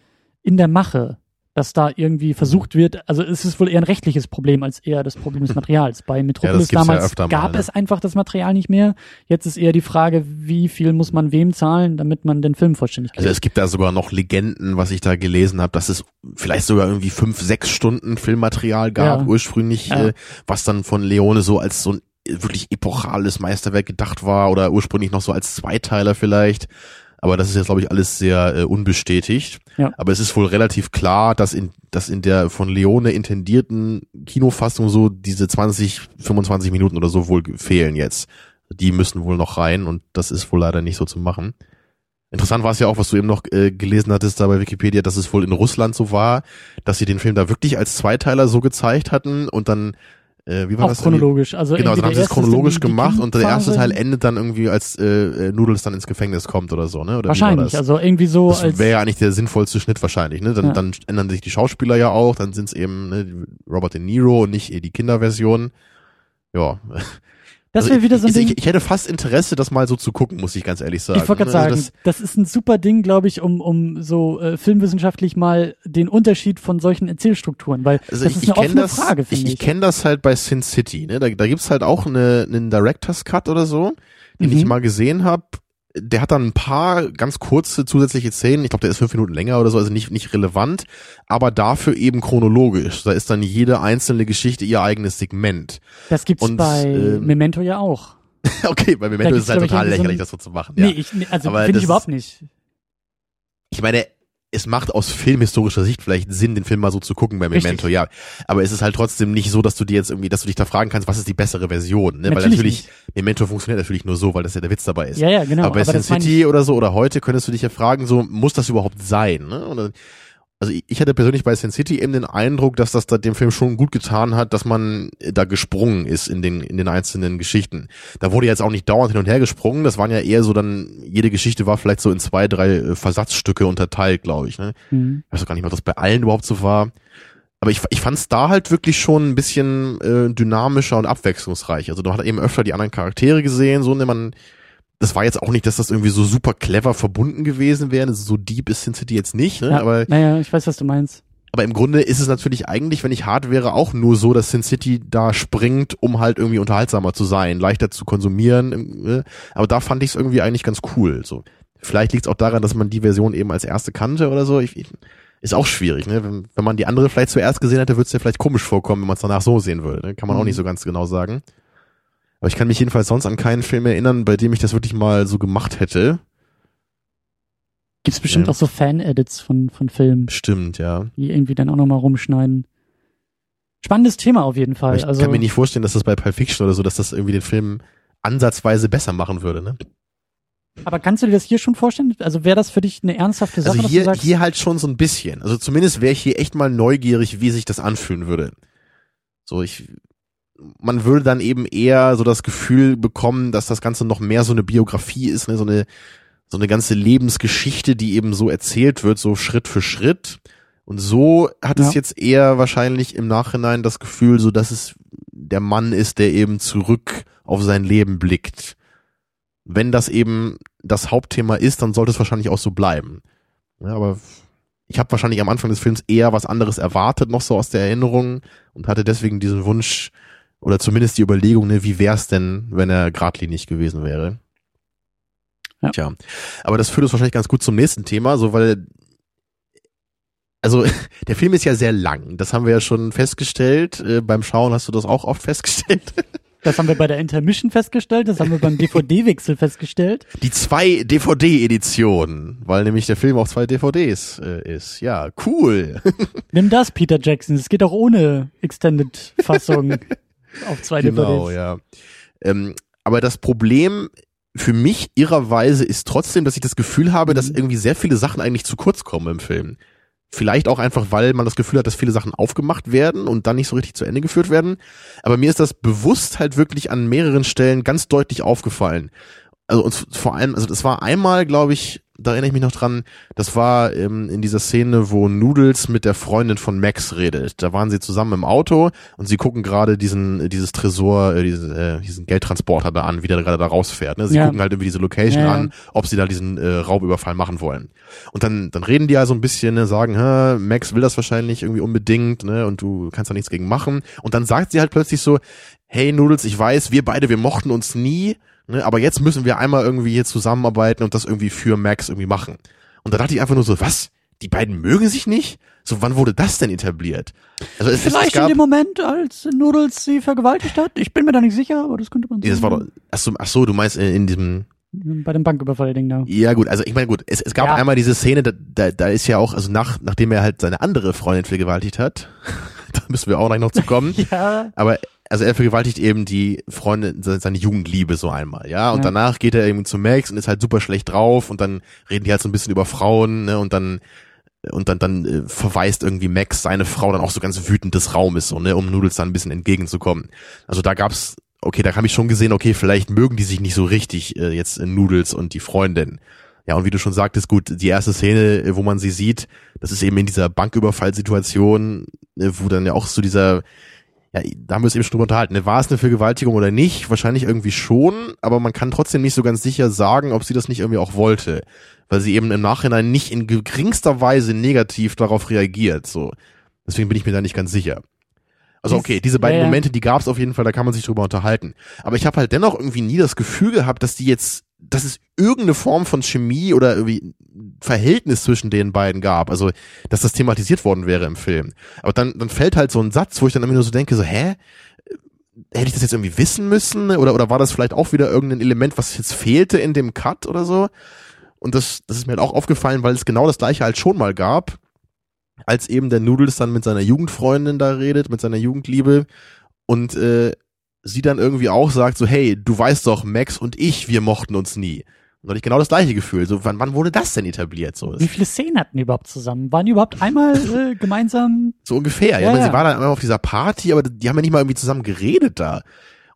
in der Mache dass da irgendwie versucht wird, also es ist wohl eher ein rechtliches Problem als eher das Problem des (laughs) Materials. Bei Metropolis ja, damals ja gab mal, es einfach das Material nicht mehr. Jetzt ist eher die Frage, wie viel muss man wem zahlen, damit man den Film vollständig kriegt. Also es gibt da sogar noch Legenden, was ich da gelesen habe, dass es vielleicht sogar irgendwie fünf, sechs Stunden Filmmaterial gab ja. ursprünglich, äh, was dann von Leone so als so ein wirklich epochales Meisterwerk gedacht war oder ursprünglich noch so als Zweiteiler vielleicht. Aber das ist jetzt, glaube ich, alles sehr äh, unbestätigt. Ja. Aber es ist wohl relativ klar, dass in, dass in der von Leone intendierten Kinofassung so diese 20, 25 Minuten oder so wohl fehlen jetzt. Die müssen wohl noch rein und das ist wohl leider nicht so zu machen. Interessant war es ja auch, was du eben noch äh, gelesen hattest da bei Wikipedia, dass es wohl in Russland so war, dass sie den Film da wirklich als Zweiteiler so gezeigt hatten und dann äh, wie war auch das? chronologisch. Also genau, dann haben sie es chronologisch gemacht und der erste Teil endet dann irgendwie, als äh, äh, Noodles dann ins Gefängnis kommt oder so, ne? Oder wahrscheinlich, also irgendwie so. Das wäre ja eigentlich der sinnvollste Schnitt wahrscheinlich, ne? Dann, ja. dann ändern sich die Schauspieler ja auch, dann sind es eben ne, Robert De Niro und nicht eh die Kinderversion. Ja. Das also wäre wieder so ein ich, Ding. Ich, ich, hätte fast Interesse, das mal so zu gucken, muss ich ganz ehrlich sagen. Ich wollte gerade also sagen, das, das, ist ein super Ding, glaube ich, um, um so äh, filmwissenschaftlich mal den Unterschied von solchen Erzählstrukturen, weil also das ich, ist eine offene das, Frage, finde ich. Ich, ich kenne das halt bei Sin City, ne? Da, da gibt's halt auch eine, einen Director's Cut oder so, den mhm. ich mal gesehen habe der hat dann ein paar ganz kurze zusätzliche Szenen. Ich glaube, der ist fünf Minuten länger oder so, also nicht, nicht relevant, aber dafür eben chronologisch. Da ist dann jede einzelne Geschichte ihr eigenes Segment. Das gibt's Und, bei äh, Memento ja auch. (laughs) okay, bei Memento ist es halt total lächerlich, so das so zu machen. Ja. Nee, ich, also finde ich überhaupt nicht. Ich meine, es macht aus filmhistorischer Sicht vielleicht Sinn, den Film mal so zu gucken bei Memento, Richtig. ja. Aber es ist halt trotzdem nicht so, dass du dir jetzt irgendwie, dass du dich da fragen kannst, was ist die bessere Version, ne? Natürlich weil natürlich, nicht. Memento funktioniert natürlich nur so, weil das ja der Witz dabei ist. Ja, ja, genau. Aber bei Sin City oder so oder heute könntest du dich ja fragen, so, muss das überhaupt sein, ne? Und also ich hatte persönlich bei Sin City eben den Eindruck, dass das da dem Film schon gut getan hat, dass man da gesprungen ist in den, in den einzelnen Geschichten. Da wurde jetzt auch nicht dauernd hin und her gesprungen, das waren ja eher so dann, jede Geschichte war vielleicht so in zwei, drei äh, Versatzstücke unterteilt, glaube ich. Ne? Mhm. Ich weiß auch gar nicht, ob das bei allen überhaupt so war. Aber ich, ich fand es da halt wirklich schon ein bisschen äh, dynamischer und abwechslungsreich. Also du hast eben öfter die anderen Charaktere gesehen, so ne man das war jetzt auch nicht, dass das irgendwie so super clever verbunden gewesen wäre. So deep ist Sin City jetzt nicht, ne? Ja, aber naja, ich weiß, was du meinst. Aber im Grunde ist es natürlich eigentlich, wenn ich hart wäre, auch nur so, dass Sin City da springt, um halt irgendwie unterhaltsamer zu sein, leichter zu konsumieren. Ne? Aber da fand ich es irgendwie eigentlich ganz cool. So, vielleicht liegt es auch daran, dass man die Version eben als erste kannte oder so. Ich, ich, ist auch schwierig, ne? Wenn, wenn man die andere vielleicht zuerst gesehen hätte, würde es ja vielleicht komisch vorkommen, wenn man es danach so sehen würde. Ne? Kann man mhm. auch nicht so ganz genau sagen. Aber ich kann mich jedenfalls sonst an keinen Film erinnern, bei dem ich das wirklich mal so gemacht hätte. Gibt's bestimmt Ja. auch so Fan-Edits von, von Filmen, Stimmt, ja. die irgendwie dann auch nochmal rumschneiden. Spannendes Thema auf jeden Aber Fall. ich also, kann mir nicht vorstellen, dass das bei Pulp Fiction oder so, dass das irgendwie den Film ansatzweise besser machen würde, ne? aber kannst du dir das hier schon vorstellen? Also wäre das für dich eine ernsthafte Sache, Also hier, sagst, hier halt schon so ein bisschen. Also zumindest wäre ich hier echt mal neugierig, wie sich das anfühlen würde. So, ich, man würde dann eben eher so das Gefühl bekommen, dass das Ganze noch mehr so eine Biografie ist, ne? so eine, so eine ganze Lebensgeschichte, die eben so erzählt wird, so Schritt für Schritt. Und so hat Ja. es jetzt eher wahrscheinlich im Nachhinein das Gefühl, so dass es der Mann ist, der eben zurück auf sein Leben blickt. Wenn das eben das Hauptthema ist, dann sollte es wahrscheinlich auch so bleiben. Ja, aber ich habe wahrscheinlich am Anfang des Films eher was anderes erwartet, noch so aus der Erinnerung und hatte deswegen diesen Wunsch oder zumindest die Überlegung, ne, wie wär's denn, wenn er geradlinig gewesen wäre. Ja. Tja, aber das führt uns wahrscheinlich ganz gut zum nächsten Thema, so weil also (laughs) der Film ist ja sehr lang, das haben wir ja schon festgestellt. Äh, beim Schauen hast du das auch oft festgestellt. (laughs) das haben wir bei der Intermission festgestellt, das haben wir beim DVD-Wechsel festgestellt. Die zwei DVD-Editionen, weil nämlich der Film auch zwei DVDs äh, ist. Ja, cool. (laughs) Nimm das, Peter Jackson. Es geht auch ohne Extended-Fassung auf zwei genau, DVDs. ja. Ähm, aber das Problem für mich irrerweise ist trotzdem, dass ich das Gefühl habe, dass Mhm. irgendwie sehr viele Sachen eigentlich zu kurz kommen im Film. Vielleicht auch einfach, weil man das Gefühl hat, dass viele Sachen aufgemacht werden und dann nicht so richtig zu Ende geführt werden. Aber mir ist das bewusst halt wirklich an mehreren Stellen ganz deutlich aufgefallen. Also und vor allem, also das war einmal, glaube ich, da erinnere ich mich noch dran, das war ähm, in dieser Szene, wo Noodles mit der Freundin von Max redet. Da waren sie zusammen im Auto und sie gucken gerade diesen, dieses Tresor, äh, diesen, äh, diesen Geldtransporter da an, wie der gerade da rausfährt. Ne? Sie Ja. gucken halt irgendwie diese Location Ja, ja. an, ob sie da diesen äh, Raubüberfall machen wollen. Und dann, dann reden die ja so ein bisschen, ne, sagen, Hä, Max will das wahrscheinlich irgendwie unbedingt, ne, und du kannst da nichts gegen machen. Und dann sagt sie halt plötzlich so, hey Noodles, ich weiß, wir beide, wir mochten uns nie, ne, aber jetzt müssen wir einmal irgendwie hier zusammenarbeiten und das irgendwie für Max irgendwie machen. Und da dachte ich einfach nur so, was? Die beiden mögen sich nicht? So, wann wurde das denn etabliert? Also es, es, es Vielleicht in gab, dem Moment, als Noodles sie vergewaltigt hat. Ich bin mir da nicht sicher, aber das könnte man Nee, das war doch, ach so, ach so, du meinst in, in diesem, Bei dem Banküberfall-Ding da. Ja gut, also ich meine gut, es, es gab Ja. einmal diese Szene, da, da, da ist ja auch, also nach, nachdem er halt seine andere Freundin vergewaltigt hat, (laughs) da müssen wir auch gleich noch zu kommen, (laughs) Ja. aber also er vergewaltigt eben die Freundin, se- seine Jugendliebe so einmal, ja, und Ja. danach geht er eben zu Max und ist halt super schlecht drauf und dann reden die halt so ein bisschen über Frauen, ne, und dann und dann dann äh, verweist irgendwie Max seine Frau dann auch so ganz wütend des Raumes so, ne, um Noodles dann ein bisschen entgegenzukommen. Also da gab's okay, da habe ich schon gesehen, okay, vielleicht mögen die sich nicht so richtig äh, jetzt in Noodles und die Freundin. Ja, und wie du schon sagtest, gut, die erste Szene, äh, wo man sie sieht, das ist eben in dieser Banküberfallsituation, äh, wo dann ja auch so dieser, ja, da haben wir uns eben schon drüber unterhalten, ne? war es eine Vergewaltigung oder nicht? Wahrscheinlich irgendwie schon, aber man kann trotzdem nicht so ganz sicher sagen, ob sie das nicht irgendwie auch wollte, weil sie eben im Nachhinein nicht in geringster Weise negativ darauf reagiert, so. Deswegen bin ich mir da nicht ganz sicher. Also okay, diese beiden ja, ja. Momente, die gab es auf jeden Fall, da kann man sich drüber unterhalten. Aber ich habe halt dennoch irgendwie nie das Gefühl gehabt, dass die jetzt, dass es irgendeine Form von Chemie oder irgendwie Verhältnis zwischen den beiden gab. Also, dass das thematisiert worden wäre im Film. Aber dann, dann fällt halt so ein Satz, wo ich dann immer nur so denke, so, hä? Hätte ich das jetzt irgendwie wissen müssen? Oder, oder war das vielleicht auch wieder irgendein Element, was jetzt fehlte in dem Cut oder so? Und das, das ist mir halt auch aufgefallen, weil es genau das gleiche halt schon mal gab, als eben der Noodles dann mit seiner Jugendfreundin da redet, mit seiner Jugendliebe und äh, sie dann irgendwie auch sagt so, hey, du weißt doch, Max und ich, wir mochten uns nie. Und da hatte ich genau das gleiche Gefühl. So, wann, wann wurde das denn etabliert? So, Wie viele Szenen hatten die überhaupt zusammen? Waren die überhaupt einmal äh, (laughs) gemeinsam? so ungefähr. Ja, Ja, ich meine, ja. sie war dann immer auf dieser Party, aber die haben ja nicht mal irgendwie zusammen geredet da.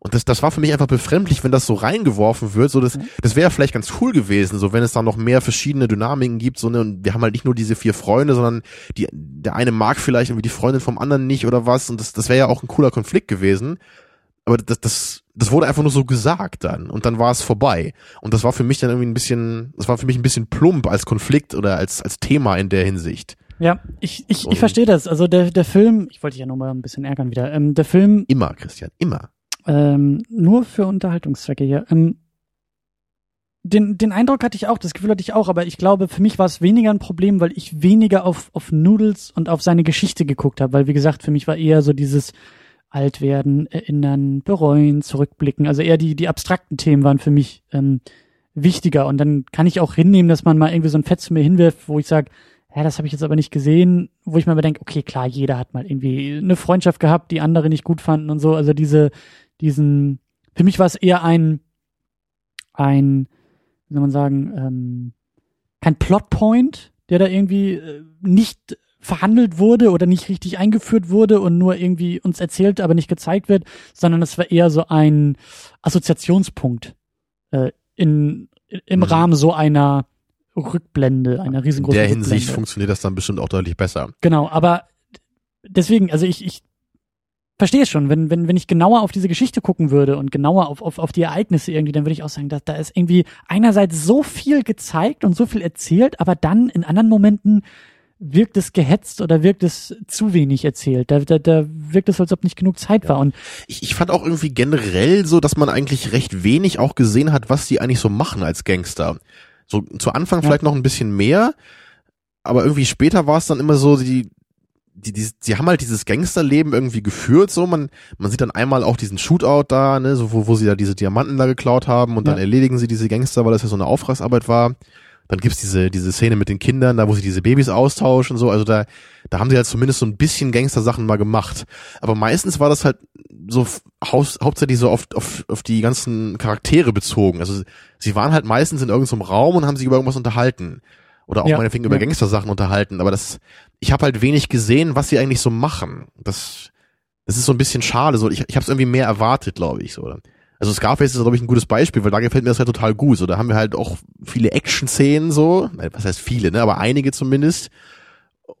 Und das, das war für mich einfach befremdlich, wenn das so reingeworfen wird. So, das, das wäre vielleicht ganz cool gewesen, so wenn es da noch mehr verschiedene Dynamiken gibt. So, ne, und wir haben halt nicht nur diese vier Freunde, sondern die, der eine mag vielleicht irgendwie die Freundin vom anderen nicht oder was. Und das, das wäre ja auch ein cooler Konflikt gewesen. Aber das, das, das wurde einfach nur so gesagt dann. Und dann war es vorbei. Und das war für mich dann irgendwie ein bisschen, das war für mich ein bisschen plump als Konflikt oder als, als Thema in der Hinsicht. Ja, ich, ich, Und- ich verstehe das. Also der, der Film, ich wollte dich ja noch mal ein bisschen ärgern wieder. Ähm, der Film Immer, Christian, immer. ähm, nur für Unterhaltungszwecke hier. Ähm, den, den Eindruck hatte ich auch, das Gefühl hatte ich auch, aber ich glaube, für mich war es weniger ein Problem, weil ich weniger auf, auf Noodles und auf seine Geschichte geguckt habe, weil wie gesagt, für mich war eher so dieses, alt werden, erinnern, bereuen, zurückblicken. Also eher die, die abstrakten Themen waren für mich ähm, wichtiger. Und dann kann ich auch hinnehmen, dass man mal irgendwie so ein Fett zu mir hinwirft, wo ich sage, ja, das habe ich jetzt aber nicht gesehen, wo ich mir aber denke, okay, klar, jeder hat mal irgendwie eine Freundschaft gehabt, die andere nicht gut fanden und so. Also diese, diesen, für mich war es eher ein, ein, wie soll man sagen, ähm, kein Plotpoint, der da irgendwie äh, nicht verhandelt wurde oder nicht richtig eingeführt wurde und nur irgendwie uns erzählt, aber nicht gezeigt wird, sondern es war eher so ein Assoziationspunkt äh, in, im mhm. Rahmen so einer Rückblende, einer riesengroßen In der Hinsicht Rückblende. funktioniert das dann bestimmt auch deutlich besser. Genau, aber deswegen, also ich, ich verstehe es schon, wenn, wenn, wenn ich genauer auf diese Geschichte gucken würde und genauer auf, auf, auf die Ereignisse irgendwie, dann würde ich auch sagen, dass da ist irgendwie einerseits so viel gezeigt und so viel erzählt, aber dann in anderen Momenten wirkt es gehetzt oder wirkt es zu wenig erzählt. Da, da, da wirkt es, als ob nicht genug Zeit ja. war. Und ich, ich fand auch irgendwie generell so, dass man eigentlich recht wenig auch gesehen hat, was die eigentlich so machen als Gangster. So zu Anfang ja. vielleicht noch ein bisschen mehr, aber irgendwie später war es dann immer so, die, die, die, die haben halt dieses Gangsterleben irgendwie geführt, so man, man sieht dann einmal auch diesen Shootout da, ne, so wo, wo sie da diese Diamanten da geklaut haben und ja. dann erledigen sie diese Gangster, weil das ja so eine Auftragsarbeit war. Dann gibt's diese, diese Szene mit den Kindern, da wo sie diese Babys austauschen, so, also da, da haben sie halt zumindest so ein bisschen Gangster-Sachen mal gemacht. Aber meistens war das halt so haus, hauptsächlich so auf, auf, auf die ganzen Charaktere bezogen. Also sie waren halt meistens in irgendeinem Raum und haben sich über irgendwas unterhalten. Oder auch ja, meinetwegen über ja. Gangster-Sachen unterhalten. Aber das, ich habe halt wenig gesehen, was sie eigentlich so machen. Das, das ist so ein bisschen schade. So, ich, ich habe es irgendwie mehr erwartet, glaube ich. So. Also Scarface ist, glaube ich, ein gutes Beispiel, weil da gefällt mir das halt total gut. So, da haben wir halt auch viele Action-Szenen so, was heißt viele, ne, aber einige zumindest.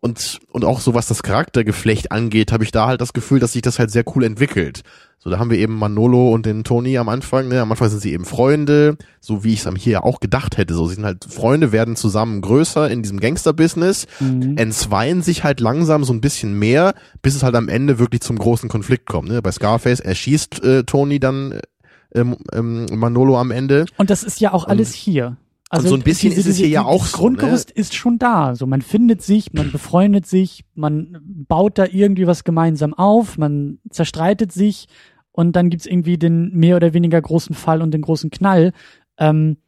Und, und auch so, was das Charaktergeflecht angeht, habe ich da halt das Gefühl, dass sich das halt sehr cool entwickelt. So, da haben wir eben Manolo und den Tony am Anfang, ne? Am Anfang sind sie eben Freunde, so wie ich es hier auch gedacht hätte. So, sie sind halt Freunde, werden zusammen größer in diesem Gangster-Business, mhm. entzweien sich halt langsam so ein bisschen mehr, bis es halt am Ende wirklich zum großen Konflikt kommt. Ne? Bei Scarface erschießt äh, Tony dann ähm, ähm, Manolo am Ende. Und das ist ja auch alles und, hier. Also und so ein bisschen diese, ist es hier ja auch das so. Grundgerüst ne? ist schon da. So man findet sich, man befreundet sich, man baut da irgendwie was gemeinsam auf, man zerstreitet sich und dann gibt's irgendwie den mehr oder weniger großen Fall und den großen Knall. Ähm,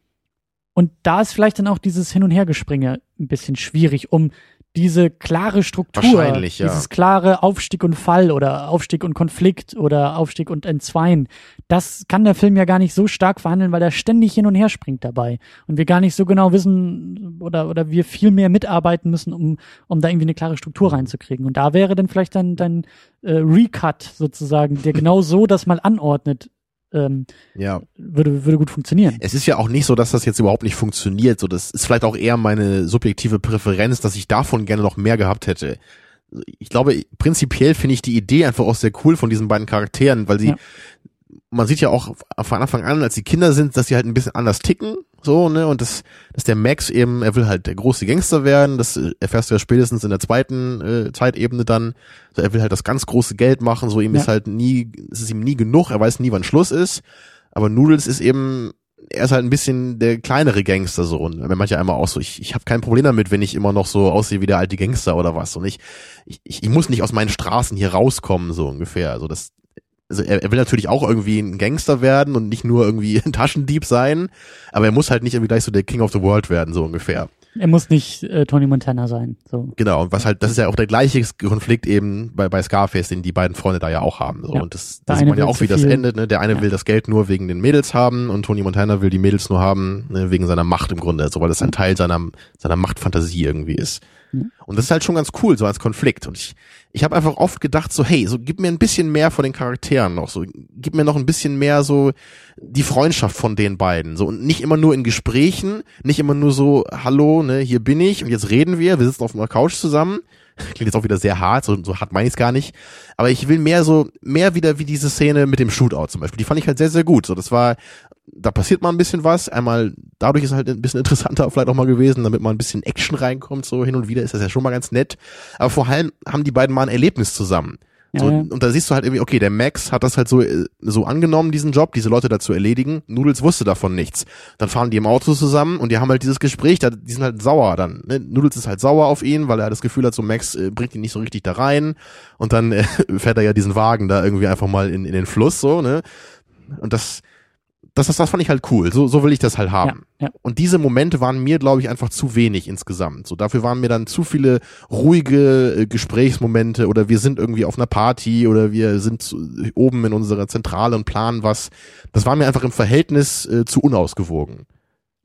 und da ist vielleicht dann auch dieses Hin- und Hergespringe ein bisschen schwierig, um diese klare Struktur, ja. dieses klare Aufstieg und Fall oder Aufstieg und Konflikt oder Aufstieg und Entzweien, das kann der Film ja gar nicht so stark verhandeln, weil er ständig hin und her springt dabei und wir gar nicht so genau wissen oder oder wir viel mehr mitarbeiten müssen, um um da irgendwie eine klare Struktur reinzukriegen. Und da wäre dann vielleicht dann dein äh, Recut sozusagen, der genau so das mal anordnet, ähm, ja. würde, würde gut funktionieren. Es ist ja auch nicht so, dass das jetzt überhaupt nicht funktioniert. So, das ist vielleicht auch eher meine subjektive Präferenz, dass ich davon gerne noch mehr gehabt hätte. Ich glaube, prinzipiell finde ich die Idee einfach auch sehr cool von diesen beiden Charakteren, weil sie, ja man sieht ja auch von Anfang an, als die Kinder sind, dass sie halt ein bisschen anders ticken, so, ne, und das, dass der Max eben, er will halt der große Gangster werden, das erfährst du ja spätestens in der zweiten äh, Zeitebene dann, so, er will halt das ganz große Geld machen, so, ihm ja. ist halt nie, es ist ihm nie genug, er weiß nie, wann Schluss ist, aber Noodles ist eben, er ist halt ein bisschen der kleinere Gangster so und wenn manche einmal auch so, ich, ich habe kein Problem damit, wenn ich immer noch so aussehe wie der alte Gangster oder was. Und ich, ich, ich muss nicht aus meinen Straßen hier rauskommen, so ungefähr, also das, also er, er will natürlich auch irgendwie ein Gangster werden und nicht nur irgendwie (laughs) ein Taschendieb sein, aber er muss halt nicht irgendwie gleich so der King of the World werden, so ungefähr. Er muss nicht äh, Tony Montana sein. So. Genau, und was halt, das ist ja auch der gleiche Konflikt eben bei, bei Scarface, den die beiden Freunde da ja auch haben. So. Ja. Und das, das sieht man ja auch, wie das endet. Ne? Der eine ja. will das Geld nur wegen den Mädels haben und Tony Montana will die Mädels nur haben, ne? wegen seiner Macht im Grunde, so weil das ein Teil seiner, seiner Machtfantasie irgendwie ist. Mhm. Und das ist halt schon ganz cool, so als Konflikt. Und ich, ich habe einfach oft gedacht, so, hey, so gib mir ein bisschen mehr von den Charakteren noch, so gib mir noch ein bisschen mehr so die Freundschaft von den beiden. So und nicht immer nur in Gesprächen, nicht immer nur so, hallo, ne, hier bin ich und jetzt reden wir, wir sitzen auf einer Couch zusammen. (laughs) Klingt jetzt auch wieder sehr hart, so, so hart meine ich es gar nicht. Aber ich will mehr so, mehr wieder wie diese Szene mit dem Shootout zum Beispiel. Die fand ich halt sehr, sehr gut. So, das war, da passiert mal ein bisschen was. Einmal, dadurch ist halt ein bisschen (laughs) interessanter vielleicht auch mal gewesen, damit mal ein bisschen Action reinkommt. So hin und wieder ist das ja schon mal ganz nett. Aber vor allem haben die beiden mal ein Erlebnis zusammen. So, ja, ja. Und da siehst du halt irgendwie, okay, der Max hat das halt so, äh, so angenommen, diesen Job, diese Leute dazu erledigen. Noodles wusste davon nichts. Dann fahren die im Auto zusammen und die haben halt dieses Gespräch, da, die sind halt sauer dann. Ne? Noodles ist halt sauer auf ihn, weil er das Gefühl hat, so Max äh, bringt ihn nicht so richtig da rein. Und dann äh, (laughs) fährt er ja diesen Wagen da irgendwie einfach mal in, in den Fluss, so, ne? Und das, das, das, das fand ich halt cool. So, so will ich das halt haben. Ja, ja. Und diese Momente waren mir, glaube ich, einfach zu wenig insgesamt. So dafür waren mir dann zu viele ruhige äh, Gesprächsmomente oder wir sind irgendwie auf einer Party oder wir sind zu, oben in unserer Zentrale und planen was. Das war mir einfach im Verhältnis äh, zu unausgewogen.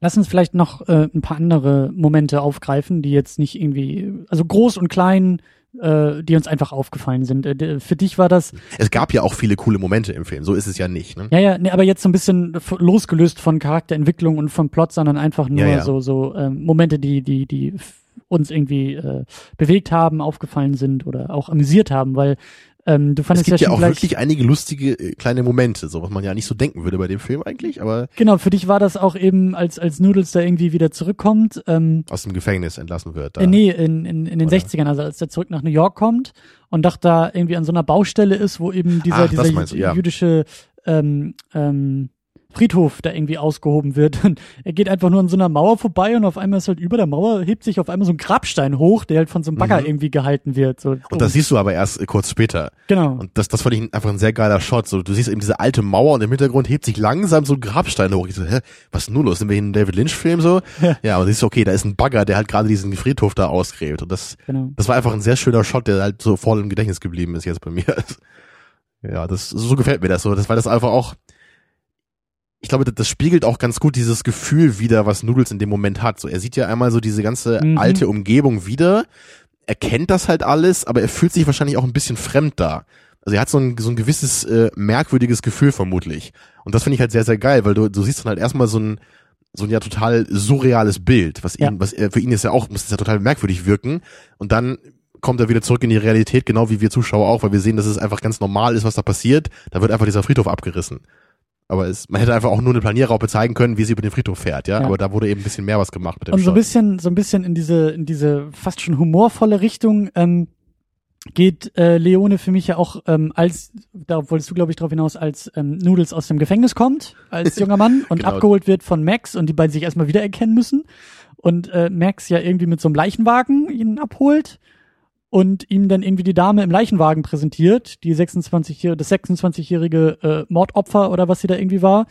Lass uns vielleicht noch äh, ein paar andere Momente aufgreifen, die jetzt nicht irgendwie, also groß und klein äh, die uns einfach aufgefallen sind. Äh, für dich war das. Es gab ja auch viele coole Momente im Film, so ist es ja nicht. Ne? Ja, ja, nee, aber jetzt so ein bisschen losgelöst von Charakterentwicklung und vom Plot, sondern einfach nur ja, ja. so so ähm, Momente, die die die uns irgendwie äh, bewegt haben, aufgefallen sind oder auch amüsiert haben, weil ähm, du fandest es gibt ja, ja auch wirklich einige lustige äh, kleine Momente, so was man ja nicht so denken würde bei dem Film eigentlich, aber genau für dich war das auch eben als als Noodles da irgendwie wieder zurückkommt ähm, aus dem Gefängnis entlassen wird. Da. Äh, nee, in, in, in den Oder? 60ern, also als er zurück nach New York kommt und doch da irgendwie an so einer Baustelle ist, wo eben dieser Ach, dieser du, ja. jüdische ähm, ähm, Friedhof da irgendwie ausgehoben wird. (laughs) Und er geht einfach nur an so einer Mauer vorbei und auf einmal ist halt über der Mauer, hebt sich auf einmal so ein Grabstein hoch, der halt von so einem Bagger mhm. irgendwie gehalten wird. So. Und das siehst du aber erst äh, kurz später. Genau. Und das, das fand ich einfach ein sehr geiler Shot. So, du siehst eben diese alte Mauer und im Hintergrund hebt sich langsam so ein Grabstein hoch. Ich so, hä, was ist denn nun los? Sind wir in einem David Lynch-Film so? Ja. ja, aber siehst du, okay, da ist ein Bagger, der halt gerade diesen Friedhof da ausgräbt. Und das, genau. das war einfach ein sehr schöner Shot, der halt so voll im Gedächtnis geblieben ist jetzt bei mir. (laughs) ja, das, so gefällt mir das so. Das, weil das einfach auch, ich glaube, das spiegelt auch ganz gut dieses Gefühl wieder, was Noodles in dem Moment hat. So, er sieht ja einmal so diese ganze mhm. alte Umgebung wieder, er kennt das halt alles, aber er fühlt sich wahrscheinlich auch ein bisschen fremd da. Also er hat so ein, so ein gewisses äh, merkwürdiges Gefühl vermutlich. Und das finde ich halt sehr, sehr geil, weil du, du siehst dann halt erstmal so ein, so ein ja total surreales Bild, was ihn, ja. was er, für ihn ist ja auch, muss das ja total merkwürdig wirken. Und dann kommt er wieder zurück in die Realität, genau wie wir Zuschauer auch, weil wir sehen, dass es einfach ganz normal ist, was da passiert. Da wird einfach dieser Friedhof abgerissen. Aber es, man hätte einfach auch nur eine Planierraupe zeigen können, wie sie über den Friedhof fährt, ja? ja. Aber da wurde eben ein bisschen mehr was gemacht mit dem Und so ein bisschen, so ein bisschen in diese, in diese fast schon humorvolle Richtung ähm, geht äh, Leone für mich ja auch ähm, als, da wolltest du glaube ich drauf hinaus, als ähm, Noodles aus dem Gefängnis kommt, als (laughs) junger Mann und genau. abgeholt wird von Max und die beiden sich erstmal wiedererkennen müssen und äh, Max ja irgendwie mit so einem Leichenwagen ihn abholt und ihm dann irgendwie die Dame im Leichenwagen präsentiert, die 26 das 26-jährige äh, Mordopfer oder was sie da irgendwie war.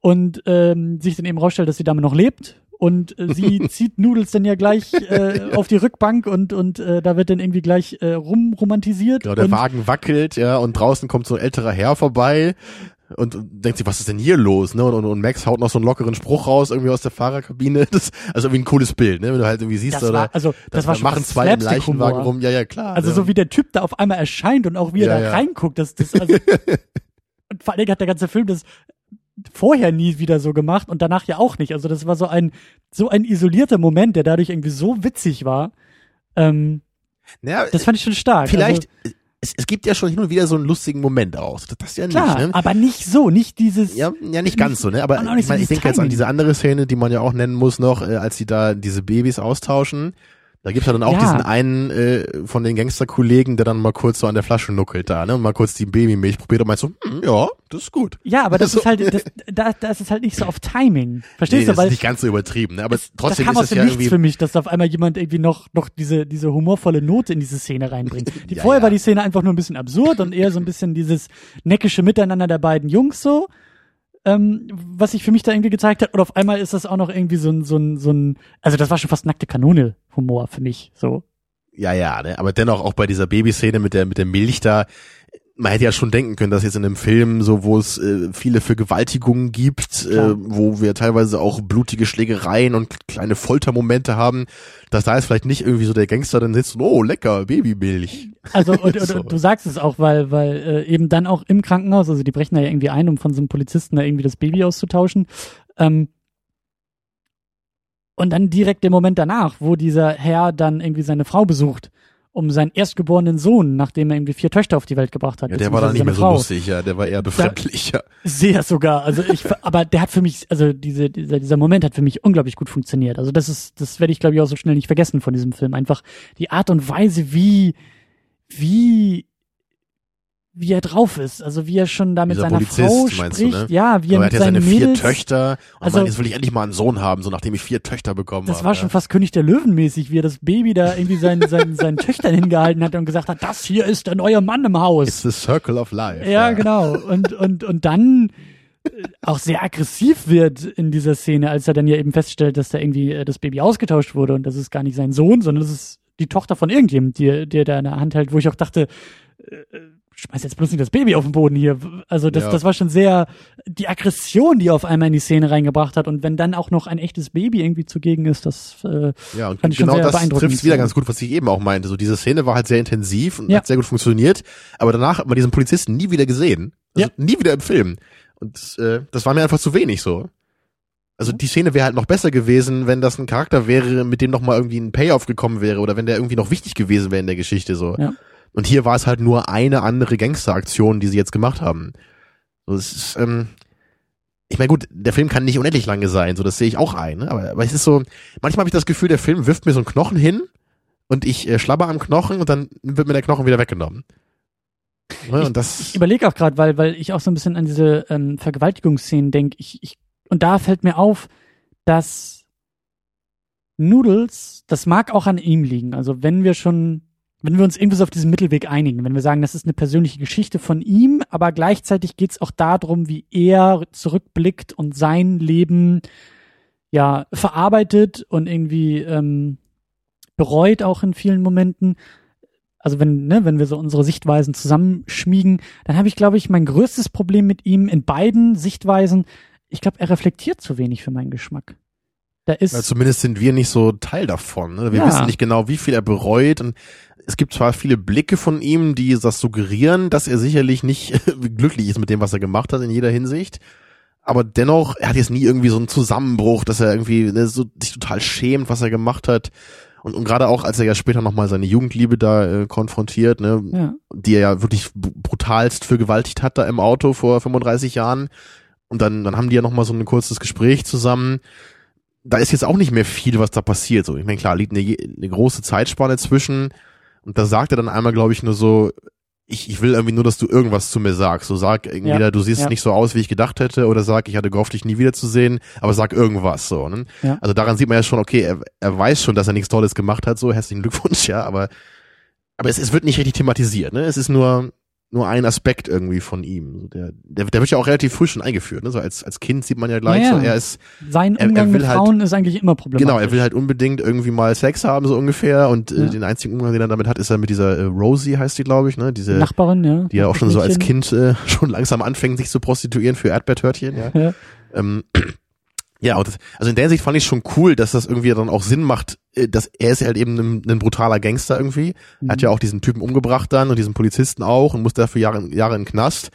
Und ähm, sich dann eben rausstellt, dass die Dame noch lebt. Und äh, sie (laughs) zieht Noodles dann ja gleich äh, (laughs) auf die Rückbank und und äh, da wird dann irgendwie gleich äh, rumromantisiert. Genau, der Wagen wackelt, ja, und draußen kommt so ein älterer Herr vorbei und denkt sich, was ist denn hier los? Ne? Und, und, Max haut noch so einen lockeren Spruch raus, irgendwie aus der Fahrerkabine. (laughs) Das, also irgendwie ein cooles Bild, ne? Wenn du halt irgendwie siehst, das war, also das, das war schon machen zwei im Leichenwagen rum. Ja, ja, klar. Also ja. so wie der Typ da auf einmal erscheint und auch wie er ja, da ja. reinguckt, das, das also (laughs) und vor allen Dingen hat der ganze Film das vorher nie wieder so gemacht und danach ja auch nicht. Also das war so ein so ein isolierter Moment, der dadurch irgendwie so witzig war. Ähm, naja, das fand ich schon stark. Vielleicht, also, es, es gibt ja schon hin und wieder so einen lustigen Moment auch. Das, das ja Klar, nicht, ne? aber nicht so, nicht dieses. Ja, ja nicht ganz so, ne? Aber ich, mein, ich denke jetzt an diese andere Szene, die man ja auch nennen muss noch, äh, als sie da diese Babys austauschen. Da gibt's ja dann auch ja. diesen einen äh, von den Gangsterkollegen, der dann mal kurz so an der Flasche nuckelt da, ne? Und mal kurz die Babymilch probiert und meint so, hm, ja, das ist gut. Ja, aber das so. (laughs) ist halt, das, da, das ist halt nicht so auf Timing. Verstehst nee, du? Das Weil ist nicht ganz so übertrieben, ne? Aber es, trotzdem das kam ist es ja irgendwie für mich, dass auf einmal jemand irgendwie noch noch diese diese humorvolle Note in diese Szene reinbringt. (laughs) Die, ja, vorher ja. war die Szene einfach nur ein bisschen absurd und eher so ein bisschen dieses neckische Miteinander der beiden Jungs so ähm, was sich für mich da irgendwie gezeigt hat. Und auf einmal ist das auch noch irgendwie so ein, so ein, so ein, also das war schon fast nackte Kanone-Humor für mich, so. Ja, ja, ne? aber dennoch auch bei dieser Babyszene mit der, mit der Milch da, man hätte ja schon denken können, dass jetzt in einem Film, so wo es äh, viele Vergewaltigungen gibt, äh, wo wir teilweise auch blutige Schlägereien und kleine Foltermomente haben, dass da jetzt vielleicht nicht irgendwie so der Gangster dann sitzt und oh lecker Babymilch. Also (laughs) und, so. und, du sagst es auch, weil weil äh, eben dann auch im Krankenhaus, also die brechen da ja irgendwie ein, um von so einem Polizisten da irgendwie das Baby auszutauschen. Ähm, und dann direkt der Moment danach, wo dieser Herr dann irgendwie seine Frau besucht um seinen erstgeborenen Sohn, nachdem er irgendwie vier Töchter auf die Welt gebracht hat. Ja, der war dann nicht mehr so Frau. lustig, ja, der war eher befremdlich, ja. Sehr sogar, also ich, (laughs) aber der hat für mich, also diese, dieser, dieser Moment hat für mich unglaublich gut funktioniert. Also das ist, das werde ich glaube ich auch so schnell nicht vergessen von diesem Film. Einfach die Art und Weise, wie, wie wie er drauf ist, also wie er schon da mit Dieser seiner Polizist, Frau meinst du, spricht, ne? ja, wie er er mit hat ja seinen seine vier Mädels, Töchter. Und Also- jetzt will ich endlich mal einen Sohn haben, so nachdem ich vier Töchter bekommen das habe. war schon ja. fast König der Löwen mäßig, wie er das Baby da irgendwie seinen, (laughs) seinen, seinen Töchtern hingehalten hat und gesagt hat, das hier ist der neue Mann im Haus. It's the circle of life. Ja, genau. Und, und, und dann äh, auch sehr aggressiv wird in dieser Szene, als er dann ja eben feststellt, dass da irgendwie äh, das Baby ausgetauscht wurde und das ist gar nicht sein Sohn, sondern das ist die Tochter von irgendjemandem, die, die er da in der Hand hält, wo ich auch dachte, äh, schmeiß jetzt bloß nicht das Baby auf den Boden hier. Also das, Ja. das war schon sehr die Aggression, die er auf einmal in die Szene reingebracht hat. Und wenn dann auch noch ein echtes Baby irgendwie zugegen ist, das äh, Ja, und Fand ich schon genau sehr das beeindruckend. trifft wieder ganz gut, was ich eben auch meinte. So diese Szene war halt sehr intensiv und Ja. hat sehr gut funktioniert, aber danach hat man diesen Polizisten nie wieder gesehen. Also Ja. nie wieder im Film. Und äh, das war mir einfach zu wenig so. Also die Szene wäre halt noch besser gewesen, wenn das ein Charakter wäre, mit dem noch mal irgendwie ein Payoff gekommen wäre oder wenn der irgendwie noch wichtig gewesen wäre in der Geschichte so. Ja. Und hier war es halt nur eine andere Gangsteraktion, die sie jetzt gemacht haben. So, es ist, ähm, ich meine, gut, der Film kann nicht unendlich lange sein, so das sehe ich auch ein, ne? aber, aber es ist so, manchmal habe ich das Gefühl, der Film wirft mir so einen Knochen hin und ich äh, schlabber am Knochen und dann wird mir der Knochen wieder weggenommen. Ne? Und das, Ich überlege auch gerade, weil, weil ich auch so ein bisschen an diese ähm, Vergewaltigungsszenen denke. Ich, ich, und da fällt mir auf, dass Noodles, das mag auch an ihm liegen. Also wenn wir schon, wenn wir uns irgendwie so auf diesen Mittelweg einigen, wenn wir sagen, das ist eine persönliche Geschichte von ihm, aber gleichzeitig geht es auch darum, wie er zurückblickt und sein Leben ja verarbeitet und irgendwie ähm, bereut auch in vielen Momenten also wenn, ne, wenn wir so unsere Sichtweisen zusammenschmiegen, dann habe ich, glaube ich, mein größtes Problem mit ihm in beiden Sichtweisen. Ich glaube, er reflektiert zu wenig für meinen Geschmack. Da ist, ja, zumindest sind wir nicht so Teil davon. Ne? Wir Ja. wissen nicht genau, wie viel er bereut und es gibt zwar viele Blicke von ihm, die das suggerieren, dass er sicherlich nicht (laughs) glücklich ist mit dem, was er gemacht hat in jeder Hinsicht. Aber dennoch, er hat jetzt nie irgendwie so einen Zusammenbruch, dass er irgendwie ne, so, sich total schämt, was er gemacht hat. Und, und gerade auch, als er ja später nochmal seine Jugendliebe da äh, konfrontiert, ne, ja, die er ja wirklich brutalst vergewaltigt hat da im Auto vor 35 Jahren. Und dann, dann haben die ja nochmal so ein kurzes Gespräch zusammen. Da ist jetzt auch nicht mehr viel, was da passiert. So, ich meine, klar, liegt eine, eine große Zeitspanne zwischen. Und da sagt er dann einmal, glaube ich, nur so, ich, ich will irgendwie nur, dass du irgendwas zu mir sagst. So sag entweder, Ja, du siehst ja. nicht so aus, wie ich gedacht hätte, oder sag, ich hatte gehofft, dich nie wiederzusehen, aber sag irgendwas so. Ne? Ja. Also daran sieht man ja schon, okay, er, er weiß schon, dass er nichts Tolles gemacht hat, so herzlichen Glückwunsch, (laughs) ja, aber aber es, es wird nicht richtig thematisiert, ne? Es ist nur nur ein Aspekt irgendwie von ihm. Der, der, der wird ja auch relativ früh schon eingeführt, ne? So als als Kind sieht man ja gleich, Ja, so er ist sein er- er Umgang will mit halt- Frauen ist eigentlich immer problematisch. genau, er will halt unbedingt irgendwie mal Sex haben so ungefähr und äh, Ja. den einzigen Umgang, den er damit hat, ist er mit dieser äh, Rosie heißt die, glaube ich, ne? Diese Nachbarin, ja. die ja auch schon so als. Kind äh, (laughs) schon langsam anfängt, sich zu prostituieren für Erdbeertörtchen, ja. Ja. Ähm, ja, und das, also in der Sicht fand ich schon cool, dass das irgendwie dann auch Sinn macht, äh, dass er ist halt eben ein, ein brutaler Gangster irgendwie. Mhm. Er hat ja auch diesen Typen umgebracht dann und diesen Polizisten auch und muss dafür Jahre, Jahre in den Knast.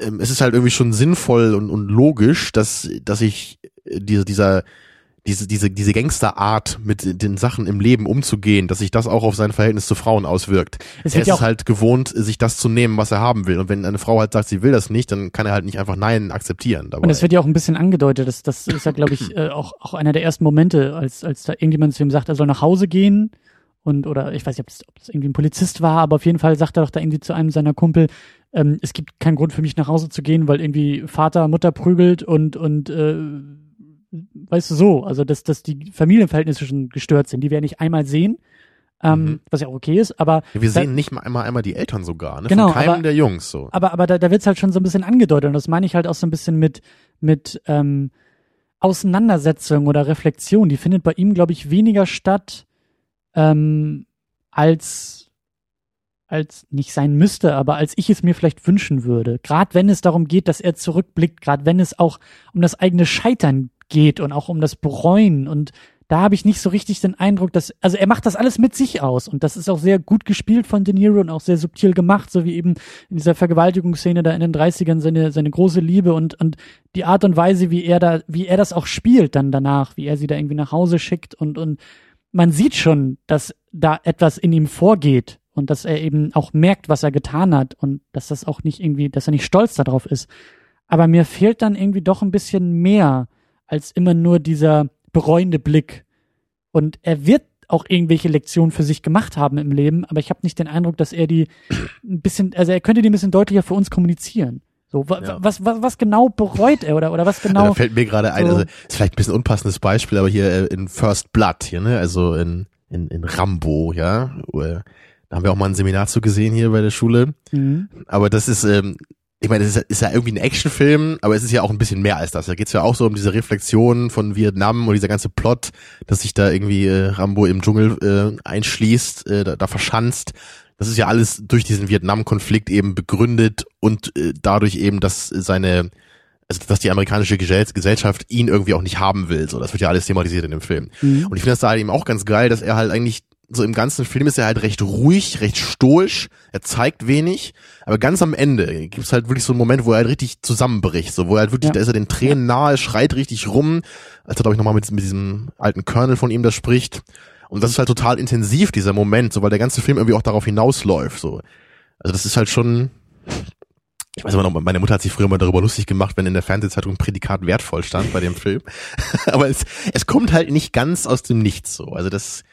Ähm, es ist halt irgendwie schon sinnvoll und, und logisch, dass, dass ich äh, diese, dieser, diese, diese, diese Gangsterart mit den Sachen im Leben umzugehen, dass sich das auch auf sein Verhältnis zu Frauen auswirkt. Es er ist ja halt gewohnt, sich das zu nehmen, was er haben will. Und wenn eine Frau halt sagt, sie will das nicht, dann kann er halt nicht einfach Nein akzeptieren. Dabei. und es wird ja auch ein bisschen angedeutet. Das, das ist ja, glaube ich, (clears throat) äh, auch, auch einer der ersten Momente, als, als da irgendjemand zu ihm sagt, er soll nach Hause gehen. Und, oder ich weiß nicht, ob das, ob das irgendwie ein Polizist war, aber auf jeden Fall sagt er doch da irgendwie zu einem seiner Kumpel, ähm, es gibt keinen Grund für mich nach Hause zu gehen, weil irgendwie Vater Mutter prügelt und, und äh, weißt du so, also dass, dass die Familienverhältnisse schon gestört sind, die wir ja nicht einmal sehen, ähm, Mhm. was ja auch okay ist, aber Ja, wir da- sehen nicht mal einmal, einmal die Eltern sogar, ne? Genau, Von keinem aber- der Jungs so. aber, aber da, da wird's halt schon so ein bisschen angedeutet und das meine ich halt auch so ein bisschen mit, mit ähm, Auseinandersetzung oder Reflexion. Die findet bei ihm, glaube ich, weniger statt ähm, als als nicht sein müsste, aber als ich es mir vielleicht wünschen würde. Gerade wenn es darum geht, dass er zurückblickt, gerade wenn es auch um das eigene Scheitern geht und auch um das Bereuen. Und da habe ich nicht so richtig den Eindruck, dass, also er macht das alles mit sich aus. Und das ist auch sehr gut gespielt von De Niro und auch sehr subtil gemacht, so wie eben in dieser Vergewaltigungsszene da in den 30ern seine, seine große Liebe und, und die Art und Weise, wie er da, wie er das auch spielt dann danach, wie er sie da irgendwie nach Hause schickt. Und, und man sieht schon, dass da etwas in ihm vorgeht und dass er eben auch merkt, was er getan hat und dass das auch nicht irgendwie, dass er nicht stolz darauf ist. Aber mir fehlt dann irgendwie doch ein bisschen mehr als immer nur dieser bereuende Blick. Und er wird auch irgendwelche Lektionen für sich gemacht haben im Leben, aber ich habe nicht den Eindruck, dass er die ein bisschen, also er könnte die ein bisschen deutlicher für uns kommunizieren. So, wa, Ja. was, was, was genau bereut er oder, oder was Ja, genau? da fällt mir gerade ein, so- also ist vielleicht ein bisschen unpassendes Beispiel, aber hier äh, in First Blood hier, ne, also in, in, in Rambo, ja, da haben wir auch mal ein Seminar zu gesehen hier bei der Schule. Mhm. Aber das ist, ähm, ich meine, das ist, ja- ist ja irgendwie ein Actionfilm, aber es ist ja auch ein bisschen mehr als das. Da geht's ja auch so um diese Reflexion von Vietnam und dieser ganze Plot, dass sich da irgendwie äh, Rambo im Dschungel äh, einschließt, äh, da, da verschanzt. Das ist ja alles durch diesen Vietnam-Konflikt eben begründet und äh, dadurch eben, dass seine, also dass die amerikanische Gesell Gesellschaft ihn irgendwie auch nicht haben will. So, das wird ja alles thematisiert in dem Film. Mhm. Und ich finde das da halt eben auch ganz geil, dass er halt eigentlich so im ganzen Film ist er halt recht ruhig, recht stoisch, er zeigt wenig, aber ganz am Ende gibt's halt wirklich so einen Moment, wo er halt richtig zusammenbricht, so wo er halt wirklich, Ja. da ist er den Tränen nahe, schreit richtig rum, als er glaube ich nochmal mit, mit diesem alten Colonel von ihm da spricht. Und das ist halt total intensiv, dieser Moment, so weil der ganze Film irgendwie auch darauf hinausläuft, so. Also das ist halt schon, ich weiß immer noch, meine Mutter hat sich früher mal darüber lustig gemacht, wenn in der Fernsehzeitung Prädikat wertvoll stand bei dem Film. (laughs) Aber es, es kommt halt nicht ganz aus dem Nichts so. Also das,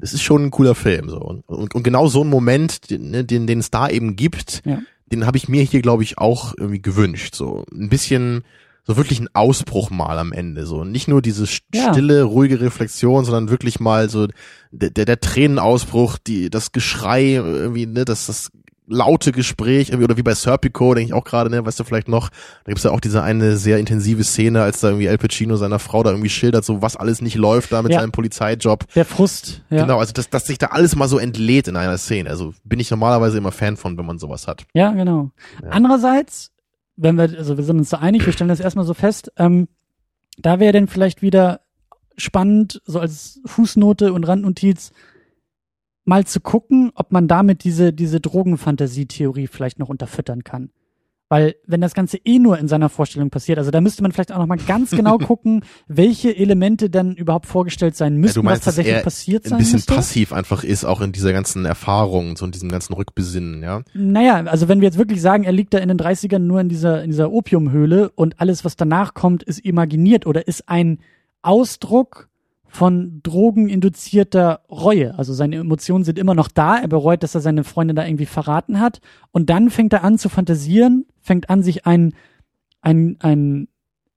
das ist schon ein cooler Film so. Und, und, und genau so ein Moment, den, ne, den, den es da eben gibt, Ja. den habe ich mir hier, glaube ich, auch irgendwie gewünscht. So ein bisschen, so wirklich ein Ausbruch mal am Ende. So nicht nur diese st- Ja. stille, ruhige Reflexion, sondern wirklich mal so der, der, der Tränenausbruch, die, das Geschrei, irgendwie, ne, das, das laute Gespräch, irgendwie, oder wie bei Serpico, denke ich auch gerade, ne, weißt du vielleicht noch, da gibt's ja auch diese eine sehr intensive Szene, als da irgendwie Al Pacino seiner Frau da irgendwie schildert, so was alles nicht läuft da mit Ja. seinem Polizeijob. Der Frust, ja. Genau, also dass, dass sich da alles mal so entlädt in einer Szene. Also bin ich normalerweise immer Fan von, wenn man sowas hat. Ja, genau. Ja. Andererseits, wenn wir, also wir sind uns da einig, wir stellen das erstmal so fest, ähm, da wäre denn vielleicht wieder spannend, so als Fußnote und Randnotiz, mal zu gucken, ob man damit diese, diese Drogenfantasietheorie vielleicht noch unterfüttern kann. Weil, wenn das Ganze eh nur in seiner Vorstellung passiert, also da müsste man vielleicht auch nochmal ganz genau (laughs) gucken, welche Elemente dann überhaupt vorgestellt sein müssten, meinst, was tatsächlich er passiert Ein sein bisschen müsste. passiv einfach ist, auch in dieser ganzen Erfahrung, so in diesem ganzen Rückbesinnen, ja. Naja, also wenn wir jetzt wirklich sagen, er liegt da in den 30ern nur in dieser, in dieser Opiumhöhle und alles, was danach kommt, ist imaginiert oder ist ein Ausdruck von drogeninduzierter Reue. Also seine Emotionen sind immer noch da. Er bereut, dass er seine Freundin da irgendwie verraten hat. Und dann fängt er an zu fantasieren, fängt an, sich ein, ein, ein,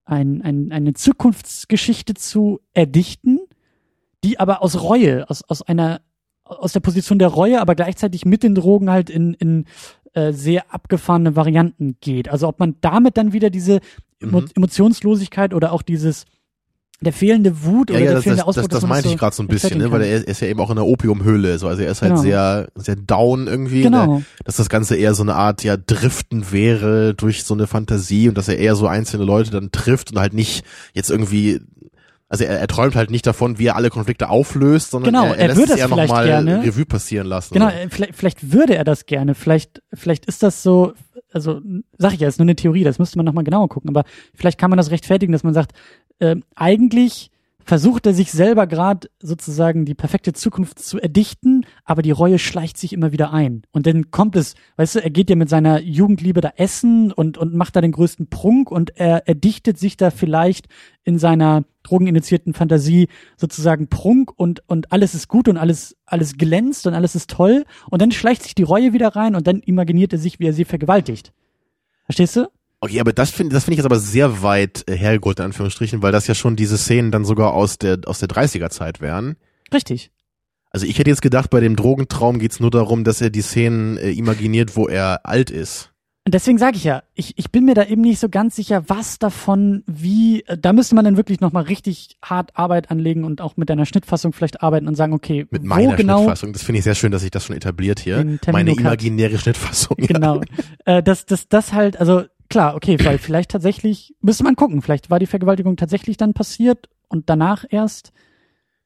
ein, ein, eine Zukunftsgeschichte zu erdichten, die aber aus Reue, aus, aus einer, aus der Position der Reue, aber gleichzeitig mit den Drogen halt in, in äh, sehr abgefahrene Varianten geht. Also ob man damit dann wieder diese Emo Mhm. Emotionslosigkeit oder auch dieses der fehlende Wut Ja, oder ja, der das, fehlende das, Ausdruck, das, das man meinte so ich gerade so ein bisschen, ne? weil kann. er ist ja eben auch in der Opiumhöhle, so, also er ist halt Genau. sehr, sehr down irgendwie, Genau. ne? dass das Ganze eher so eine Art, ja, Driften wäre durch so eine Fantasie und dass er eher so einzelne Leute dann trifft und halt nicht jetzt irgendwie, also er, er träumt halt nicht davon, wie er alle Konflikte auflöst, sondern Genau, er, er, er lässt würde es eher nochmal. Revue passieren lassen. Genau, so. äh, vielleicht, vielleicht würde er das gerne. Vielleicht, vielleicht ist das so, also sag ich ja, ist nur eine Theorie, das müsste man nochmal genauer gucken, aber vielleicht kann man das rechtfertigen, dass man sagt, äh, eigentlich versucht er sich selber gerade sozusagen die perfekte Zukunft zu erdichten, aber die Reue schleicht sich immer wieder ein. Und dann kommt es, weißt du, er geht ja mit seiner Jugendliebe da essen und, und macht da den größten Prunk und er erdichtet sich da vielleicht in seiner drogeninduzierten Fantasie sozusagen Prunk und, und alles ist gut und alles, alles glänzt und alles ist toll. Und dann schleicht sich die Reue wieder rein und dann imaginiert er sich, wie er sie vergewaltigt. Verstehst du? Okay, aber das finde das finde ich jetzt aber sehr weit äh, hergeholt, in Anführungsstrichen, weil das ja schon diese Szenen dann sogar aus der, aus der 30er Zeit wären. Richtig. Also ich hätte jetzt gedacht, bei dem Drogentraum geht's nur darum, dass er die Szenen äh, imaginiert, wo er alt ist. Und deswegen sage ich ja, ich, ich bin mir da eben nicht so ganz sicher, was davon, wie, äh, da müsste man dann wirklich nochmal richtig hart Arbeit anlegen und auch mit deiner Schnittfassung vielleicht arbeiten und sagen, okay, Mit meiner genau, Schnittfassung. Das finde ich sehr schön, dass sich das schon etabliert hier. Meine imaginäre Schnittfassung. ja. (laughs) genau, (laughs) äh, dass das, das halt, also klar, okay, weil vielleicht tatsächlich, müsste man gucken, vielleicht war die Vergewaltigung tatsächlich dann passiert und danach erst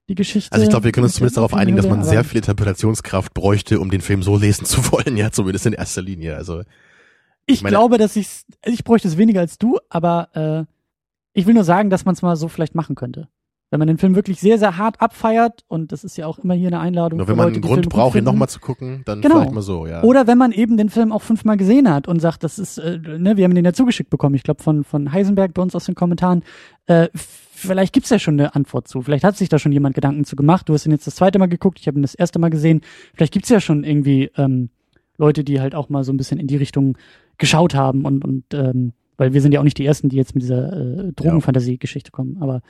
die Geschichte. Also ich glaube, wir können uns zumindest darauf einigen, dass man sehr viel Interpretationskraft bräuchte, um den Film so lesen zu wollen, ja, zumindest in erster Linie. Also Ich meine- glaube, dass ich ich bräuchte es weniger als du, aber äh, ich will nur sagen, dass man es mal so vielleicht machen könnte. Wenn man den Film wirklich sehr, sehr hart abfeiert, und das ist ja auch immer hier eine Einladung. nur wenn man Leute, einen Grund braucht, ihn nochmal zu gucken, dann Genau. vielleicht mal so, ja. Oder wenn man eben den Film auch fünfmal gesehen hat und sagt, das ist, äh, ne, wir haben den ja zugeschickt bekommen, ich glaube von, von Heisenberg bei uns aus den Kommentaren. Äh, vielleicht gibt's ja schon eine Antwort zu. Vielleicht hat sich da schon jemand Gedanken zu gemacht. Du hast ihn jetzt das zweite Mal geguckt, ich habe ihn das erste Mal gesehen. Vielleicht gibt's ja schon irgendwie ähm, Leute, die halt auch mal so ein bisschen in die Richtung geschaut haben und, und ähm, weil wir sind ja auch nicht die Ersten, die jetzt mit dieser äh, Drogenfantasie-Geschichte kommen. Aber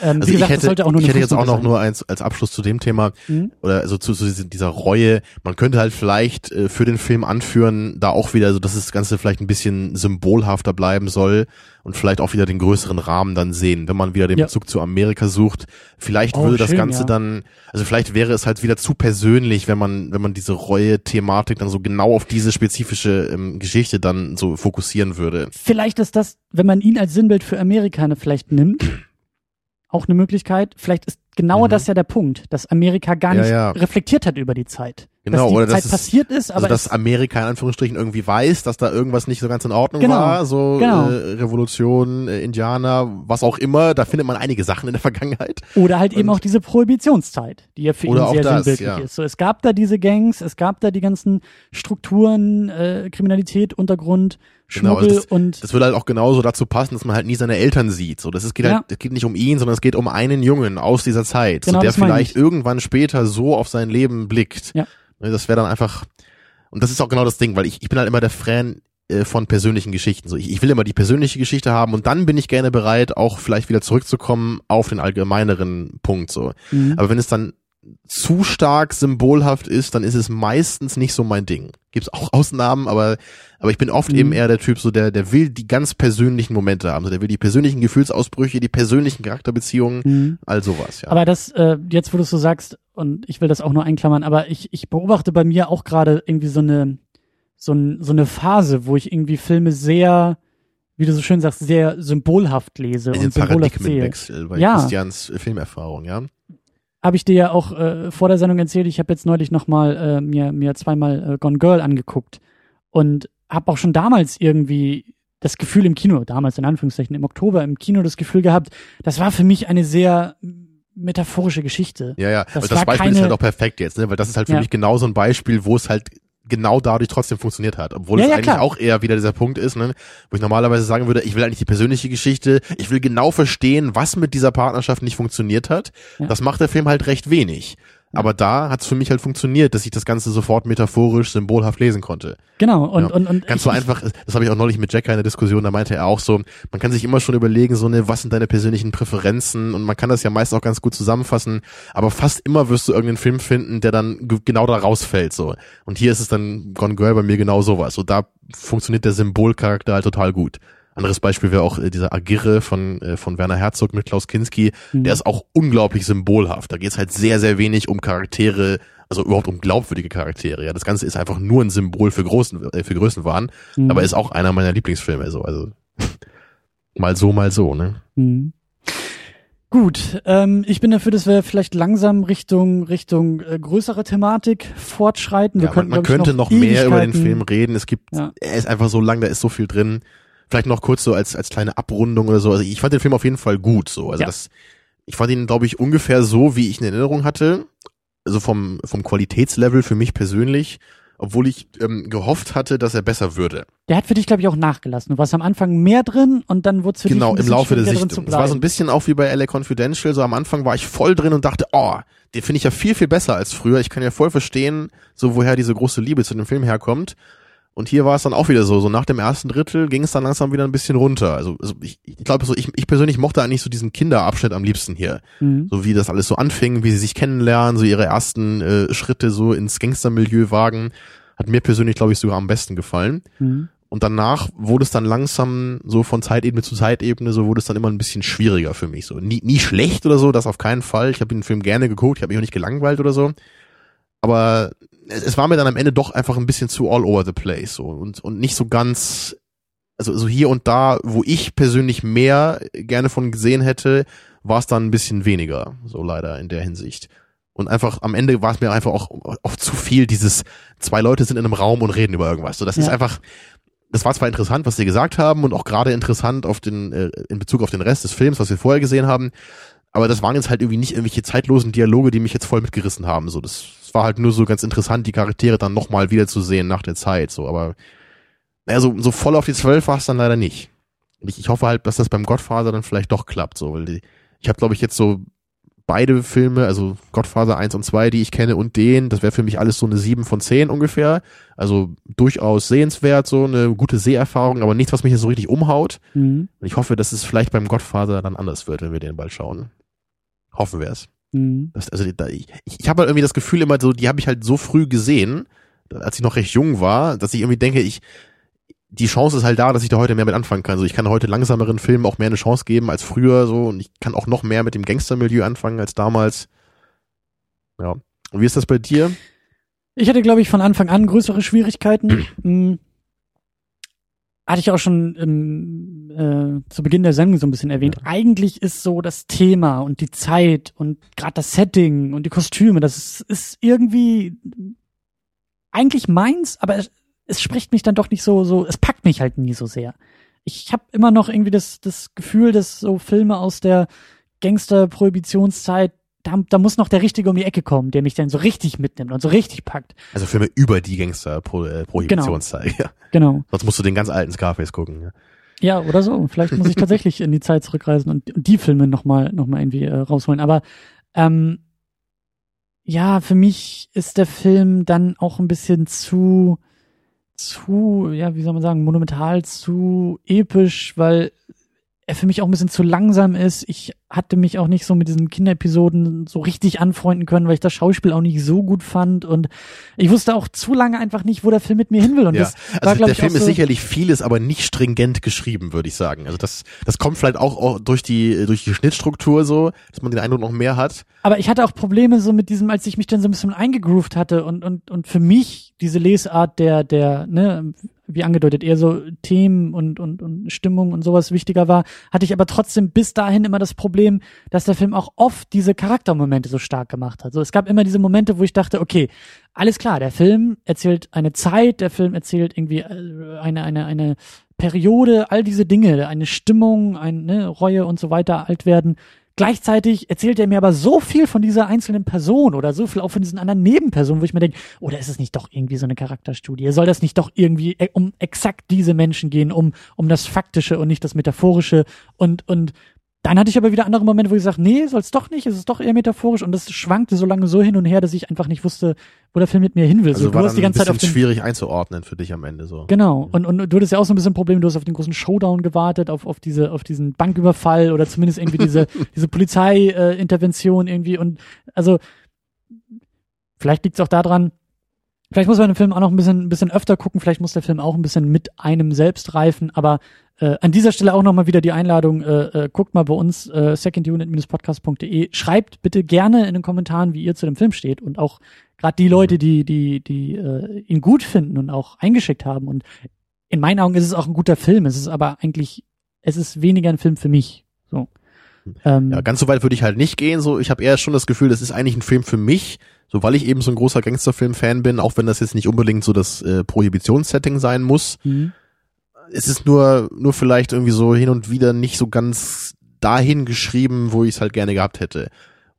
ähm, also wie gesagt, ich hätte, sollte auch nur ich hätte jetzt auch noch Fußnote nur eins als Abschluss zu dem Thema Mhm. oder also zu, zu dieser Reue. Man könnte halt vielleicht äh, für den Film anführen, da auch wieder so, dass das Ganze vielleicht ein bisschen symbolhafter bleiben soll und vielleicht auch wieder den größeren Rahmen dann sehen, wenn man wieder den Ja. Bezug zu Amerika sucht. Vielleicht Oh, würde das schön, Ganze ja. dann, also vielleicht wäre es halt wieder zu persönlich, wenn man wenn man diese Reue-Thematik dann so genau auf diese spezifische ähm, Geschichte dann so fokussieren würde. Vielleicht ist das, wenn man ihn als Sinnbild für Amerikaner vielleicht nimmt, auch eine Möglichkeit. Vielleicht ist genau Mhm. das ja der Punkt, dass Amerika gar nicht ja. reflektiert hat über die Zeit. Genau, dass die oder dass Zeit es- passiert ist, aber also dass Amerika in Anführungsstrichen irgendwie weiß, dass da irgendwas nicht so ganz in Ordnung Genau, war, so genau. äh, Revolution, äh, Indianer, was auch immer, da findet man einige Sachen in der (laughs) Vergangenheit. oder halt eben und- auch diese Prohibitionszeit, die ja für ihn sehr das, sinnbildlich ja. ist. So, es gab da diese Gangs, es gab da die ganzen Strukturen, äh, Kriminalität, Untergrund, Genau, also Schmuggel und Das würde halt auch genauso dazu passen, dass man halt nie seine Eltern sieht. So, das ist, geht Ja. halt, es geht nicht um ihn, sondern es geht um einen Jungen aus dieser Zeit, Genau, so, der das vielleicht ich. irgendwann später so auf sein Leben blickt. Ja. Ne, Das wäre dann einfach, und das ist auch genau das Ding, weil ich, ich bin halt immer der Fan äh, von persönlichen Geschichten. So, ich, ich will immer die persönliche Geschichte haben und dann bin ich gerne bereit, auch vielleicht wieder zurückzukommen auf den allgemeineren Punkt. So. Mhm. Aber wenn es dann zu stark symbolhaft ist, dann ist es meistens nicht so mein Ding. Gibt's auch (laughs) Ausnahmen, aber aber ich bin oft Mhm. eben eher der Typ, so der der will die ganz persönlichen Momente haben, so der will die persönlichen Gefühlsausbrüche, die persönlichen Charakterbeziehungen, Mhm. all sowas. Ja. Aber das, äh, jetzt wo du es so sagst, und ich will das auch nur einklammern, aber ich, ich beobachte bei mir auch gerade irgendwie so eine, so, ein, so eine Phase, wo ich irgendwie Filme sehr, wie du so schön sagst, sehr symbolhaft lese Den und symbolhaft sehe. Bei Ja. Christians Filmerfahrung, ja. Habe ich dir ja auch äh, vor der Sendung erzählt, ich habe jetzt neulich nochmal äh, mir, mir zweimal äh, Gone Girl angeguckt und habe auch schon damals irgendwie das Gefühl im Kino, damals in Anführungszeichen im Oktober im Kino das Gefühl gehabt, das war für mich eine sehr metaphorische Geschichte. Ja, ja. Das Das, Beispiel ist keine- halt auch perfekt jetzt, ne? Weil das ist halt für Ja. mich genau so ein Beispiel, wo es halt genau dadurch trotzdem funktioniert hat. Obwohl Ja, es ja, eigentlich klar. auch eher wieder dieser Punkt ist, ne? wo ich normalerweise sagen würde, ich will eigentlich die persönliche Geschichte, ich will genau verstehen, was mit dieser Partnerschaft nicht funktioniert hat. Das macht der Film halt recht wenig. Aber da hat es für mich halt funktioniert, dass ich das Ganze sofort metaphorisch, symbolhaft lesen konnte. Genau, und, Ja. und, und Ganz so einfach, das habe ich auch neulich mit Jacker in der Diskussion, da meinte er auch so, man kann sich immer schon überlegen, so ne, was sind deine persönlichen Präferenzen und man kann das ja meist auch ganz gut zusammenfassen, aber fast immer wirst du irgendeinen Film finden, der dann ge- genau da rausfällt, so. Und hier ist es dann Gone Girl bei mir genau sowas. So, da funktioniert der Symbolcharakter halt total gut. Anderes Beispiel wäre auch äh, dieser Agirre von, äh, von Werner Herzog mit Klaus Kinski. Mhm. Der ist auch unglaublich symbolhaft. Da geht es halt sehr, sehr wenig um Charaktere, also überhaupt um glaubwürdige Charaktere. Ja, das Ganze ist einfach nur ein Symbol für Großen, äh, für Größenwahn, Mhm. aber ist auch einer meiner Lieblingsfilme. So, also (laughs) mal so, mal so. Ne? Mhm. Gut, ähm, ich bin dafür, dass wir vielleicht langsam Richtung Richtung äh, größere Thematik fortschreiten. Wir Ja, man, könnten, man ich, könnte noch, mehr über den Film reden. Es gibt, Ja. er ist einfach so lang, da ist so viel drin. Vielleicht noch kurz so als als kleine Abrundung oder so. Also ich fand den Film auf jeden Fall gut. So, also Ja. das, ich fand ihn, glaube ich, ungefähr so, wie ich in Erinnerung hatte. Also vom vom Qualitätslevel für mich persönlich, obwohl ich ähm, gehofft hatte, dass er besser würde. Der hat für dich, glaube ich, auch nachgelassen. Du warst am Anfang mehr drin und dann wurde es für dich Genau, im Laufe der Sichtung. Es war so ein bisschen auch wie bei LA Confidential. So am Anfang war ich voll drin und dachte, oh, den finde ich ja viel, viel besser als früher. Ich kann ja voll verstehen, so woher diese große Liebe zu dem Film herkommt. Und hier war es dann auch wieder so, so nach dem ersten Drittel ging es dann langsam wieder ein bisschen runter. Also, also ich, ich glaube, so ich, ich persönlich mochte eigentlich so diesen Kinderabschnitt am liebsten hier. Mhm. So wie das alles so anfing, wie sie sich kennenlernen, so ihre ersten äh, Schritte so ins Gangstermilieu wagen. Hat mir persönlich, glaube ich, sogar am besten gefallen. Mhm. Und danach wurde es dann langsam so von Zeitebene zu Zeitebene, so wurde es dann immer ein bisschen schwieriger für mich. So nie, nie schlecht oder so, das auf keinen Fall. Ich habe den Film gerne geguckt, ich habe mich auch nicht gelangweilt oder so. Aber es, es war mir dann am Ende doch einfach ein bisschen zu all over the place so und und nicht so ganz also so hier und da, wo ich persönlich mehr gerne von gesehen hätte, war es dann ein bisschen weniger, so leider in der Hinsicht. Und einfach am Ende war es mir einfach auch, auch zu viel, dieses zwei Leute sind in einem Raum und reden über irgendwas. So, das ist Ja. einfach, das war zwar interessant, was sie gesagt haben und auch gerade interessant auf den, äh, in Bezug auf den Rest des Films, was wir vorher gesehen haben, aber das waren jetzt halt irgendwie nicht irgendwelche zeitlosen Dialoge, die mich jetzt voll mitgerissen haben. So, das, das war halt nur so ganz interessant, die Charaktere dann nochmal wiederzusehen nach der Zeit. So, aber naja, so, so voll auf die Zwölf war es dann leider nicht. Und ich, ich hoffe halt, dass das beim Godfather dann vielleicht doch klappt, so, weil die, Ich habe, glaube ich, jetzt so beide Filme, also Godfather 1 und 2, die ich kenne und den, das wäre für mich alles so eine 7 von 10 ungefähr. Also durchaus sehenswert, so eine gute Seherfahrung, aber nichts, was mich jetzt so richtig umhaut. Mhm. Und ich hoffe, dass es vielleicht beim Godfather dann anders wird, wenn wir den bald schauen. Hoffen wir es. Mhm. also ich, ich habe halt irgendwie das Gefühl immer so, die habe ich halt so früh gesehen, als ich noch recht jung war, dass ich irgendwie denke, ich die Chance ist halt da, dass ich da heute mehr mit anfangen kann. Also ich kann heute langsameren Filmen auch mehr eine Chance geben als früher so und ich kann auch noch mehr mit dem Gangstermilieu anfangen als damals. Ja. Und wie ist das bei dir? Ich hatte, glaube ich, von Anfang an größere Schwierigkeiten. (clears throat) hm. Hatte ich auch schon im, äh, zu Beginn der Sendung so ein bisschen erwähnt. Ja. Eigentlich ist so das Thema und die Zeit und gerade das Setting und die Kostüme, das ist, ist irgendwie eigentlich meins, aber es, es spricht mich dann doch nicht so, so, es packt mich halt nie so sehr. Ich habe immer noch irgendwie das, das Gefühl, dass so Filme aus der Gangster-Prohibitionszeit, da, da muss noch der Richtige um die Ecke kommen, der mich dann so richtig mitnimmt und so richtig packt. Also Filme über die Gangster-Prohibitionszeit, genau. (laughs) ja. Genau. Sonst musst du den ganz alten Scarface gucken, ja. Ja, oder so. Vielleicht muss ich tatsächlich in die Zeit zurückreisen und, und die Filme nochmal noch mal irgendwie äh, rausholen. Aber ähm, ja, für mich ist der Film dann auch ein bisschen zu zu, ja, wie soll man sagen, monumental, zu episch, weil er für mich auch ein bisschen zu langsam ist. Ich hatte mich auch nicht so mit diesen Kinderepisoden so richtig anfreunden können, weil ich das Schauspiel auch nicht so gut fand und ich wusste auch zu lange einfach nicht, wo der Film mit mir hin will. Und ja. das also war, der Film so ist sicherlich vieles, aber nicht stringent geschrieben, würde ich sagen. Also das, das kommt vielleicht auch, auch durch die durch die Schnittstruktur so, dass man den Eindruck noch mehr hat. Aber ich hatte auch Probleme so mit diesem, als ich mich dann so ein bisschen eingegroovt hatte und und und für mich diese Lesart der der ne wie angedeutet, eher so Themen und, und, und Stimmung und sowas wichtiger war, hatte ich aber trotzdem bis dahin immer das Problem, dass der Film auch oft diese Charaktermomente so stark gemacht hat. So, es gab immer diese Momente, wo ich dachte, okay, alles klar, der Film erzählt eine Zeit, der Film erzählt irgendwie äh, eine, eine, eine Periode, all diese Dinge, eine Stimmung, eine ne, Reue und so weiter, alt werden, Gleichzeitig erzählt er mir aber so viel von dieser einzelnen Person oder so viel auch von diesen anderen Nebenpersonen, wo ich mir denke, oder ist es nicht doch irgendwie so eine Charakterstudie? Soll das nicht doch irgendwie äh, um exakt diese Menschen gehen, um, um das Faktische und nicht das Metaphorische? Und, und dann hatte ich aber wieder andere Momente, wo ich sage, nee, soll es doch nicht, es ist doch eher metaphorisch und das schwankte so lange so hin und her, dass ich einfach nicht wusste, wo der Film mit mir hin will. Also so, war du hast die ganze Zeit auf den, schwierig einzuordnen für dich am Ende so. Genau. Und, und du hattest ja auch so ein bisschen ein Problem, du hast auf den großen Showdown gewartet, auf, auf diese, auf diesen Banküberfall oder zumindest irgendwie diese, (laughs) diese Polizeiintervention äh, irgendwie und also vielleicht liegt es auch daran, Vielleicht muss man den Film auch noch ein bisschen, ein bisschen öfter gucken, vielleicht muss der Film auch ein bisschen mit einem selbst reifen, aber äh, an dieser Stelle auch nochmal wieder die Einladung, äh, äh, guckt mal bei uns äh, secondunit-podcast.de, schreibt bitte gerne in den Kommentaren, wie ihr zu dem Film steht und auch gerade die Leute, die, die, die äh, ihn gut finden und auch eingeschickt haben und in meinen Augen ist es auch ein guter Film, es ist aber eigentlich, es ist weniger ein Film für mich, so. Ähm, ja, ganz so weit würde ich halt nicht gehen. So, ich habe eher schon das Gefühl, das ist eigentlich ein Film für mich, so weil ich eben so ein großer Gangsterfilm-Fan bin, auch wenn das jetzt nicht unbedingt so das äh, Prohibitionssetting sein muss. Mhm. Es ist nur, nur vielleicht irgendwie so hin und wieder nicht so ganz dahin geschrieben, wo ich es halt gerne gehabt hätte.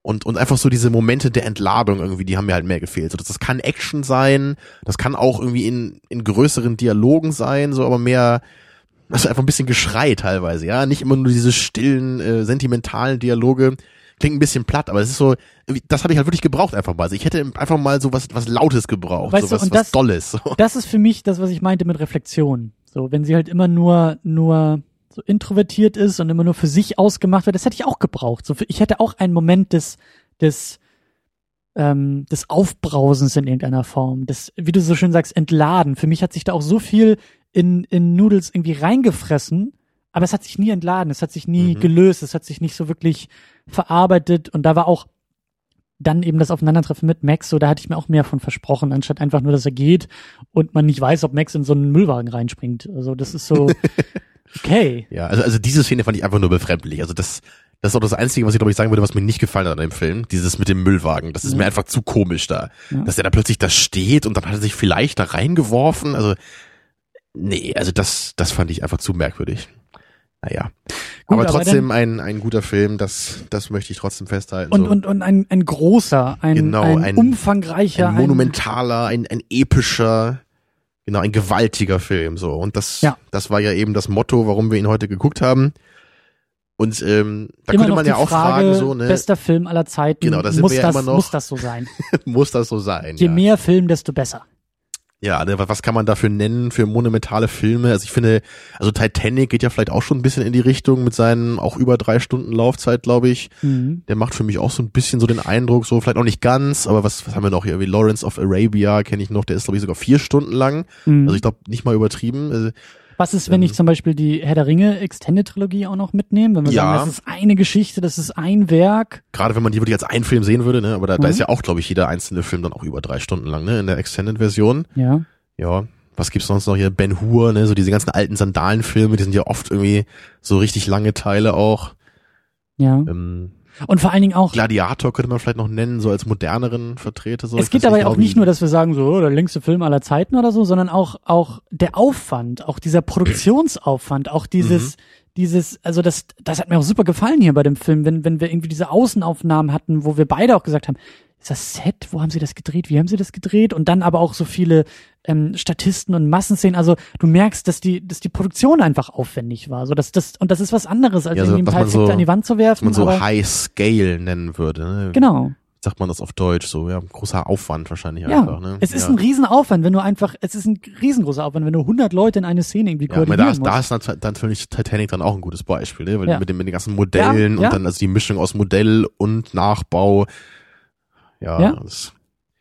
Und, und einfach so diese Momente der Entladung irgendwie, die haben mir halt mehr gefehlt. So, das, das kann Action sein, das kann auch irgendwie in, in größeren Dialogen sein, so aber mehr, also einfach ein bisschen Geschrei teilweise, ja. Nicht immer nur diese stillen, äh, sentimentalen Dialoge. Klingt ein bisschen platt, aber es ist so, das habe ich halt wirklich gebraucht einfach mal. Also ich hätte einfach mal so was, was Lautes gebraucht, weißt so was, du, und was das, Dolles. So. Das ist für mich das, was ich meinte mit Reflexion. So, wenn sie halt immer nur, nur so introvertiert ist und immer nur für sich ausgemacht wird, das hätte ich auch gebraucht. So, ich hätte auch einen Moment des, des, ähm, des Aufbrausens in irgendeiner Form, des, wie du so schön sagst, Entladen. Für mich hat sich da auch so viel in, in Noodles irgendwie reingefressen, aber es hat sich nie entladen, es hat sich nie mhm. gelöst, es hat sich nicht so wirklich verarbeitet und da war auch dann eben das Aufeinandertreffen mit Max, so da hatte ich mir auch mehr von versprochen, anstatt einfach nur, dass er geht und man nicht weiß, ob Max in so einen Müllwagen reinspringt. Also das ist so (laughs) okay. Ja, also, also diese Szene fand ich einfach nur befremdlich. Also das, das ist auch das Einzige, was ich glaube ich sagen würde, was mir nicht gefallen hat an dem Film. Dieses mit dem Müllwagen. Das ist ja. mir einfach zu komisch da. Ja. Dass der da plötzlich da steht und dann hat er sich vielleicht da reingeworfen. Also nee, also das, das fand ich einfach zu merkwürdig. Naja. Gut, aber trotzdem aber ein, ein guter Film, das, das möchte ich trotzdem festhalten. Und, so. und, und ein, ein großer, ein, genau, ein, ein umfangreicher. Ein monumentaler, ein, ein epischer, genau, ein gewaltiger Film, so. Und das, ja. das war ja eben das Motto, warum wir ihn heute geguckt haben. Und ähm, da immer könnte man ja auch Frage, fragen, so, ne, bester Film aller Zeiten, Genau, da sind muss, wir ja das, immer noch. muss das so sein. (laughs) muss das so sein? Je ja. mehr Film, desto besser. Ja, ne, was kann man dafür nennen für monumentale Filme? Also ich finde, also Titanic geht ja vielleicht auch schon ein bisschen in die Richtung mit seinen auch über drei Stunden Laufzeit, glaube ich. Mhm. Der macht für mich auch so ein bisschen so den Eindruck, so vielleicht auch nicht ganz, aber was, was haben wir noch hier? Wie Lawrence of Arabia kenne ich noch, der ist glaube ich sogar vier Stunden lang. Mhm. Also ich glaube nicht mal übertrieben. Also, Was ist, wenn ähm, ich zum Beispiel die Herr der Ringe Extended Trilogie auch noch mitnehme? Wenn wir Ja. sagen, das ist eine Geschichte, das ist ein Werk. Gerade wenn man die wirklich als einen Film sehen würde, ne? Aber da, da Mhm. ist ja auch, glaube ich, jeder einzelne Film dann auch über drei Stunden lang, ne? In der Extended-Version. Ja. Ja. Was gibt's sonst noch hier? Ben Hur, ne? So diese ganzen alten Sandalenfilme, die sind ja oft irgendwie so richtig lange Teile auch. Ja. Ähm, Und vor allen Dingen auch, Gladiator könnte man vielleicht noch nennen, so als moderneren Vertreter. So. es geht weiß aber ja genau, auch nicht nur, dass wir sagen, so, oh, der längste Film aller Zeiten oder so, sondern auch, auch der Aufwand, auch dieser Produktionsaufwand, auch dieses, Mhm. Dieses, also das, das hat mir auch super gefallen hier bei dem Film, wenn, wenn wir irgendwie diese Außenaufnahmen hatten, wo wir beide auch gesagt haben, ist das Set? Wo haben sie das gedreht? Wie haben sie das gedreht? Und dann aber auch so viele ähm, Statisten und Massenszenen. Also du merkst, dass die, dass die Produktion einfach aufwendig war. So, dass das und das ist was anderes, als Ja, so, irgendwie ein was paar so- an die Wand zu was werfen. man so High Scale nennen würde. Ne? genau. Sagt man das auf Deutsch so, ja, großer Aufwand wahrscheinlich Ja, einfach. Ne? es ist ja. ein Riesenaufwand, wenn du einfach, es ist ein riesengroßer Aufwand, wenn du 100 Leute in eine Szene irgendwie ja, koordinieren da, ist- da musst. ist nat- dann natürlich Titanic dann auch ein gutes Beispiel, ne? Weil Ja. mit, den, mit den ganzen Modellen und dann also die Mischung aus Modell und Nachbau. Ja, Ja. Das,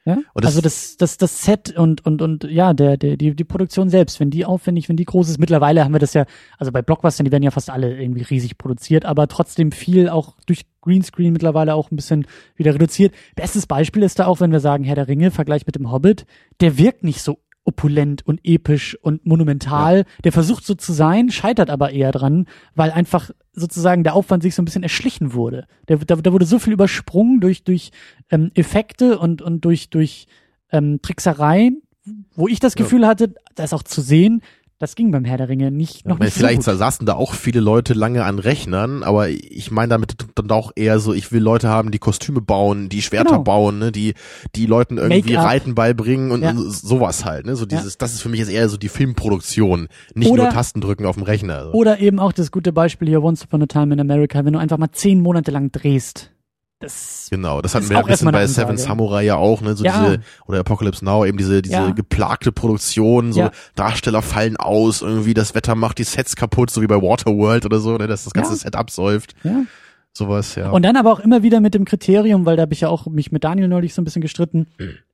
Ja? Das- also das, das, das Set und, und, und ja, der, der, die, die Produktion selbst, wenn die aufwendig, wenn die groß ist, mittlerweile haben wir das ja, also bei Blockbustern, die werden ja fast alle irgendwie riesig produziert, aber trotzdem viel auch durch Greenscreen mittlerweile auch ein bisschen wieder reduziert. Bestes Beispiel ist da auch, wenn wir sagen, Herr der Ringe, Vergleich mit dem Hobbit, der wirkt nicht so opulent und episch und monumental. Der versucht so zu sein, scheitert aber eher dran, weil einfach sozusagen der Aufwand sich so ein bisschen erschlichen wurde. Der, da, da wurde so viel übersprungen durch, durch ähm, Effekte und, und durch, durch ähm, Tricksereien, wo ich das Ja. Gefühl hatte, das auch zu sehen, das ging beim Herr der Ringe nicht, Ja, noch meine, nicht vielleicht so saßen da auch viele Leute lange an Rechnern, aber ich meine damit dann auch eher so, ich will Leute haben, die Kostüme bauen, die Schwerter Genau. bauen, ne, die die Leuten irgendwie. Reiten beibringen und, Ja. und sowas halt, ne, so Ja. dieses, das ist für mich jetzt eher so die Filmproduktion, nicht Oder- nur Tastendrücken auf dem Rechner. So. Oder eben auch das gute Beispiel hier Once Upon a Time in America, wenn du einfach mal zehn Monate lang drehst. Das, Genau, das hatten wir ein bisschen bei Seven. Samurai ja auch, ne, so Ja. diese, oder Apocalypse Now, eben diese, diese Ja. geplagte Produktion, so Ja. Darsteller fallen aus, irgendwie das Wetter macht die Sets kaputt, so wie bei Waterworld oder so, ne, dass das ganze. Set absäuft, ja. sowas, ja. Und dann aber auch immer wieder mit dem Kriterium, weil da habe ich ja auch mich mit Daniel neulich so ein bisschen gestritten,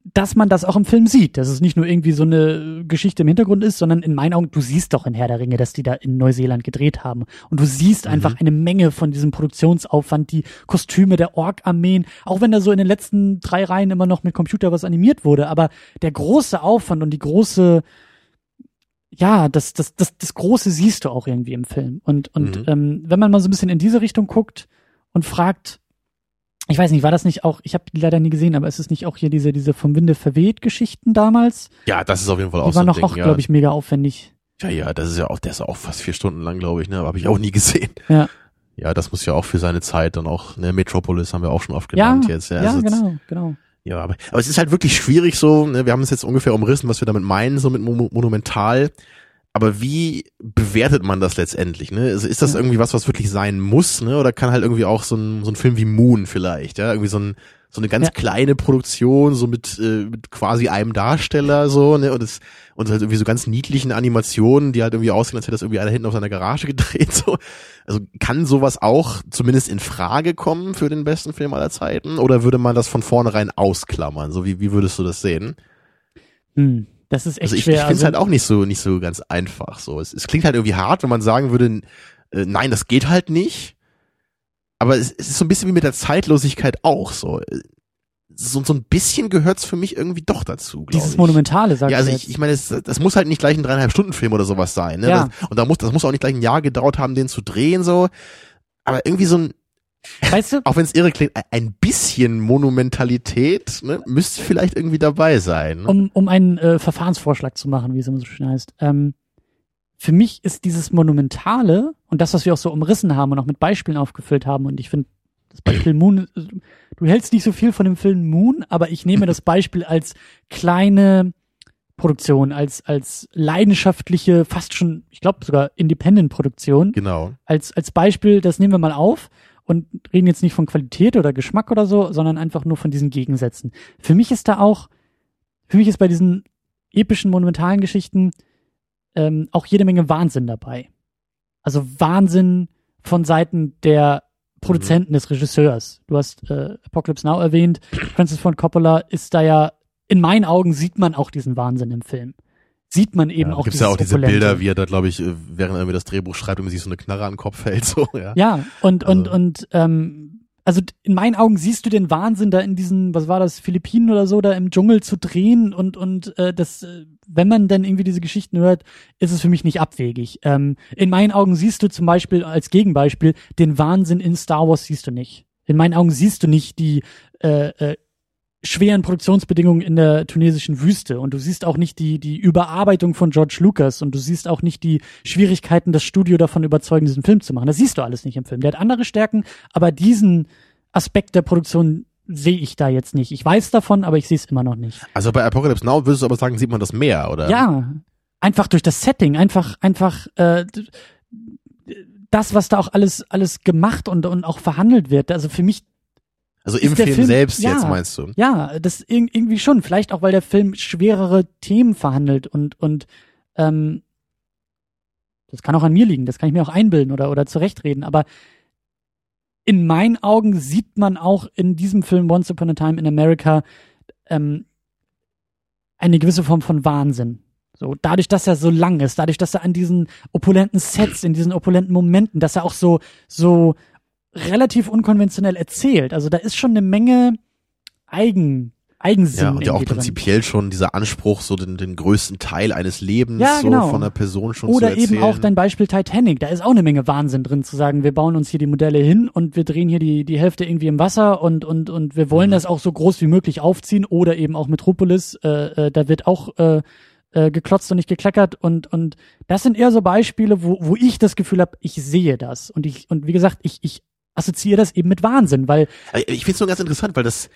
dass man das auch im Film sieht, dass es nicht nur irgendwie so eine Geschichte im Hintergrund ist, sondern in meinen Augen, du siehst doch in Herr der Ringe, dass die da in Neuseeland gedreht haben. Und du siehst einfach eine Menge von diesem Produktionsaufwand, die Kostüme der Ork-Armeen, auch wenn da so in den letzten drei Reihen immer noch mit Computer was animiert wurde, aber der große Aufwand und die große, ja, das, das, das, das Große siehst du auch irgendwie im Film. Und, und Mhm. ähm, wenn man mal so ein bisschen in diese Richtung guckt und fragt, ich weiß nicht, war das nicht auch, ich habe die leider nie gesehen, aber ist es nicht auch hier diese, diese vom Winde verweht Geschichten damals? ja, das ist auf jeden Fall auch Die so waren doch Ding, auch, ja. glaube ich, mega aufwendig. Ja, ja, das ist ja auch, der ist auch fast vier Stunden lang, glaube ich, ne, habe ich auch nie gesehen. Ja. Ja, das muss ja auch für seine Zeit dann auch, ne, Metropolis haben wir auch schon oft Ja, genannt jetzt. Ja, ja, also genau, genau. Ja, aber, aber es ist halt wirklich schwierig so, ne, wir haben es jetzt ungefähr umrissen, was wir damit meinen, so mit Mo Monumental. Aber wie bewertet man das letztendlich, ne? Also ist das irgendwie was, was wirklich sein muss, ne? Oder kann halt irgendwie auch so ein, so ein Film wie Moon vielleicht, ja? Irgendwie so ein, so eine ganz Ja. kleine Produktion, so mit, äh, mit quasi einem Darsteller, so, ne? Und es, und halt irgendwie so ganz niedlichen Animationen, die halt irgendwie aussehen, als hätte das irgendwie einer hinten auf seiner Garage (laughs) gedreht, so. Also kann sowas auch zumindest in Frage kommen für den besten Film aller Zeiten? Oder würde man das von vornherein ausklammern? So wie, wie würdest du das sehen? Hm, das ist echt Also ich, schwer. ich finde es also, halt auch nicht so, nicht so ganz einfach. So, es, es klingt halt irgendwie hart, wenn man sagen würde, äh, nein, das geht halt nicht. Aber es, es ist so ein bisschen wie mit der Zeitlosigkeit auch so. So, so ein bisschen gehört's für mich irgendwie doch dazu, dieses ich. Monumentale, sagst Ja, also du ich, ich meine, das, das muss halt nicht gleich ein dreieinhalb Stunden Film oder sowas sein. Ne? Ja. Das, und da muss, das muss auch nicht gleich ein Jahr gedauert haben, den zu drehen so. Aber irgendwie so ein, weißt du, auch wenn es irre klingt, ein bisschen Monumentalität ne, müsste vielleicht irgendwie dabei sein. Ne? um, um einen äh, Verfahrensvorschlag zu machen, wie es immer so schön heißt. Ähm, für mich ist dieses Monumentale und das, was wir auch so umrissen haben und auch mit Beispielen aufgefüllt haben, und ich finde, das Beispiel Moon, du hältst nicht so viel von dem Film Moon, aber ich nehme das Beispiel als kleine Produktion, als, als leidenschaftliche, fast schon, ich glaube sogar Independent-Produktion. Genau. Als, als Beispiel, das nehmen wir mal auf und reden jetzt nicht von Qualität oder Geschmack oder so, sondern einfach nur von diesen Gegensätzen. Für mich ist da auch, für mich ist bei diesen epischen, monumentalen Geschichten ähm, auch jede Menge Wahnsinn dabei. Also Wahnsinn von Seiten der Produzenten, mhm. des Regisseurs. Du hast äh, Apocalypse Now erwähnt. Francis Ford Coppola ist da ja, in meinen Augen sieht man auch diesen Wahnsinn im Film. Sieht man eben ja, auch Gibt's ja auch diese Opulente. Bilder, wie er da, glaube ich, äh, während er irgendwie das Drehbuch schreibt und sich so eine Knarre an den Kopf hält. (laughs) So, ja. ja, und, also. und, und ähm, also in meinen Augen siehst du den Wahnsinn da in diesen, was war das, Philippinen oder so, da im Dschungel zu drehen und und äh, das, äh, wenn man dann irgendwie diese Geschichten hört, ist es für mich nicht abwegig. Ähm, in meinen Augen siehst du zum Beispiel als Gegenbeispiel den Wahnsinn in Star Wars siehst du nicht. In meinen Augen siehst du nicht die äh, äh, schweren Produktionsbedingungen in der tunesischen Wüste und du siehst auch nicht die, die Überarbeitung von George Lucas und du siehst auch nicht die Schwierigkeiten, das Studio davon überzeugen, diesen Film zu machen. Das siehst du alles nicht im Film. Der hat andere Stärken, aber diesen Aspekt der Produktion sehe ich da jetzt nicht. Ich weiß davon, aber ich sehe es immer noch nicht. Also bei Apocalypse Now würdest du aber sagen, sieht man das mehr, oder? Ja, einfach durch das Setting, einfach, einfach äh, das, was da auch alles, alles gemacht und, und auch verhandelt wird. Also für mich also im Film, Film, selbst ja, jetzt meinst du? Ja, das irgendwie schon. Vielleicht auch, weil der Film schwerere Themen verhandelt und und ähm, das kann auch an mir liegen. Das kann ich mir auch einbilden oder oder zurechtreden. Aber in meinen Augen sieht man auch in diesem Film Once Upon a Time in America ähm, eine gewisse Form von Wahnsinn. So, dadurch, dass er so lang ist, dadurch, dass er an diesen opulenten Sets, in diesen opulenten Momenten, dass er auch so, so relativ unkonventionell erzählt. Also da ist schon eine Menge Eigen, Eigensinn. Ja, und ja auch prinzipiell drin. schon dieser Anspruch, so den, den größten Teil eines Lebens ja, genau. so von einer Person schon Oder zu erzählen. eben auch dein Beispiel Titanic. Da ist auch eine Menge Wahnsinn drin, zu sagen, wir bauen uns hier die Modelle hin und wir drehen hier die, die Hälfte irgendwie im Wasser und, und, und wir wollen mhm. das auch so groß wie möglich aufziehen. Oder eben auch Metropolis, äh, äh, da wird auch äh, äh, geklotzt und nicht gekleckert und und das sind eher so Beispiele, wo wo ich das Gefühl habe, ich sehe das und ich und wie gesagt, ich ich assoziiere das eben mit Wahnsinn, weil. Ich finde es nur ganz interessant, weil das,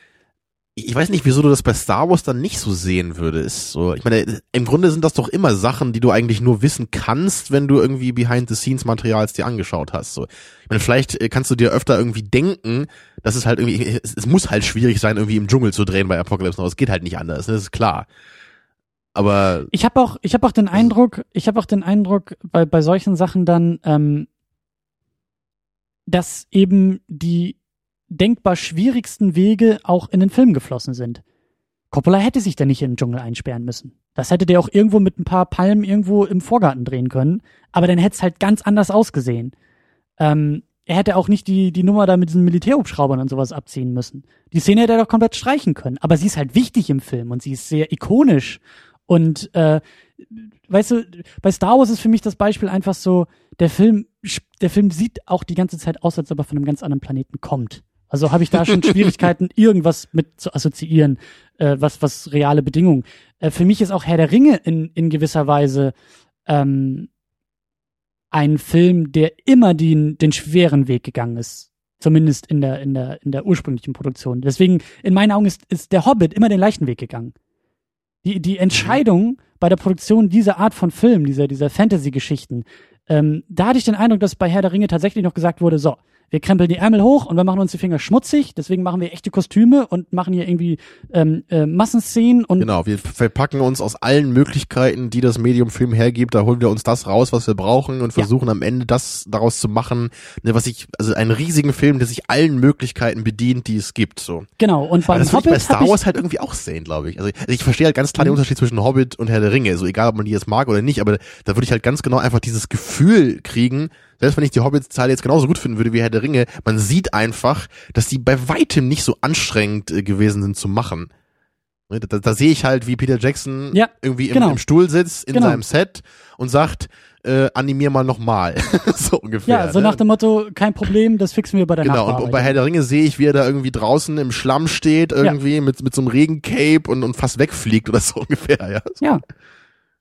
ich weiß nicht, wieso du das bei Star Wars dann nicht so sehen würdest. So, ich meine, im Grunde sind das doch immer Sachen, die du eigentlich nur wissen kannst, wenn du irgendwie Behind-the-Scenes-Materials dir angeschaut hast. So, ich meine, vielleicht äh, kannst du dir öfter irgendwie denken, dass es halt irgendwie, es, es muss halt schwierig sein, irgendwie im Dschungel zu drehen bei Apocalypse Now. Es geht halt nicht anders, ne? das ist klar. Aber ich habe auch, ich habe auch den Eindruck, ich habe auch den Eindruck, bei bei solchen Sachen dann, ähm, dass eben die denkbar schwierigsten Wege auch in den Film geflossen sind. Coppola hätte sich da nicht den Dschungel einsperren müssen. Das hätte der auch irgendwo mit ein paar Palmen irgendwo im Vorgarten drehen können, aber dann hätte es halt ganz anders ausgesehen. Ähm, er hätte auch nicht die, die Nummer da mit diesen Militärhubschraubern und sowas abziehen müssen. Die Szene hätte er doch komplett streichen können, aber sie ist halt wichtig im Film und sie ist sehr ikonisch. Und äh, weißt du, bei Star Wars ist für mich das Beispiel einfach so, der Film, der Film sieht auch die ganze Zeit aus, als ob er von einem ganz anderen Planeten kommt. Also habe ich da schon (laughs) Schwierigkeiten, irgendwas mit zu assoziieren, äh, was, was reale Bedingungen. Äh, für mich ist auch Herr der Ringe in, in gewisser Weise ähm, ein Film, der immer den, den schweren Weg gegangen ist. Zumindest in der, in der, in der ursprünglichen Produktion. Deswegen, in meinen Augen ist, ist der Hobbit immer den leichten Weg gegangen. Die, die Entscheidung bei der Produktion dieser Art von Film, dieser, dieser Fantasy-Geschichten, ähm, da hatte ich den Eindruck, dass bei Herr der Ringe tatsächlich noch gesagt wurde, so, wir krempeln die Ärmel hoch und wir machen uns die Finger schmutzig, deswegen machen wir echte Kostüme und machen hier irgendwie ähm, äh, Massenszenen und genau, wir verpacken uns aus allen Möglichkeiten, die das Medium Film hergibt, da holen wir uns das raus, was wir brauchen und versuchen ja. am Ende das daraus zu machen, ne, was ich also einen riesigen Film, der sich allen Möglichkeiten bedient, die es gibt, so. Genau und beim das Hobbit ich bei Star Wars halt irgendwie auch sehen, glaube ich. Also, also ich verstehe halt ganz klar mhm. den Unterschied zwischen Hobbit und Herr der Ringe, so egal ob man die jetzt mag oder nicht, aber da würde ich halt ganz genau einfach dieses Gefühl kriegen, selbst wenn ich die Hobbit-Zahl jetzt genauso gut finden würde wie Herr der Ringe, man sieht einfach, dass die bei weitem nicht so anstrengend äh, gewesen sind zu machen. Ne, da, da sehe ich halt, wie Peter Jackson ja, irgendwie im, genau. im, Stuhl sitzt in genau. seinem Set und sagt, äh, animier mal nochmal. (laughs) so ungefähr. Ja, so ne? nach dem Motto, kein Problem, das fixen wir bei der Genau, und, und, bei Herr der Ringe sehe ich, wie er da irgendwie draußen im Schlamm steht, irgendwie ja. mit, mit so einem Regencape und, und fast wegfliegt oder so (laughs) ungefähr, ja. So. Ja.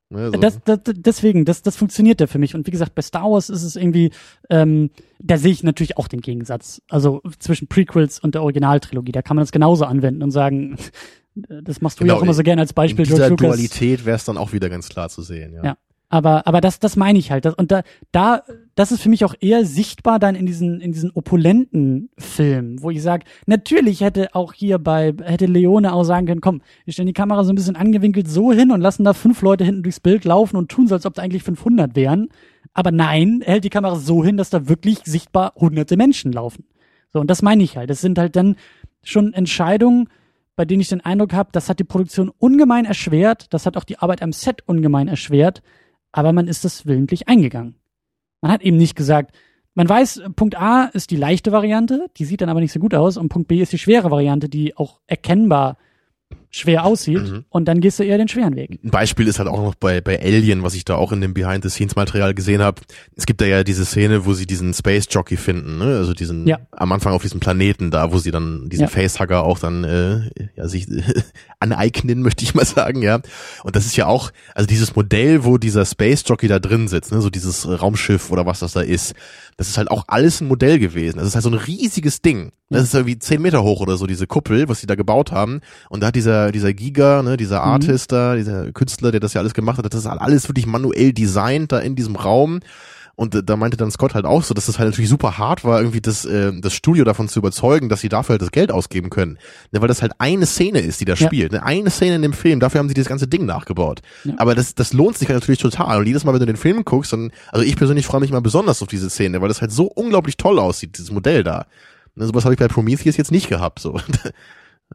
Ne, so. das, das, deswegen, das, das funktioniert ja für mich. Und wie gesagt, bei Star Wars ist es irgendwie, ähm, da sehe ich natürlich auch den Gegensatz. Also zwischen Prequels und der Originaltrilogie. Da kann man das genauso anwenden und sagen, (laughs) Das machst du genau, ja auch immer so gerne als Beispiel. In dieser Dualität wäre es dann auch wieder ganz klar zu sehen. Ja. ja. Aber, aber das, das meine ich halt. Und da, da, das ist für mich auch eher sichtbar dann in diesen, in diesen opulenten Filmen, wo ich sage, natürlich hätte auch hier bei, hätte Leone auch sagen können, komm, wir stellen die Kamera so ein bisschen angewinkelt so hin und lassen da fünf Leute hinten durchs Bild laufen und tun so, als ob da eigentlich 500 wären. Aber nein, er hält die Kamera so hin, dass da wirklich sichtbar hunderte Menschen laufen. So, und das meine ich halt. Das sind halt dann schon Entscheidungen, bei denen ich den Eindruck habe, das hat die Produktion ungemein erschwert, das hat auch die Arbeit am Set ungemein erschwert, aber man ist das willentlich eingegangen. Man hat eben nicht gesagt, man weiß, Punkt A ist die leichte Variante, die sieht dann aber nicht so gut aus, und Punkt B ist die schwere Variante, die auch erkennbar schwer aussieht mhm. und dann gehst du eher den schweren Weg. Ein Beispiel ist halt auch noch bei, bei Alien, was ich da auch in dem Behind-the-Scenes-Material gesehen habe. Es gibt da ja diese Szene, wo sie diesen Space Jockey finden, ne? also diesen ja. am Anfang auf diesem Planeten da, wo sie dann diesen ja. Facehugger auch dann äh, ja, sich (laughs) aneignen, möchte ich mal sagen, ja. Und das ist ja auch, also dieses Modell, wo dieser Space Jockey da drin sitzt, ne? so dieses Raumschiff oder was das da ist, das ist halt auch alles ein Modell gewesen. Das ist halt so ein riesiges Ding. Das ist irgendwie zehn Meter hoch oder so, diese Kuppel, was sie da gebaut haben. Und da hat dieser, dieser Giga, ne, dieser mhm. Artist da, dieser Künstler, der das ja alles gemacht hat, das ist halt alles wirklich manuell designt da in diesem Raum. Und da meinte dann Scott halt auch so, dass das halt natürlich super hart war, irgendwie das, äh, das Studio davon zu überzeugen, dass sie dafür halt das Geld ausgeben können. Ne, weil das halt eine Szene ist, die da ja. spielt. Ne? Eine Szene in dem Film, dafür haben sie dieses ganze Ding nachgebaut. Ja. Aber das, das lohnt sich halt natürlich total. Und jedes Mal, wenn du den Film guckst, dann, also ich persönlich freue mich mal besonders auf diese Szene, weil das halt so unglaublich toll aussieht, dieses Modell da. Ne, sowas habe ich bei Prometheus jetzt nicht gehabt. So. (laughs)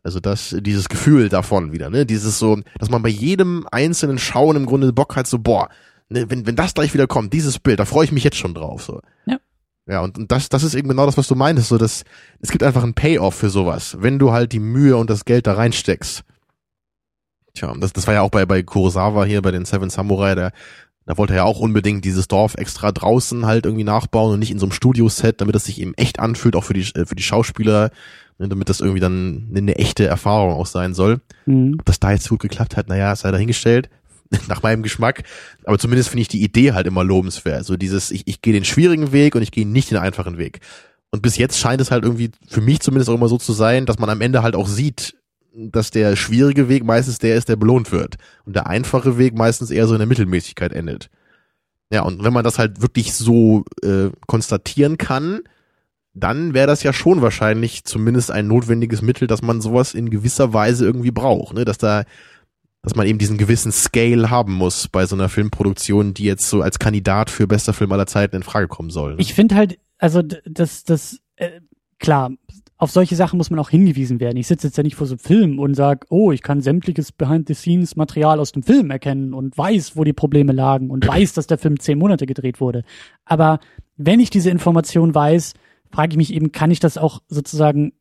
Also das, dieses Gefühl davon wieder, ne? Dieses so, dass man bei jedem einzelnen Schauen im Grunde Bock hat, so, boah, ne, wenn, wenn das gleich wieder kommt, dieses Bild, da freue ich mich jetzt schon drauf. So. Ja. Ja, und, und das, das ist eben genau das, was du meintest, so dass es gibt einfach einen Payoff für sowas, wenn du halt die Mühe und das Geld da reinsteckst. Tja, das, das war ja auch bei, bei Kurosawa hier, bei den Seven Samurai, der, da wollte er ja auch unbedingt dieses Dorf extra draußen halt irgendwie nachbauen und nicht in so einem Studioset, damit es sich eben echt anfühlt, auch für die, äh, für die Schauspieler, ne, damit das irgendwie dann eine echte Erfahrung auch sein soll. Mhm. Ob das da jetzt gut geklappt hat, naja, sei dahingestellt. (laughs) nach meinem Geschmack. Aber zumindest finde ich die Idee halt immer lobenswert. So dieses, ich, ich gehe den schwierigen Weg und ich gehe nicht den einfachen Weg. Und bis jetzt scheint es halt irgendwie für mich zumindest auch immer so zu sein, dass man am Ende halt auch sieht, dass der schwierige Weg meistens der ist, der belohnt wird. Und der einfache Weg meistens eher so in der Mittelmäßigkeit endet. Ja, und wenn man das halt wirklich so äh, konstatieren kann, dann wäre das ja schon wahrscheinlich zumindest ein notwendiges Mittel, dass man sowas in gewisser Weise irgendwie braucht, ne? Dass da dass man eben diesen gewissen Scale haben muss bei so einer Filmproduktion, die jetzt so als Kandidat für bester Film aller Zeiten in Frage kommen soll. Ne? Ich finde halt, also das, das, äh, klar, auf solche Sachen muss man auch hingewiesen werden. Ich sitze jetzt ja nicht vor so einem Film und sag, oh, ich kann sämtliches Behind-the-Scenes-Material aus dem Film erkennen und weiß, wo die Probleme lagen und weiß, dass der Film zehn Monate gedreht wurde. Aber wenn ich diese Information weiß, frage ich mich eben, kann ich das auch sozusagen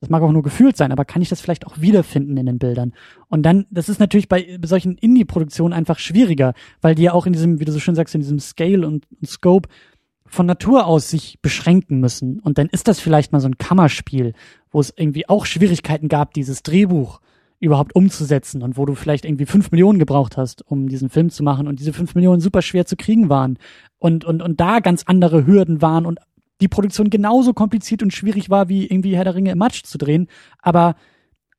das mag auch nur gefühlt sein, aber kann ich das vielleicht auch wiederfinden in den Bildern? Und dann, das ist natürlich bei solchen Indie-Produktionen einfach schwieriger, weil die ja auch in diesem, wie du so schön sagst, in diesem Scale und, und Scope von Natur aus sich beschränken müssen. Und dann ist das vielleicht mal so ein Kammerspiel, wo es irgendwie auch Schwierigkeiten gab, dieses Drehbuch überhaupt umzusetzen und wo du vielleicht irgendwie fünf Millionen gebraucht hast, um diesen Film zu machen und diese fünf Millionen super schwer zu kriegen waren und, und, und da ganz andere Hürden waren und die Produktion genauso kompliziert und schwierig war, wie irgendwie Herr der Ringe im Matsch zu drehen, aber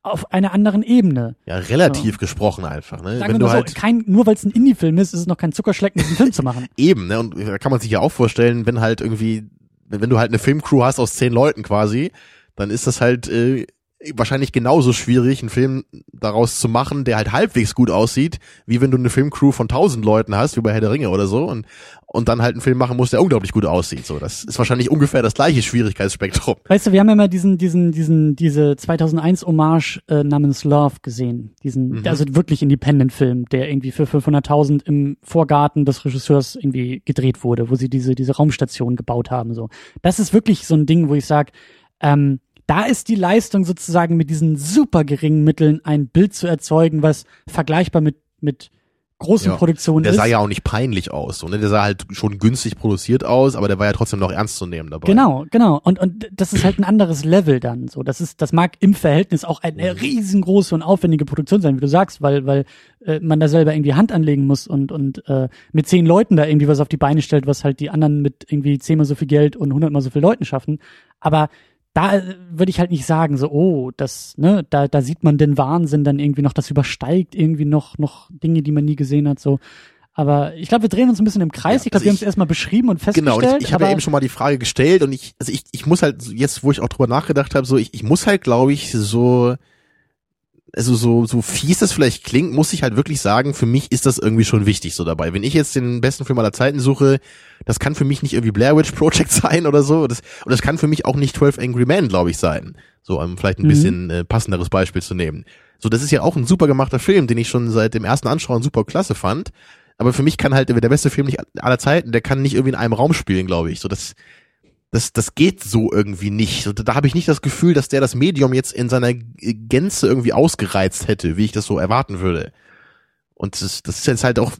auf einer anderen Ebene. Ja, relativ so. gesprochen einfach. Ne? Sagen Wenn du so, halt kein, nur weil es ein Indie-Film ist, ist es noch kein Zuckerschlecken, diesen Film zu machen. (laughs) Eben, ne? Und da kann man sich ja auch vorstellen, wenn halt irgendwie, wenn du halt eine Filmcrew hast aus zehn Leuten quasi, dann ist das halt äh, wahrscheinlich genauso schwierig, einen Film daraus zu machen, der halt halbwegs gut aussieht, wie wenn du eine Filmcrew von tausend Leuten hast, wie bei Herr der Ringe oder so, und, und dann halt einen Film machen musst, der unglaublich gut aussieht. So, das ist wahrscheinlich ungefähr das gleiche Schwierigkeitsspektrum. Weißt du, wir haben ja mal diesen, diesen, diesen, diese 2001 Hommage äh, namens Love gesehen, diesen, mhm. also wirklich Independent-Film, der irgendwie für 500.000 im Vorgarten des Regisseurs irgendwie gedreht wurde, wo sie diese, diese Raumstation gebaut haben. So, das ist wirklich so ein Ding, wo ich sag, ähm, da ist die Leistung sozusagen mit diesen super geringen Mitteln ein Bild zu erzeugen, was vergleichbar mit, mit großen ja, Produktionen der ist. Der sah ja auch nicht peinlich aus, so, ne? Der sah halt schon günstig produziert aus, aber der war ja trotzdem noch ernst zu nehmen dabei. Genau, genau. Und, und das ist halt ein anderes Level dann, so. Das ist, das mag im Verhältnis auch eine mhm. riesengroße und aufwendige Produktion sein, wie du sagst, weil, weil, äh, man da selber irgendwie Hand anlegen muss und, und, äh, mit zehn Leuten da irgendwie was auf die Beine stellt, was halt die anderen mit irgendwie zehnmal so viel Geld und hundertmal so viel Leuten schaffen. Aber da äh, würde ich halt nicht sagen, so, oh, das, ne, da, da sieht man den Wahnsinn dann irgendwie noch, das übersteigt irgendwie noch, noch Dinge, die man nie gesehen hat, so. Aber ich glaube, wir drehen uns ein bisschen im Kreis. Ja, ich glaube, also wir haben es erstmal beschrieben und festgestellt. Genau, und ich, ich habe ja eben schon mal die Frage gestellt und ich, also ich, ich muss halt, jetzt, wo ich auch drüber nachgedacht habe, so, ich, ich muss halt, glaube ich, so, also so, so fies das vielleicht klingt, muss ich halt wirklich sagen, für mich ist das irgendwie schon wichtig so dabei. Wenn ich jetzt den besten Film aller Zeiten suche, das kann für mich nicht irgendwie Blair Witch Project (laughs) sein oder so. Das, und das kann für mich auch nicht 12 Angry Men, glaube ich, sein. So, um vielleicht ein mhm. bisschen äh, passenderes Beispiel zu nehmen. So, das ist ja auch ein super gemachter Film, den ich schon seit dem ersten Anschauen super klasse fand. Aber für mich kann halt der beste Film nicht aller Zeiten, der kann nicht irgendwie in einem Raum spielen, glaube ich. So, das, das, das geht so irgendwie nicht. Da habe ich nicht das Gefühl, dass der das Medium jetzt in seiner Gänze irgendwie ausgereizt hätte, wie ich das so erwarten würde. Und das, das ist jetzt halt auch,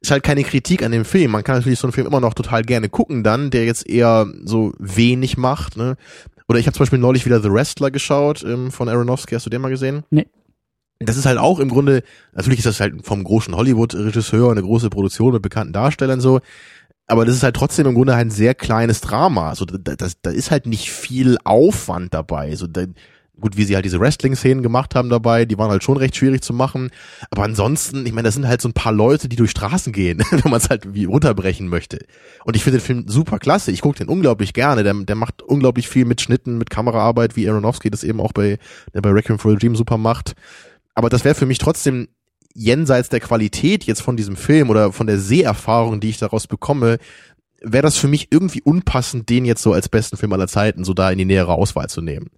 ist halt keine Kritik an dem Film. Man kann natürlich so einen Film immer noch total gerne gucken dann, der jetzt eher so wenig macht, ne? Oder ich habe zum Beispiel neulich wieder The Wrestler geschaut ähm, von Aronofsky. Hast du den mal gesehen? Nee. Das ist halt auch im Grunde, natürlich ist das halt vom großen Hollywood-Regisseur eine große Produktion mit bekannten Darstellern so, aber das ist halt trotzdem im Grunde ein sehr kleines Drama. Also da, das, da ist halt nicht viel Aufwand dabei. So, da, gut, wie sie halt diese Wrestling-Szenen gemacht haben dabei, die waren halt schon recht schwierig zu machen. Aber ansonsten, ich meine, das sind halt so ein paar Leute, die durch Straßen gehen, (laughs) wenn man es halt wie runterbrechen möchte. Und ich finde den Film super klasse. Ich gucke den unglaublich gerne. Der, der macht unglaublich viel mit Schnitten, mit Kameraarbeit, wie Aronofsky das eben auch bei, der bei Requiem for a Dream super macht. Aber das wäre für mich trotzdem jenseits der Qualität jetzt von diesem Film oder von der Seherfahrung, die ich daraus bekomme, wäre das für mich irgendwie unpassend, den jetzt so als besten Film aller Zeiten so da in die nähere Auswahl zu nehmen.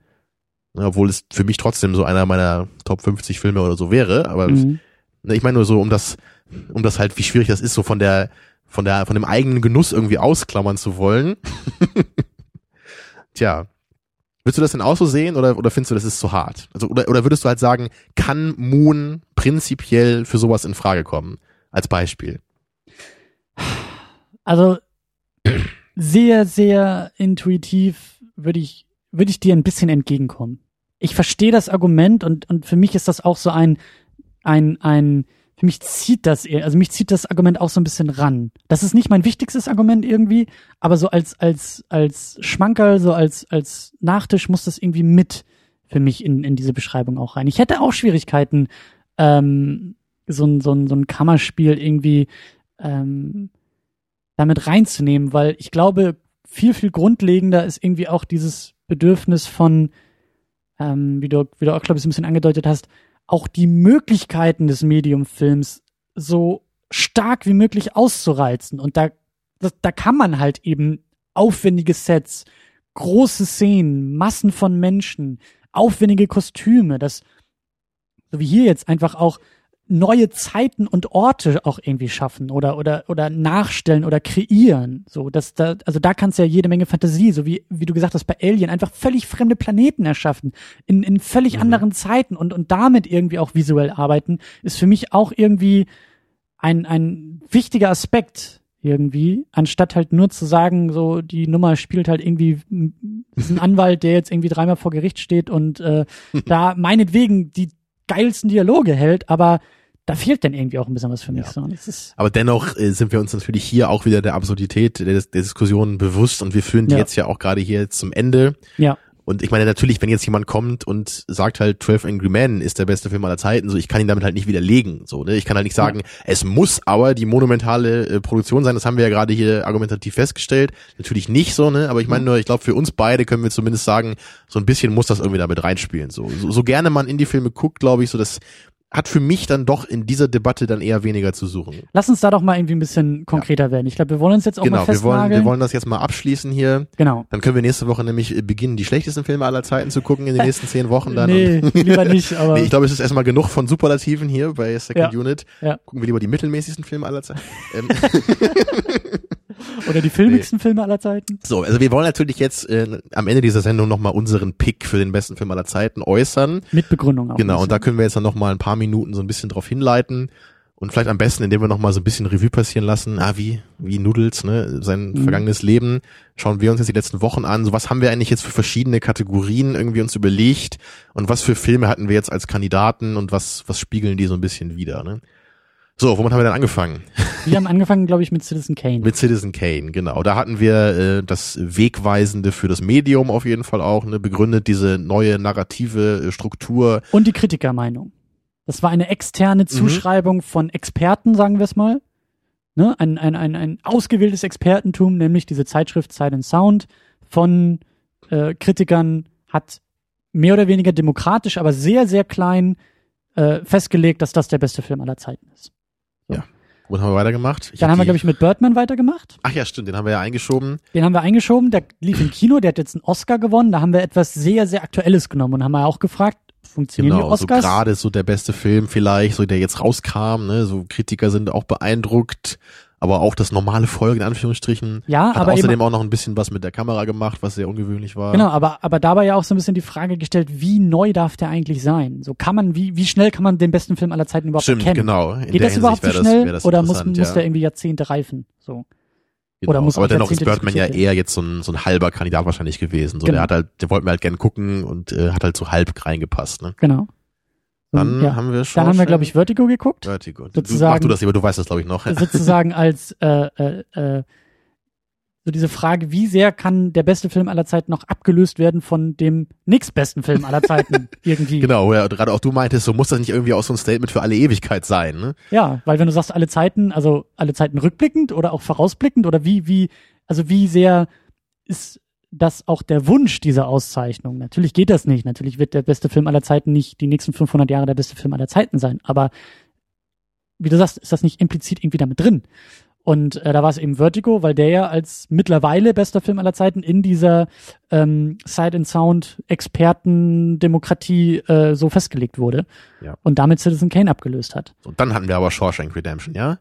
Obwohl es für mich trotzdem so einer meiner Top 50 Filme oder so wäre, aber mhm. Ne, ich meine nur so, um das, um das halt, wie schwierig das ist, so von der, von der, von dem eigenen Genuss irgendwie ausklammern zu wollen. (laughs) Tja, Würdest du das denn auch so sehen oder, oder findest du, das ist zu hart? Also, oder, oder würdest du halt sagen, kann Moon prinzipiell für sowas in Frage kommen? Als Beispiel. Also, sehr, sehr intuitiv würde ich, würde ich dir ein bisschen entgegenkommen. Ich verstehe das Argument und, und für mich ist das auch so ein, ein, ein, für mich zieht das also mich zieht das Argument auch so ein bisschen ran. Das ist nicht mein wichtigstes Argument irgendwie, aber so als, als, als Schmankerl, so als, als Nachtisch muss das irgendwie mit für mich in, in diese Beschreibung auch rein. Ich hätte auch Schwierigkeiten, ähm, so ein, so ein, so ein Kammerspiel irgendwie ähm, damit reinzunehmen, weil ich glaube, viel, viel grundlegender ist irgendwie auch dieses Bedürfnis von, ähm, wie du, wie du auch, glaube ich, ein bisschen angedeutet hast, auch die Möglichkeiten des Mediumfilms so stark wie möglich auszureizen. Und da, da, da kann man halt eben aufwendige Sets, große Szenen, Massen von Menschen, aufwendige Kostüme, das, so wie hier jetzt einfach auch neue Zeiten und Orte auch irgendwie schaffen oder oder oder nachstellen oder kreieren. So, dass da also da kannst du ja jede Menge Fantasie, so wie wie du gesagt hast bei Alien einfach völlig fremde Planeten erschaffen in in völlig mhm. anderen Zeiten und und damit irgendwie auch visuell arbeiten ist für mich auch irgendwie ein ein wichtiger Aspekt irgendwie, anstatt halt nur zu sagen, so die Nummer spielt halt irgendwie ein Anwalt, der jetzt irgendwie dreimal vor Gericht steht und äh, (laughs) da meinetwegen die geilsten Dialoge hält, aber da fehlt dann irgendwie auch ein bisschen was für mich. Ja. So. Aber dennoch äh, sind wir uns natürlich hier auch wieder der Absurdität der, der Diskussion bewusst und wir führen die ja. jetzt ja auch gerade hier zum Ende. Ja. Und ich meine natürlich, wenn jetzt jemand kommt und sagt halt 12 Angry Men ist der beste Film aller Zeiten, so ich kann ihn damit halt nicht widerlegen, so, ne? Ich kann halt nicht sagen, es muss aber die monumentale äh, Produktion sein, das haben wir ja gerade hier argumentativ festgestellt. Natürlich nicht so, ne? Aber ich meine nur, ich glaube für uns beide können wir zumindest sagen, so ein bisschen muss das irgendwie damit reinspielen, so. So, so gerne man Indie-Filme guckt, glaube ich, so das hat für mich dann doch in dieser Debatte dann eher weniger zu suchen. Lass uns da doch mal irgendwie ein bisschen konkreter ja. werden. Ich glaube, wir wollen uns jetzt auch genau, mal festnageln. Genau, wir wollen, wir wollen das jetzt mal abschließen hier. Genau. Dann können wir nächste Woche nämlich beginnen, die schlechtesten Filme aller Zeiten zu gucken in den nächsten zehn Wochen dann. nee, (laughs) lieber nicht, (laughs) aber. nee, ich glaube, es ist erstmal genug von Superlativen hier bei Second ja. Unit. Ja. Gucken wir lieber die mittelmäßigsten Filme aller Zeiten. (laughs) Oder die filmigsten nee. Filme aller Zeiten. So, also wir wollen natürlich jetzt äh, am Ende dieser Sendung nochmal unseren Pick für den besten Film aller Zeiten äußern. Mit Begründung auch. Genau, und da können wir jetzt dann nochmal ein paar Minuten so ein bisschen drauf hinleiten. Und vielleicht am besten, indem wir nochmal so ein bisschen Revue passieren lassen, ah, wie, wie Noodles, ne, sein mhm. vergangenes Leben. Schauen wir uns jetzt die letzten Wochen an. So, was haben wir eigentlich jetzt für verschiedene Kategorien irgendwie uns überlegt? Und was für Filme hatten wir jetzt als Kandidaten und was, was spiegeln die so ein bisschen wieder, ne? So, womit haben wir denn angefangen? Wir haben angefangen, glaube ich, mit Citizen Kane. Mit Citizen Kane, genau. Da hatten wir äh, das Wegweisende für das Medium auf jeden Fall auch, ne, begründet diese neue narrative äh, Struktur. Und die Kritikermeinung. Das war eine externe Mhm. Zuschreibung von Experten, sagen wir es mal. Ne? Ein, ein, ein, ein ausgewähltes Expertentum, nämlich diese Zeitschrift and Sound von äh, Kritikern hat mehr oder weniger demokratisch, aber sehr, sehr klein äh, festgelegt, dass das der beste Film aller Zeiten ist. Womit haben wir weitergemacht? Ich Dann hab haben wir, glaube ich, mit Birdman weitergemacht. Ach ja, stimmt, den haben wir ja eingeschoben. Den haben wir eingeschoben, der lief im Kino, der hat jetzt einen Oscar gewonnen. Da haben wir etwas sehr, sehr Aktuelles genommen und haben wir auch gefragt, funktionieren Genau, die so Oscars? gerade so der beste Film vielleicht, so der jetzt rauskam, ne, so Kritiker sind auch beeindruckt, aber auch das normale Folgen in Anführungsstrichen ja, hat aber außerdem eben, auch noch ein bisschen was mit der Kamera gemacht, was sehr ungewöhnlich war. genau, aber, aber dabei ja auch so ein bisschen die Frage gestellt, wie neu darf der eigentlich sein? So kann man, wie, wie schnell kann man den besten Film aller Zeiten überhaupt Stimmt, erkennen? genau. In Geht das überhaupt so schnell das oder muss, interessant, muss ja. der irgendwie Jahrzehnte reifen? So. Genau. oder muss aber dennoch ist Birdman ja eher jetzt so ein, so ein halber Kandidat wahrscheinlich gewesen. So, Genau. der hat halt, der wollten wir halt gern gucken und äh, hat halt so halb reingepasst. Ne? Genau. Dann ja. haben wir schon. Dann haben wir, glaube ich, Vertigo geguckt. Vertigo. Sozusagen- mach du das lieber, du weißt das, glaube ich, noch. (laughs) sozusagen als äh, äh, äh, so diese Frage, wie sehr kann der beste Film aller Zeiten noch abgelöst werden von dem nächstbesten Film aller Zeiten (laughs) irgendwie? Genau, ja, gerade auch du meintest, so muss das nicht irgendwie auch so ein Statement für alle Ewigkeit sein, ne? Ja, weil wenn du sagst alle Zeiten, also alle Zeiten rückblickend oder auch vorausblickend oder wie wie also wie sehr ist das auch der Wunsch dieser Auszeichnung? Natürlich geht das nicht. Natürlich wird der beste Film aller Zeiten nicht die nächsten 500 Jahre der beste Film aller Zeiten sein. Aber wie du sagst, ist das nicht implizit irgendwie damit drin? Und äh, da war es eben Vertigo, weil der ja als mittlerweile bester Film aller Zeiten in dieser ähm, Sight and Sound Expertendemokratie äh, so festgelegt wurde Ja. und damit Citizen Kane abgelöst hat. Und dann hatten wir aber Shawshank Redemption, ja?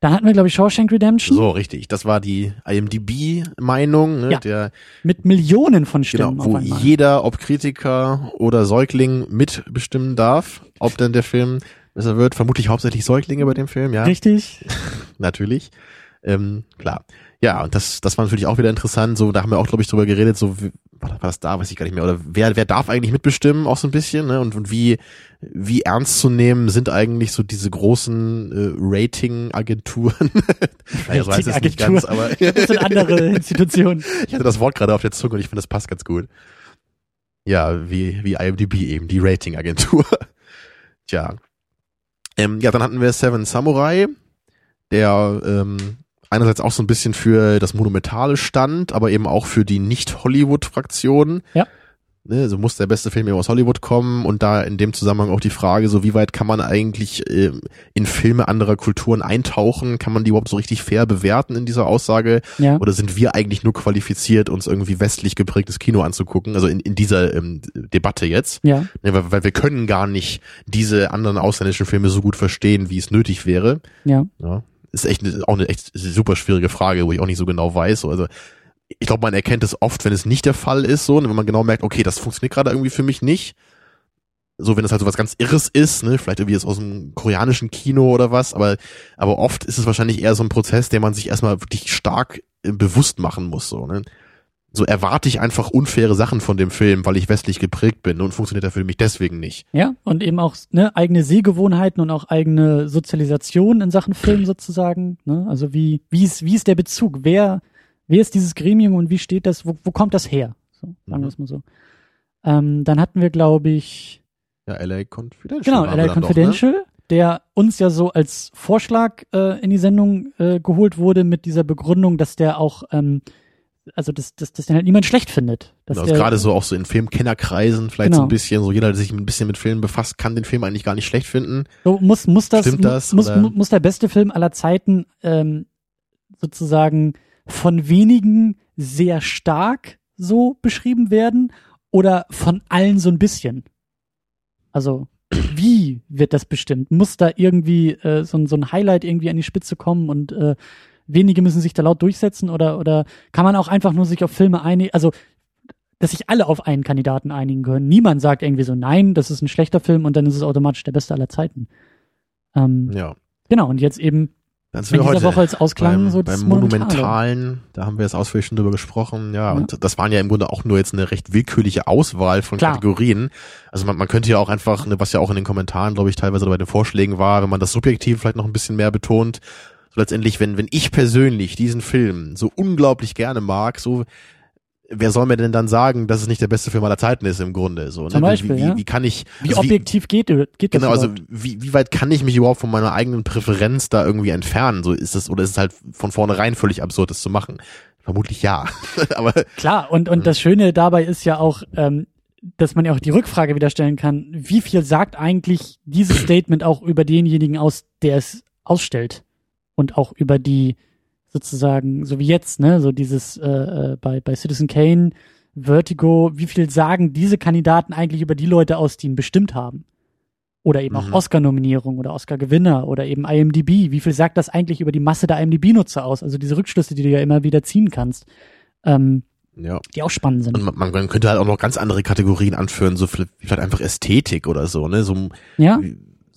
Dann hatten wir, glaube ich, Shawshank Redemption So, richtig. Das war die IMDb-Meinung, ne? Ja. Der, mit Millionen von Stimmen genau, wo jeder, ob Kritiker oder Säugling, mitbestimmen darf, ob denn der Film besser wird. Vermutlich hauptsächlich Säuglinge bei dem Film, ja? Richtig. (laughs) natürlich. Ähm, klar. Ja, und das, das war natürlich auch wieder interessant. So, da haben wir auch, glaube ich, drüber geredet, so, wie- war das- da, weiß ich gar nicht mehr. Oder wer, wer darf eigentlich mitbestimmen, auch so ein bisschen, ne? Und, und wie, wie ernst zu nehmen sind eigentlich so diese großen äh, Rating-Agenturen? (laughs) naja, so heißt es nicht ganz, aber (laughs) Das sind andere (laughs) Institutionen. ich hatte das Wort gerade auf der Zunge und ich finde, das passt ganz gut. Ja, wie, wie IMDb eben, die Rating-Agentur. Tja. Ähm, ja, dann hatten wir Seven Samurai, der ähm, einerseits auch so ein bisschen für das Monumentale stand, aber eben auch für die Nicht-Hollywood-Fraktion. Ja. Ne, so muss der beste Film eben aus Hollywood kommen und da in dem Zusammenhang auch die Frage, so wie weit kann man eigentlich äh, in Filme anderer Kulturen eintauchen? Kann man die überhaupt so richtig fair bewerten in dieser Aussage? Ja. Oder sind wir eigentlich nur qualifiziert, uns irgendwie westlich geprägtes Kino anzugucken? Also in, in dieser ähm, Debatte jetzt. Ja. Ne, weil, weil wir können gar nicht diese anderen ausländischen Filme so gut verstehen, wie es nötig wäre. Ja. Ja. Ist echt auch eine echt super schwierige Frage, wo ich auch nicht so genau weiß. Also ich glaube, man erkennt es oft, wenn es nicht der Fall ist, so, und wenn man genau merkt, okay, das funktioniert gerade irgendwie für mich nicht. So, wenn es halt so was ganz Irres ist, ne, vielleicht irgendwie jetzt aus dem koreanischen Kino oder was, aber, aber oft ist es wahrscheinlich eher so ein Prozess, der man sich erstmal wirklich stark äh, bewusst machen muss, so, ne. So erwarte ich einfach unfaire Sachen von dem Film, weil ich westlich geprägt bin und funktioniert er für mich deswegen nicht. Ja. Und eben auch ne, eigene Sehgewohnheiten und auch eigene Sozialisation in Sachen Film sozusagen. Ne? Also wie, wie ist, wie ist der Bezug? Wer, wer ist dieses Gremium und wie steht das, wo, wo kommt das her? So, sagen Mhm. wir es mal so. Ähm, dann hatten wir, glaube ich, Ja, LA Confidential. Genau, LA dann doch, ne? Confidential, der uns ja so als Vorschlag äh, in die Sendung äh, geholt wurde mit dieser Begründung, dass der auch, ähm, also dass, dass, dass den halt niemand schlecht findet. Dass Genau, gerade so auch so in Filmkennerkreisen vielleicht Genau. so ein bisschen, so jeder, der sich ein bisschen mit Filmen befasst, kann den Film eigentlich gar nicht schlecht finden. so muss, muss das, Stimmt das, muss, oder? muss der beste Film aller Zeiten ähm, sozusagen von wenigen sehr stark so beschrieben werden oder von allen so ein bisschen? Also (clears throat) wie wird das bestimmt? Muss da irgendwie äh, so, ein- so ein Highlight irgendwie an die Spitze kommen und äh, wenige müssen sich da laut durchsetzen oder oder kann man auch einfach nur sich auf Filme einigen? Also dass sich alle auf einen Kandidaten einigen können. Niemand sagt irgendwie so, nein, das ist ein schlechter Film und dann ist es automatisch der beste aller Zeiten. Ähm, Ja. Genau, und jetzt eben in dieser heute. Woche als Ausklang beim, so beim Monumentalen, da haben wir jetzt ausführlich schon drüber gesprochen, ja, Ja. und das waren ja im Grunde auch nur jetzt eine recht willkürliche Auswahl von Klar. Kategorien. Also man, man könnte ja auch einfach, ne, was ja auch in den Kommentaren, glaube ich, teilweise bei den Vorschlägen war, wenn man das subjektiv vielleicht noch ein bisschen mehr betont, so letztendlich, wenn, wenn ich persönlich diesen Film so unglaublich gerne mag, so, wer soll mir denn dann sagen, dass es nicht der beste Film aller Zeiten ist im Grunde, so, ne? Zum Beispiel, wie, wie, ja. wie kann ich, Wie also objektiv geht, geht das Genau, also wie, wie weit kann ich mich überhaupt von meiner eigenen Präferenz da irgendwie entfernen? So ist es, oder ist es halt von vornherein völlig absurd, das zu machen? Vermutlich ja. (laughs) Aber Klar, und, und das Schöne dabei ist ja auch, ähm, dass man ja auch die Rückfrage wieder stellen kann, wie viel sagt eigentlich dieses Statement auch über denjenigen aus, der es ausstellt? Und auch über die sozusagen, so wie jetzt, ne, so dieses äh, äh, bei, bei Citizen Kane, Vertigo, wie viel sagen diese Kandidaten eigentlich über die Leute aus, die ihn bestimmt haben? Oder eben auch Mhm. Oscar-Nominierung oder Oscar-Gewinner oder eben IMDb. Wie viel sagt das eigentlich über die Masse der IMDb-Nutzer aus? Also diese Rückschlüsse, die du ja immer wieder ziehen kannst, ähm, ja. die auch spannend sind. Und man, man könnte halt auch noch ganz andere Kategorien anführen, so vielleicht einfach Ästhetik oder so, ne? So, Ja,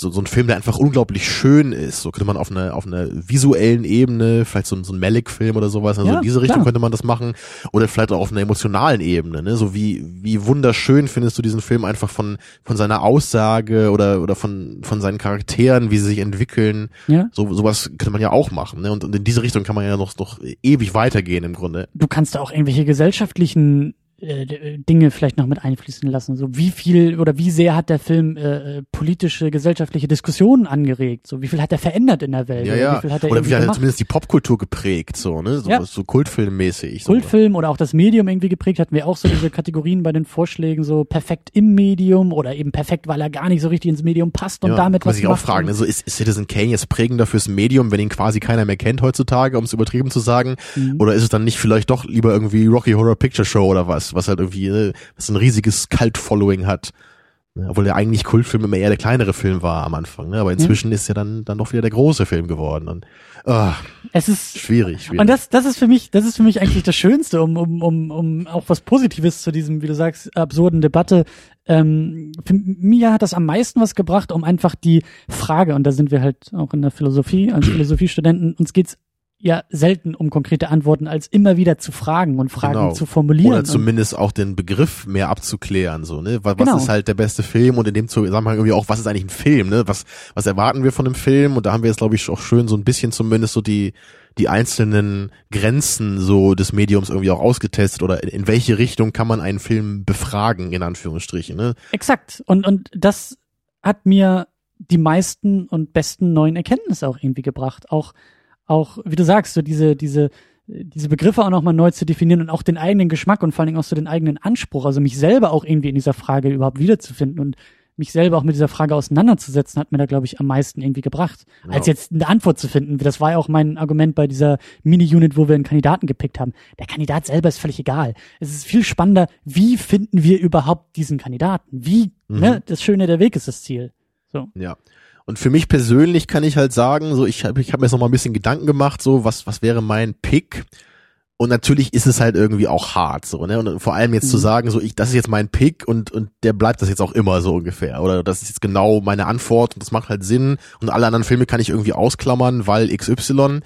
so, so ein Film, der einfach unglaublich schön ist. So könnte man auf einer auf einer visuellen Ebene, vielleicht so, ein- so ein Malik-Film oder sowas, also Ja, in diese Richtung klar. könnte man das machen. Oder vielleicht auch auf einer emotionalen Ebene, ne? So wie, wie wunderschön findest du diesen Film einfach von, von seiner Aussage oder, oder von, von seinen Charakteren, wie sie sich entwickeln. ja. So, sowas könnte man ja auch machen, ne? Und, und in diese Richtung kann man ja noch, noch ewig weitergehen im Grunde. Du kannst da auch irgendwelche gesellschaftlichen äh, d- Dinge vielleicht noch mit einfließen lassen. So wie viel oder wie sehr hat der Film äh, äh, politische, gesellschaftliche Diskussionen angeregt? So wie viel hat er verändert in der Welt? Ja, oder ja. Wie viel hat er Oder wie hat er zumindest die Popkultur geprägt, so, ne? So, Ja. so kultfilmmäßig. So. Kultfilm oder auch das Medium irgendwie geprägt, hatten wir auch so diese Kategorien bei den Vorschlägen, so perfekt im Medium oder eben perfekt, weil er gar nicht so richtig ins Medium passt und ja, damit was sich auch fragen, ne? so ist, ist Citizen Kane jetzt prägender fürs Medium, wenn ihn quasi keiner mehr kennt heutzutage, um es übertrieben zu sagen? Mhm. Oder ist es dann nicht vielleicht doch lieber irgendwie Rocky Horror Picture Show oder was, was halt irgendwie, ne, was ein riesiges Cult-Following hat? Ne, Obwohl der eigentlich Kultfilm immer eher der kleinere Film war am Anfang, ne? aber inzwischen ist ja dann, dann doch wieder der große Film geworden. Und, ah, es ist schwierig, schwierig. Und das, das ist für mich, das ist für mich eigentlich das Schönste, um, um, um, um auch was Positives zu diesem, wie du sagst, absurden Debatte. Ähm, für mir hat das am meisten was gebracht, um einfach die Frage, und da sind wir halt auch in der Philosophie, als (clears throat) Philosophiestudenten, uns geht's ja selten um konkrete Antworten, als immer wieder zu fragen und Fragen Genau. zu formulieren. Oder zumindest auch den Begriff mehr abzuklären, so, ne? Was, Genau. was ist halt der beste Film und in dem Zusammenhang irgendwie auch, was ist eigentlich ein Film, ne? Was, was erwarten wir von einem Film? Und da haben wir jetzt, glaube ich, auch schön so ein bisschen zumindest so die, die einzelnen Grenzen so des Mediums irgendwie auch ausgetestet oder in, in welche Richtung kann man einen Film befragen, in Anführungsstrichen, ne? Exakt. Und, und das hat mir die meisten und besten neuen Erkenntnisse auch irgendwie gebracht. Auch, auch, wie du sagst, so diese, diese, diese Begriffe auch nochmal neu zu definieren und auch den eigenen Geschmack und vor allen Dingen auch so den eigenen Anspruch, also mich selber auch irgendwie in dieser Frage überhaupt wiederzufinden und mich selber auch mit dieser Frage auseinanderzusetzen, hat mir da, glaube ich, am meisten irgendwie gebracht. Ja. Als jetzt eine Antwort zu finden. Das war ja auch mein Argument bei dieser Mini-Unit, wo wir einen Kandidaten gepickt haben. Der Kandidat selber ist völlig egal. Es ist viel spannender, wie finden wir überhaupt diesen Kandidaten? Wie, Mhm. ne, das Schöne, der Weg ist das Ziel. So. Ja. Und für mich persönlich kann ich halt sagen, so ich habe ich hab mir jetzt noch mal ein bisschen Gedanken gemacht, so was was wäre mein Pick? Und natürlich ist es halt irgendwie auch hart, so ne. Und vor allem jetzt zu Mhm. sagen, so ich das ist jetzt mein Pick und und der bleibt das jetzt auch immer so ungefähr oder das ist jetzt genau meine Antwort und das macht halt Sinn und alle anderen Filme kann ich irgendwie ausklammern, weil XY.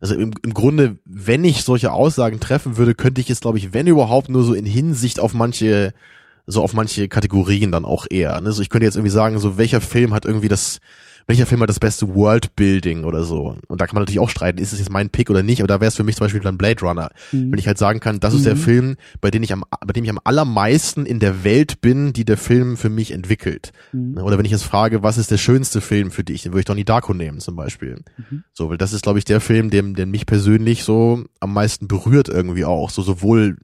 Also im, im Grunde, wenn ich solche Aussagen treffen würde, könnte ich es, glaube ich, wenn überhaupt nur so in Hinsicht auf manche so auf manche Kategorien dann auch eher. Ne? So ich könnte jetzt irgendwie sagen, so welcher Film hat irgendwie das, welcher Film hat das beste Worldbuilding oder so. Und da kann man natürlich auch streiten, ist es jetzt mein Pick oder nicht, aber da wäre es für mich zum Beispiel dann Blade Runner. Mhm. Wenn ich halt sagen kann, das ist der Mhm. Film, bei dem ich am, bei dem ich am allermeisten in der Welt bin, die der Film für mich entwickelt. Mhm. Ne? Oder wenn ich jetzt frage, was ist der schönste Film für dich, dann würde ich Donnie Darko nehmen zum Beispiel. Mhm. So, weil das ist, glaube ich, der Film, der, der mich persönlich so am meisten berührt irgendwie auch. So sowohl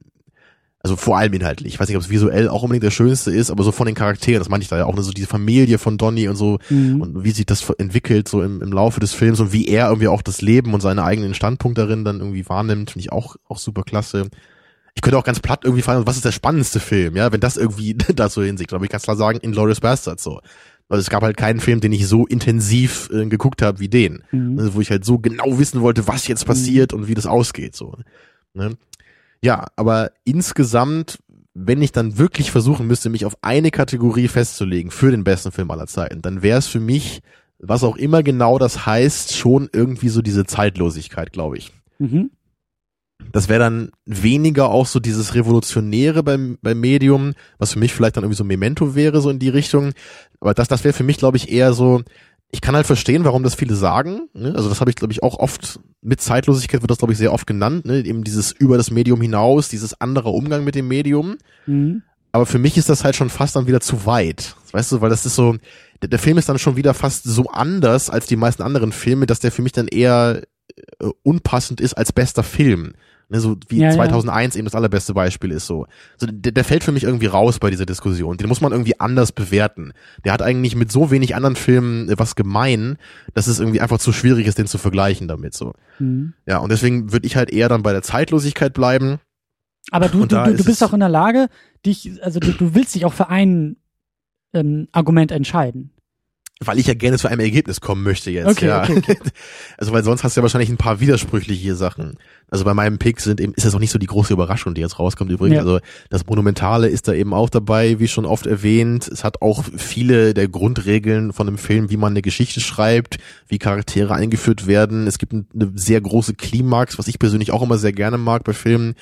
also vor allem inhaltlich. Ich weiß nicht, ob es visuell auch unbedingt der schönste ist, aber so von den Charakteren, das meine ich da ja auch, ne, so diese Familie von Donny und so Mhm. und wie sich das entwickelt so im, im Laufe des Films und wie er irgendwie auch das Leben und seine eigenen Standpunkt darin dann irgendwie wahrnimmt, finde ich auch, auch super klasse. Ich könnte auch ganz platt irgendwie fragen, was ist der spannendste Film, ja, wenn das irgendwie (laughs) da so hinsicht. Aber ich kann klar sagen, Inglourious Bastards so. Also es gab halt keinen Film, den ich so intensiv äh, geguckt habe wie den. Mhm. Ne, wo ich halt so genau wissen wollte, was jetzt passiert und wie das ausgeht. So. Ne? Ja, aber insgesamt, wenn ich dann wirklich versuchen müsste, mich auf eine Kategorie festzulegen für den besten Film aller Zeiten, dann wäre es für mich was auch immer genau das heißt, schon irgendwie so diese Zeitlosigkeit, glaube ich. Mhm. Das wäre dann weniger auch so dieses Revolutionäre beim, beim Medium, was für mich vielleicht dann irgendwie so Memento wäre, so in die Richtung. Aber das, das wäre für mich, glaube ich, eher so, ich kann halt verstehen, warum das viele sagen. Ne? Also das habe ich, glaube ich, auch oft mit Zeitlosigkeit wird das, glaube ich, sehr oft genannt. Ne? Eben dieses über das Medium hinaus, dieses andere Umgang mit dem Medium. Mhm. Aber für mich ist das halt schon fast dann wieder zu weit. Weißt du, weil das ist so, der, der Film ist dann schon wieder fast so anders als die meisten anderen Filme, dass der für mich dann eher äh, unpassend ist als bester Film. Ne, so wie Ja, ja. 2001 eben das allerbeste Beispiel ist so. so der, der fällt für mich irgendwie raus bei dieser Diskussion. Den muss man irgendwie anders bewerten. Der hat eigentlich mit so wenig anderen Filmen äh, was gemein, dass es irgendwie einfach zu schwierig ist, den zu vergleichen damit so. Mhm. Ja, und deswegen würde ich halt eher dann bei der Zeitlosigkeit bleiben. Aber du, Und du, du, du bist auch in der Lage, dich, also du, du willst dich auch für ein ähm, Argument entscheiden. Weil ich ja gerne zu einem Ergebnis kommen möchte jetzt. Okay, ja. okay, okay. (laughs) Also weil sonst hast du ja wahrscheinlich ein paar widersprüchliche Sachen. Also bei meinem Pick sind eben, ist das auch nicht so die große Überraschung, die jetzt rauskommt übrigens. Ja. Also das Monumentale ist da eben auch dabei, wie schon oft erwähnt. Es hat auch viele der Grundregeln von einem Film, wie man eine Geschichte schreibt, wie Charaktere eingeführt werden. Es gibt eine sehr große Klimax, was ich persönlich auch immer sehr gerne mag bei Filmen.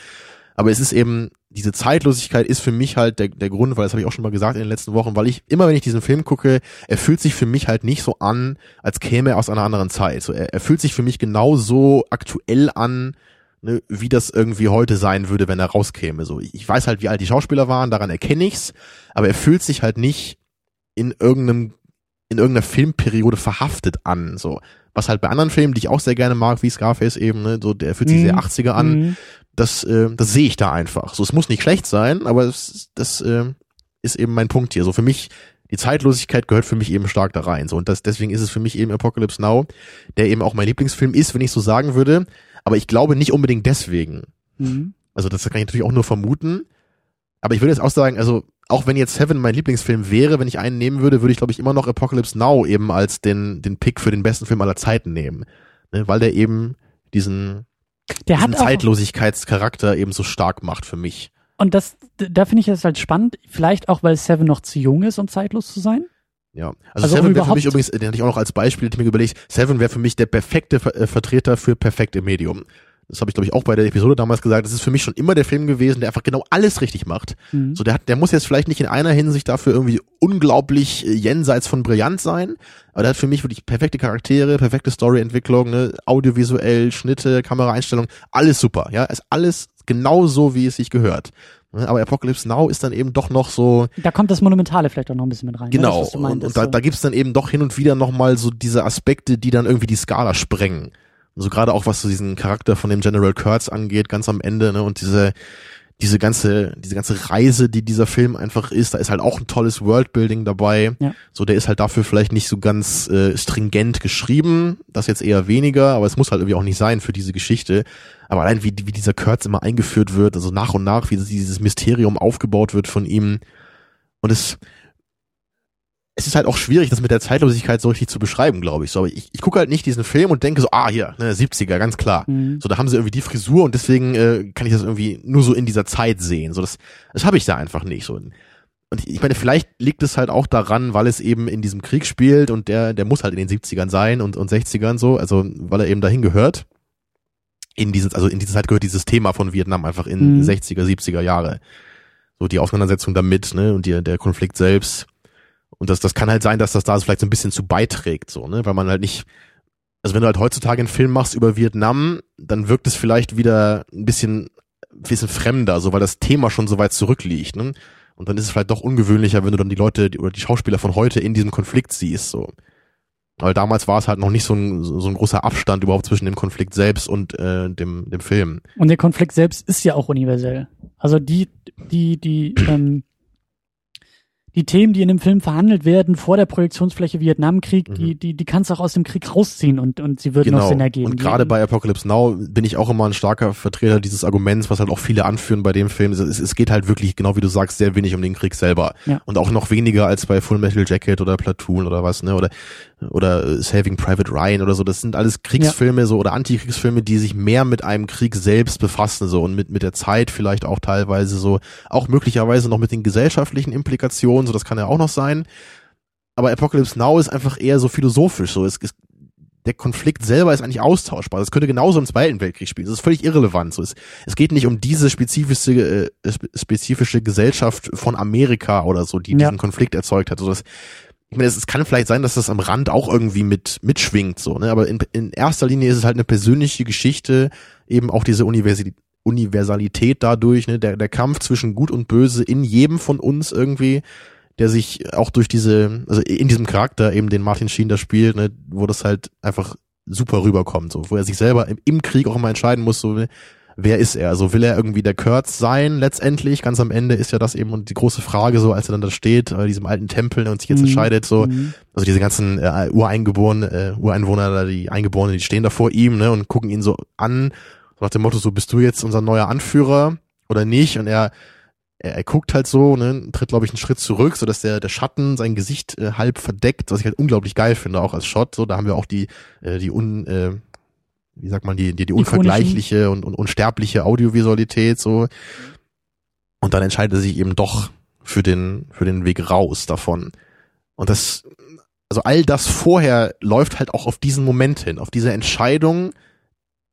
Aber es ist eben, diese Zeitlosigkeit ist für mich halt der, der Grund, weil das habe ich auch schon mal gesagt in den letzten Wochen, weil ich immer, wenn ich diesen Film gucke, er fühlt sich für mich halt nicht so an, als käme er aus einer anderen Zeit. So, er, er fühlt sich für mich genauso aktuell an, ne, wie das irgendwie heute sein würde, wenn er rauskäme. So, ich weiß halt, wie alt die Schauspieler waren, daran erkenne ich's, aber er fühlt sich halt nicht in irgendeinem in irgendeiner Filmperiode verhaftet an, so. Was halt bei anderen Filmen, die ich auch sehr gerne mag, wie Scarface eben, ne, so, der fühlt sich Mhm. sehr 80er an Mhm. Das, äh, das sehe ich da einfach. So, es muss nicht schlecht sein, aber es, das äh, ist eben mein Punkt hier. So für mich, die Zeitlosigkeit gehört für mich eben stark da rein. So und das, deswegen ist es für mich eben Apocalypse Now, der eben auch mein Lieblingsfilm ist, wenn ich so sagen würde. Aber ich glaube nicht unbedingt deswegen. Mhm. Also das kann ich natürlich auch nur vermuten. Aber ich würde jetzt auch sagen, also auch wenn jetzt Seven mein Lieblingsfilm wäre, wenn ich einen nehmen würde, würde ich glaube ich immer noch Apocalypse Now eben als den den Pick für den besten Film aller Zeiten nehmen, ne, weil der eben diesen Der hat auch, Zeitlosigkeitscharakter eben so stark macht für mich. und das, da finde ich das halt spannend, vielleicht auch, weil Seven noch zu jung ist, um zeitlos zu sein. Ja, also, Also Seven wäre für mich übrigens, den hatte ich auch noch als Beispiel, hätte ich mir überlegt, Seven wäre für mich der perfekte Ver äh, Vertreter für perfekte Medium. Das habe ich, glaube ich, auch bei der Episode damals gesagt. Das ist für mich schon immer der Film gewesen, der einfach genau alles richtig macht. Mhm. So, der hat, der muss jetzt vielleicht nicht in einer Hinsicht dafür irgendwie unglaublich äh, jenseits von brillant sein, aber der hat für mich wirklich perfekte Charaktere, perfekte Storyentwicklung, ne, audiovisuell, Schnitte, Kameraeinstellung, alles super, ja, ist alles genau so, wie es sich gehört. Ne, Aber Apocalypse Now ist dann eben doch noch so, Da kommt das Monumentale vielleicht auch noch ein bisschen mit rein. ne? Genau. Das, du und und da, so. da gibt's dann eben doch hin und wieder nochmal so diese Aspekte, die dann irgendwie die Skala sprengen. Also gerade auch was so diesen Charakter von dem General Kurtz angeht, ganz am Ende, ne, und diese, diese ganze, diese ganze Reise, die dieser Film einfach ist, da ist halt auch ein tolles Worldbuilding dabei. Ja. So, der ist halt dafür vielleicht nicht so ganz äh, stringent geschrieben, das jetzt eher weniger, aber es muss halt irgendwie auch nicht sein für diese Geschichte. Aber allein wie, wie dieser Kurtz immer eingeführt wird, also nach und nach, wie dieses Mysterium aufgebaut wird von ihm. Und es, es ist halt auch schwierig, das mit der Zeitlosigkeit so richtig zu beschreiben, glaube ich. So, aber ich, ich gucke halt nicht diesen Film und denke so, ah, hier, ne, 70er, ganz klar. Mhm. So, da haben sie irgendwie die Frisur und deswegen äh, kann ich das irgendwie nur so in dieser Zeit sehen. So, das, das habe ich da einfach nicht. So. Und ich meine, vielleicht liegt es halt auch daran, weil es eben in diesem Krieg spielt und der, der muss halt in den 70ern sein und, und 60ern so, also weil er eben dahin gehört. In dieses, also in diese Zeit gehört dieses Thema von Vietnam einfach in Mhm. 60er, 70er Jahre. So die Auseinandersetzung damit, ne, und die, der Konflikt selbst. Und das, das kann halt sein, dass das da vielleicht so ein bisschen zu beiträgt, so, ne, weil man halt nicht, also wenn du halt heutzutage einen Film machst über Vietnam, dann wirkt es vielleicht wieder ein bisschen, ein bisschen fremder, so weil das Thema schon so weit zurückliegt, ne? Und dann ist es vielleicht doch ungewöhnlicher, wenn du dann die Leute die- oder die Schauspieler von heute in diesem Konflikt siehst, so. Weil damals war es halt noch nicht so ein, so ein großer Abstand überhaupt zwischen dem Konflikt selbst und äh, dem, dem Film. Und der Konflikt selbst ist ja auch universell. Also die, die, die, ähm, die Themen, die in dem Film verhandelt werden vor der Projektionsfläche Vietnamkrieg, Mhm. die, die, die kannst du auch aus dem Krieg rausziehen und, und sie würden noch Sinn ergeben. Genau. Und gerade bei Apocalypse Now bin ich auch immer ein starker Vertreter dieses Arguments, was halt auch viele anführen bei dem Film. Es, es geht halt wirklich, genau wie du sagst, sehr wenig um den Krieg selber. Ja. Und auch noch weniger als bei Full Metal Jacket oder Platoon oder was, ne? Oder, oder äh, Saving Private Ryan oder so. Das sind alles Kriegsfilme so oder Antikriegsfilme, die sich mehr mit einem Krieg selbst befassen, so und mit, mit der Zeit vielleicht auch teilweise so, auch möglicherweise noch mit den gesellschaftlichen Implikationen, so das kann ja auch noch sein. aber Apocalypse Now ist einfach eher so philosophisch. So, es, es, der Konflikt selber ist eigentlich austauschbar. Das könnte genauso im Zweiten Weltkrieg spielen. Das ist völlig irrelevant. So, es, es geht nicht um diese spezifische, äh, spezifische Gesellschaft von Amerika oder so, die ja. diesen Konflikt erzeugt hat. So, das, ich meine, es, es kann vielleicht sein, dass das am Rand auch irgendwie mit mitschwingt, so, ne? Aber in, in erster Linie ist es halt eine persönliche Geschichte, eben auch diese Universität. Universalität dadurch, ne, der, der Kampf zwischen Gut und Böse in jedem von uns irgendwie, der sich auch durch diese, also in diesem Charakter eben den Martin Sheen da spielt, ne, wo das halt einfach super rüberkommt, so, wo er sich selber im, im Krieg auch immer entscheiden muss, so, ne, wer ist er? Also will er irgendwie der Kurtz sein letztendlich? Ganz am Ende ist ja das eben die große Frage, so als er dann da steht, äh, diesem alten Tempel und sich jetzt mhm. entscheidet, so, mhm. also diese ganzen äh, Ureingeborenen, äh, Ureinwohner, die Eingeborenen, die stehen da vor ihm, ne, und gucken ihn so an, so nach dem Motto, so bist du jetzt unser neuer Anführer oder nicht? Und er er, er guckt halt so, ne, tritt glaube ich einen Schritt zurück, so dass der der Schatten sein Gesicht äh, halb verdeckt, was ich halt unglaublich geil finde auch als Shot. So, da haben wir auch die äh, die un äh, wie sagt man die die, die unvergleichliche und, und unsterbliche Audiovisualität so. Und dann entscheidet er sich eben doch für den für den Weg raus davon. Und das also all das vorher läuft halt auch auf diesen Moment hin, auf diese Entscheidung,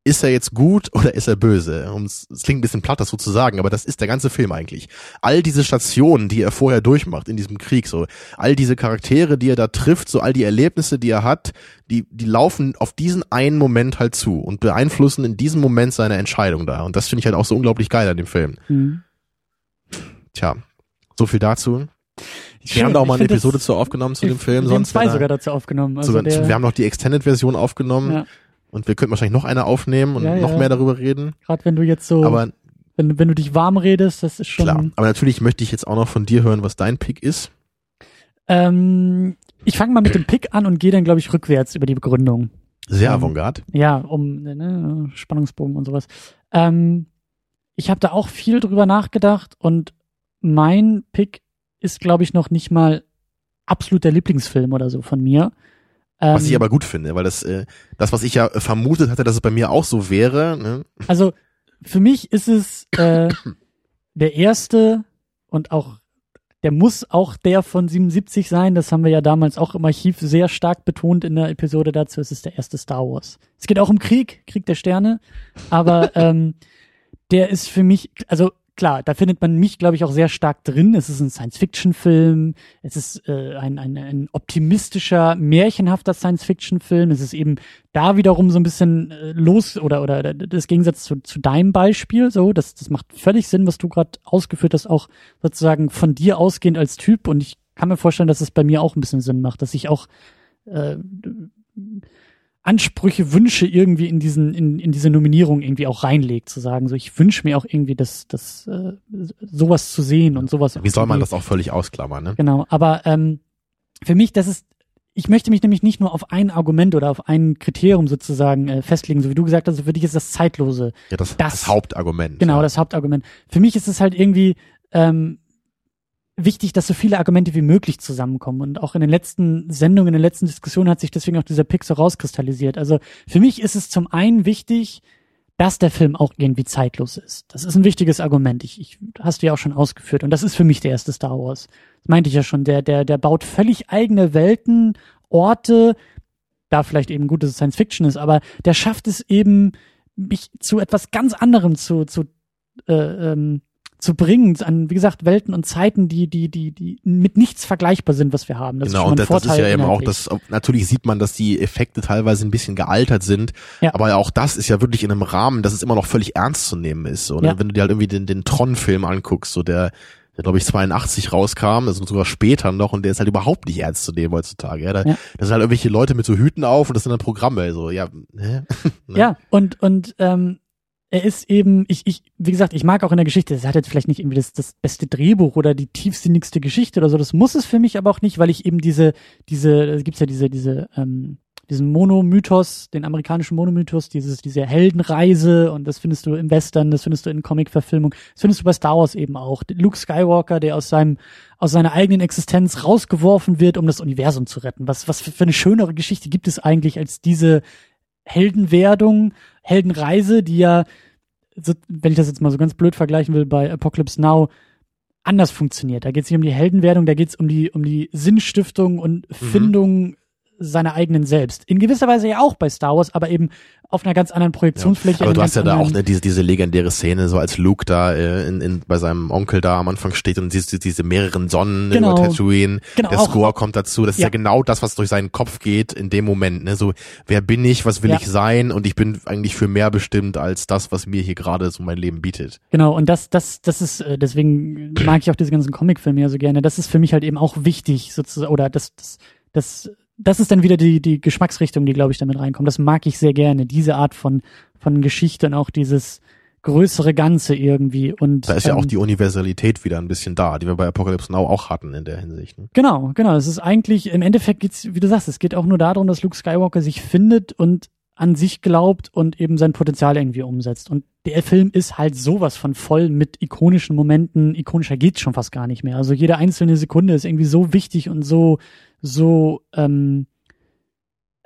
ist er jetzt gut oder ist er böse? Es klingt ein bisschen platt, das so zu sagen, aber das ist der ganze Film eigentlich. All diese Stationen, die er vorher durchmacht in diesem Krieg, so all diese Charaktere, die er da trifft, so all die Erlebnisse, die er hat, die die laufen auf diesen einen Moment halt zu und beeinflussen in diesem Moment seine Entscheidung da. Und das finde ich halt auch so unglaublich geil an dem Film. Mhm. Tja, so viel dazu. Wir haben da auch mal eine Episode zu aufgenommen zu dem Film. Wir haben zwei sogar dazu aufgenommen. Also sogar, wir haben noch die Extended-Version aufgenommen. Ja. Und wir könnten wahrscheinlich noch eine aufnehmen und ja, noch ja. mehr darüber reden. Gerade wenn du jetzt so, aber, wenn, wenn du dich warm redest, das ist schon. Klar, aber natürlich möchte ich jetzt auch noch von dir hören, was dein Pick ist. Ähm, ich fange mal mit dem Pick an und gehe dann, glaube ich, rückwärts über die Begründung. Sehr ähm, avantgarde. Ja, um ne, Spannungsbogen und sowas. Ähm, ich habe da auch viel drüber nachgedacht und mein Pick ist, glaube ich, noch nicht mal absolut der Lieblingsfilm oder so von mir. Was ich ähm, aber gut finde, weil das, äh, das, was ich ja vermutet hatte, dass es bei mir auch so wäre. Ne? Also für mich ist es äh, (coughs) der erste und auch der muss auch der von 77 sein. Das haben wir ja damals auch im Archiv sehr stark betont in der Episode dazu. Es ist der erste Star Wars. Es geht auch um Krieg, Krieg der Sterne, aber (laughs) ähm, der ist für mich, also klar, da findet man mich, glaube ich, auch sehr stark drin. Es ist ein Science-Fiction-Film, es ist äh, ein, ein, ein optimistischer, märchenhafter Science-Fiction-Film. Es ist eben da wiederum so ein bisschen äh, los oder oder das Gegensatz zu, zu deinem Beispiel. So, das, das macht völlig Sinn, was du gerade ausgeführt hast, auch sozusagen von dir ausgehend als Typ. Und ich kann mir vorstellen, dass es bei mir auch ein bisschen Sinn macht, dass ich auch äh, Ansprüche, Wünsche irgendwie in diesen, in, in diese Nominierung irgendwie auch reinlegt, zu sagen, so ich wünsche mir auch irgendwie das, das, äh, sowas zu sehen und sowas. Wie soll man das auch völlig ausklammern, ne? Genau, aber ähm, für mich, das ist, ich möchte mich nämlich nicht nur auf ein Argument oder auf ein Kriterium sozusagen äh, festlegen, so wie du gesagt hast, für dich ist das zeitlose. Ja, das, das, das Hauptargument. Genau, ja. das Hauptargument. Für mich ist es halt irgendwie, ähm, wichtig, dass so viele Argumente wie möglich zusammenkommen. Und auch in den letzten Sendungen, in den letzten Diskussionen hat sich deswegen auch dieser Pick so rauskristallisiert. Also für mich ist es zum einen wichtig, dass der Film auch irgendwie zeitlos ist. Das ist ein wichtiges Argument. Ich, ich hast du ja auch schon ausgeführt. Und das ist für mich der erste Star Wars. Das meinte ich ja schon. Der, der, der baut völlig eigene Welten, Orte, da vielleicht eben gut, dass es Science Fiction ist, aber der schafft es eben, mich zu etwas ganz anderem zu, zu äh, ähm, zu bringen an, wie gesagt, Welten und Zeiten, die, die, die, die mit nichts vergleichbar sind, was wir haben. Das genau, und das, das, ist ja eben auch das, natürlich sieht man, dass die Effekte teilweise ein bisschen gealtert sind, ja. aber auch das ist ja wirklich in einem Rahmen, dass es immer noch völlig ernst zu nehmen ist. Und ja. wenn du dir halt irgendwie den, den Tron-Film anguckst, so der, der glaube ich 82 rauskam, also sogar später noch und der ist halt überhaupt nicht ernst zu nehmen heutzutage. Ja, da, ja. das sind halt irgendwelche Leute mit so Hüten auf und das sind dann Programme, so ja. (laughs) ne? Ja und und ähm, er ist eben, ich, ich, wie gesagt, ich mag auch in der Geschichte, es hat jetzt vielleicht nicht irgendwie das, das beste Drehbuch oder die tiefsinnigste Geschichte oder so, das muss es für mich aber auch nicht, weil ich eben diese, diese, es gibt ja diese, diese, ähm, diesen Monomythos, den amerikanischen Monomythos, dieses, diese Heldenreise und das findest du im Western, das findest du in Comic-Verfilmung, das findest du bei Star Wars eben auch. Luke Skywalker, der aus seinem, aus seiner eigenen Existenz rausgeworfen wird, um das Universum zu retten. Was, was für eine schönere Geschichte gibt es eigentlich als diese Heldenwerdung, Heldenreise, die ja, wenn ich das jetzt mal so ganz blöd vergleichen will, bei Apocalypse Now anders funktioniert. Da geht es nicht um die Heldenwerdung, da geht es um die, um die Sinnstiftung und mhm. Seiner eigenen selbst. In gewisser Weise ja auch bei Star Wars, aber eben auf einer ganz anderen Projektionsfläche. Ja, aber du hast ja da auch ne, diese, diese legendäre Szene, so als Luke da äh, in, in, bei seinem Onkel da am Anfang steht und siehst diese mehreren Sonnen genau. über Tatooine. Genau, der Score kommt dazu. Das ist ja. ja genau das, was durch seinen Kopf geht in dem Moment. Ne? So, wer bin ich, was will ja. ich sein? Und ich bin eigentlich für mehr bestimmt als das, was mir hier gerade so mein Leben bietet. Genau, und das, das, das ist, äh, deswegen mag ich auch diese ganzen Comicfilme ja so gerne. Das ist für mich halt eben auch wichtig, sozusagen, oder das, das, das das ist dann wieder die, die Geschmacksrichtung, die, glaube ich, damit reinkommt. Das mag ich sehr gerne, diese Art von, von Geschichte und auch dieses größere Ganze irgendwie. Und, da ist ja auch ähm, die Universalität wieder ein bisschen da, die wir bei Apocalypse Now auch hatten in der Hinsicht. Ne? Genau, genau. Es ist eigentlich, im Endeffekt geht's, wie du sagst, es geht auch nur darum, dass Luke Skywalker sich findet und an sich glaubt und eben sein Potenzial irgendwie umsetzt. Und der Film ist halt sowas von voll mit ikonischen Momenten. Ikonischer geht's schon fast gar nicht mehr. Also jede einzelne Sekunde ist irgendwie so wichtig und so so ähm,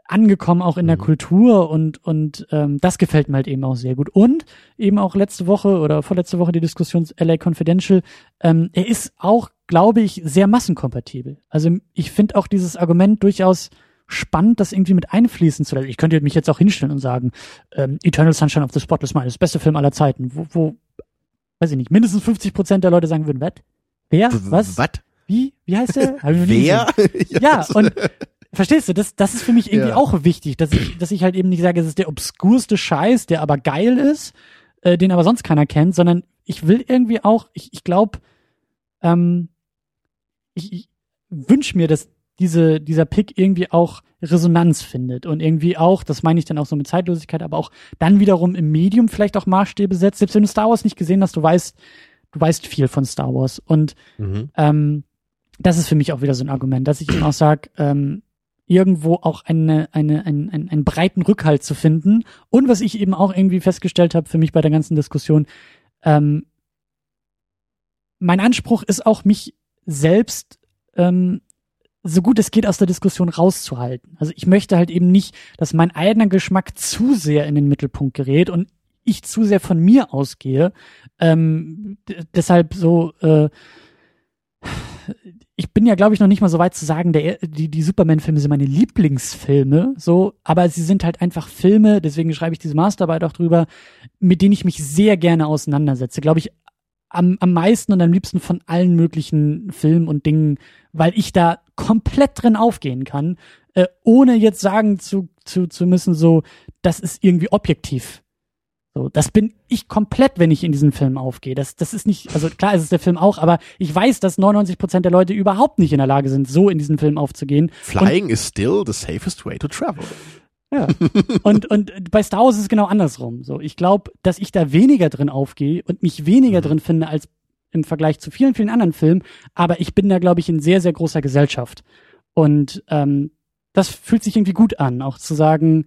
angekommen auch in der mhm. Kultur und und ähm, das gefällt mir halt eben auch sehr gut und eben auch letzte Woche oder vorletzte Woche die Diskussion LA Confidential ähm, er ist auch glaube ich sehr massenkompatibel also ich finde auch dieses Argument durchaus spannend das irgendwie mit einfließen zu lassen ich könnte mich jetzt auch hinstellen und sagen ähm, Eternal Sunshine of the Spotless Mind ist der beste Film aller Zeiten wo, wo weiß ich nicht mindestens 50 Prozent der Leute sagen würden was wer was was wie? Wie heißt der? (laughs) Wer? (laughs) ja, und verstehst du, das, das ist für mich irgendwie ja. auch wichtig, dass ich, dass ich halt eben nicht sage, es ist der obskurste Scheiß, der aber geil ist, äh, den aber sonst keiner kennt, sondern ich will irgendwie auch, ich, ich glaube, ähm, ich, ich wünsche mir, dass diese, dieser Pick irgendwie auch Resonanz findet und irgendwie auch, das meine ich dann auch so mit Zeitlosigkeit, aber auch dann wiederum im Medium vielleicht auch Maßstäbe setzt. Selbst wenn du Star Wars nicht gesehen hast, du weißt, du weißt viel von Star Wars und mhm. ähm, das ist für mich auch wieder so ein Argument, dass ich ihm auch sage, ähm, irgendwo auch eine, eine, einen, einen, einen breiten Rückhalt zu finden. Und was ich eben auch irgendwie festgestellt habe für mich bei der ganzen Diskussion, ähm, mein Anspruch ist auch, mich selbst ähm, so gut es geht aus der Diskussion rauszuhalten. Also ich möchte halt eben nicht, dass mein eigener Geschmack zu sehr in den Mittelpunkt gerät und ich zu sehr von mir ausgehe. Ähm, deshalb so äh, ich bin ja, glaube ich, noch nicht mal so weit zu sagen, der, die, die Superman-Filme sind meine Lieblingsfilme, so, aber sie sind halt einfach Filme, deswegen schreibe ich diese Masterarbeit auch drüber, mit denen ich mich sehr gerne auseinandersetze. Glaube ich, am, am meisten und am liebsten von allen möglichen Filmen und Dingen, weil ich da komplett drin aufgehen kann, äh, ohne jetzt sagen zu, zu, zu müssen, so, das ist irgendwie objektiv so, das bin ich komplett, wenn ich in diesen Film aufgehe. Das, das ist nicht, also klar ist es der Film auch, aber ich weiß, dass 99 Prozent der Leute überhaupt nicht in der Lage sind, so in diesen Film aufzugehen. Flying und, is still the safest way to travel. Ja. und, und bei Star Wars ist es genau andersrum. So, ich glaube, dass ich da weniger drin aufgehe und mich weniger mhm. drin finde als im Vergleich zu vielen, vielen anderen Filmen. Aber ich bin da, glaube ich, in sehr, sehr großer Gesellschaft. Und ähm, das fühlt sich irgendwie gut an, auch zu sagen,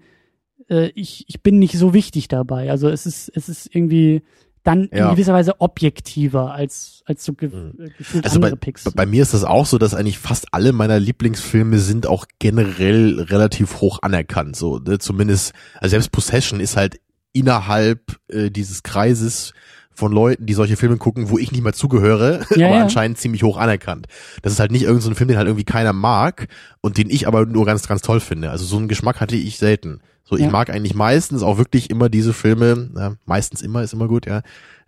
äh, ich, ich bin nicht so wichtig dabei. Also es ist, es ist irgendwie dann ja. in gewisser Weise objektiver als, als so ge mhm. Äh, gefühlt also andere bei, Picks. Bei mir ist das auch so, dass eigentlich fast alle meiner Lieblingsfilme sind auch generell relativ hoch anerkannt. So, ne? zumindest, also selbst Possession ist halt innerhalb äh, dieses Kreises von Leuten, die solche Filme gucken, wo ich nicht mehr zugehöre, ja, aber ja. anscheinend ziemlich hoch anerkannt. Das ist halt nicht irgendein so Film, den halt irgendwie keiner mag und den ich aber nur ganz, ganz toll finde. Also so einen Geschmack hatte ich selten. So, ich ja. mag eigentlich meistens auch wirklich immer diese Filme, ja, meistens immer ist immer gut, ja,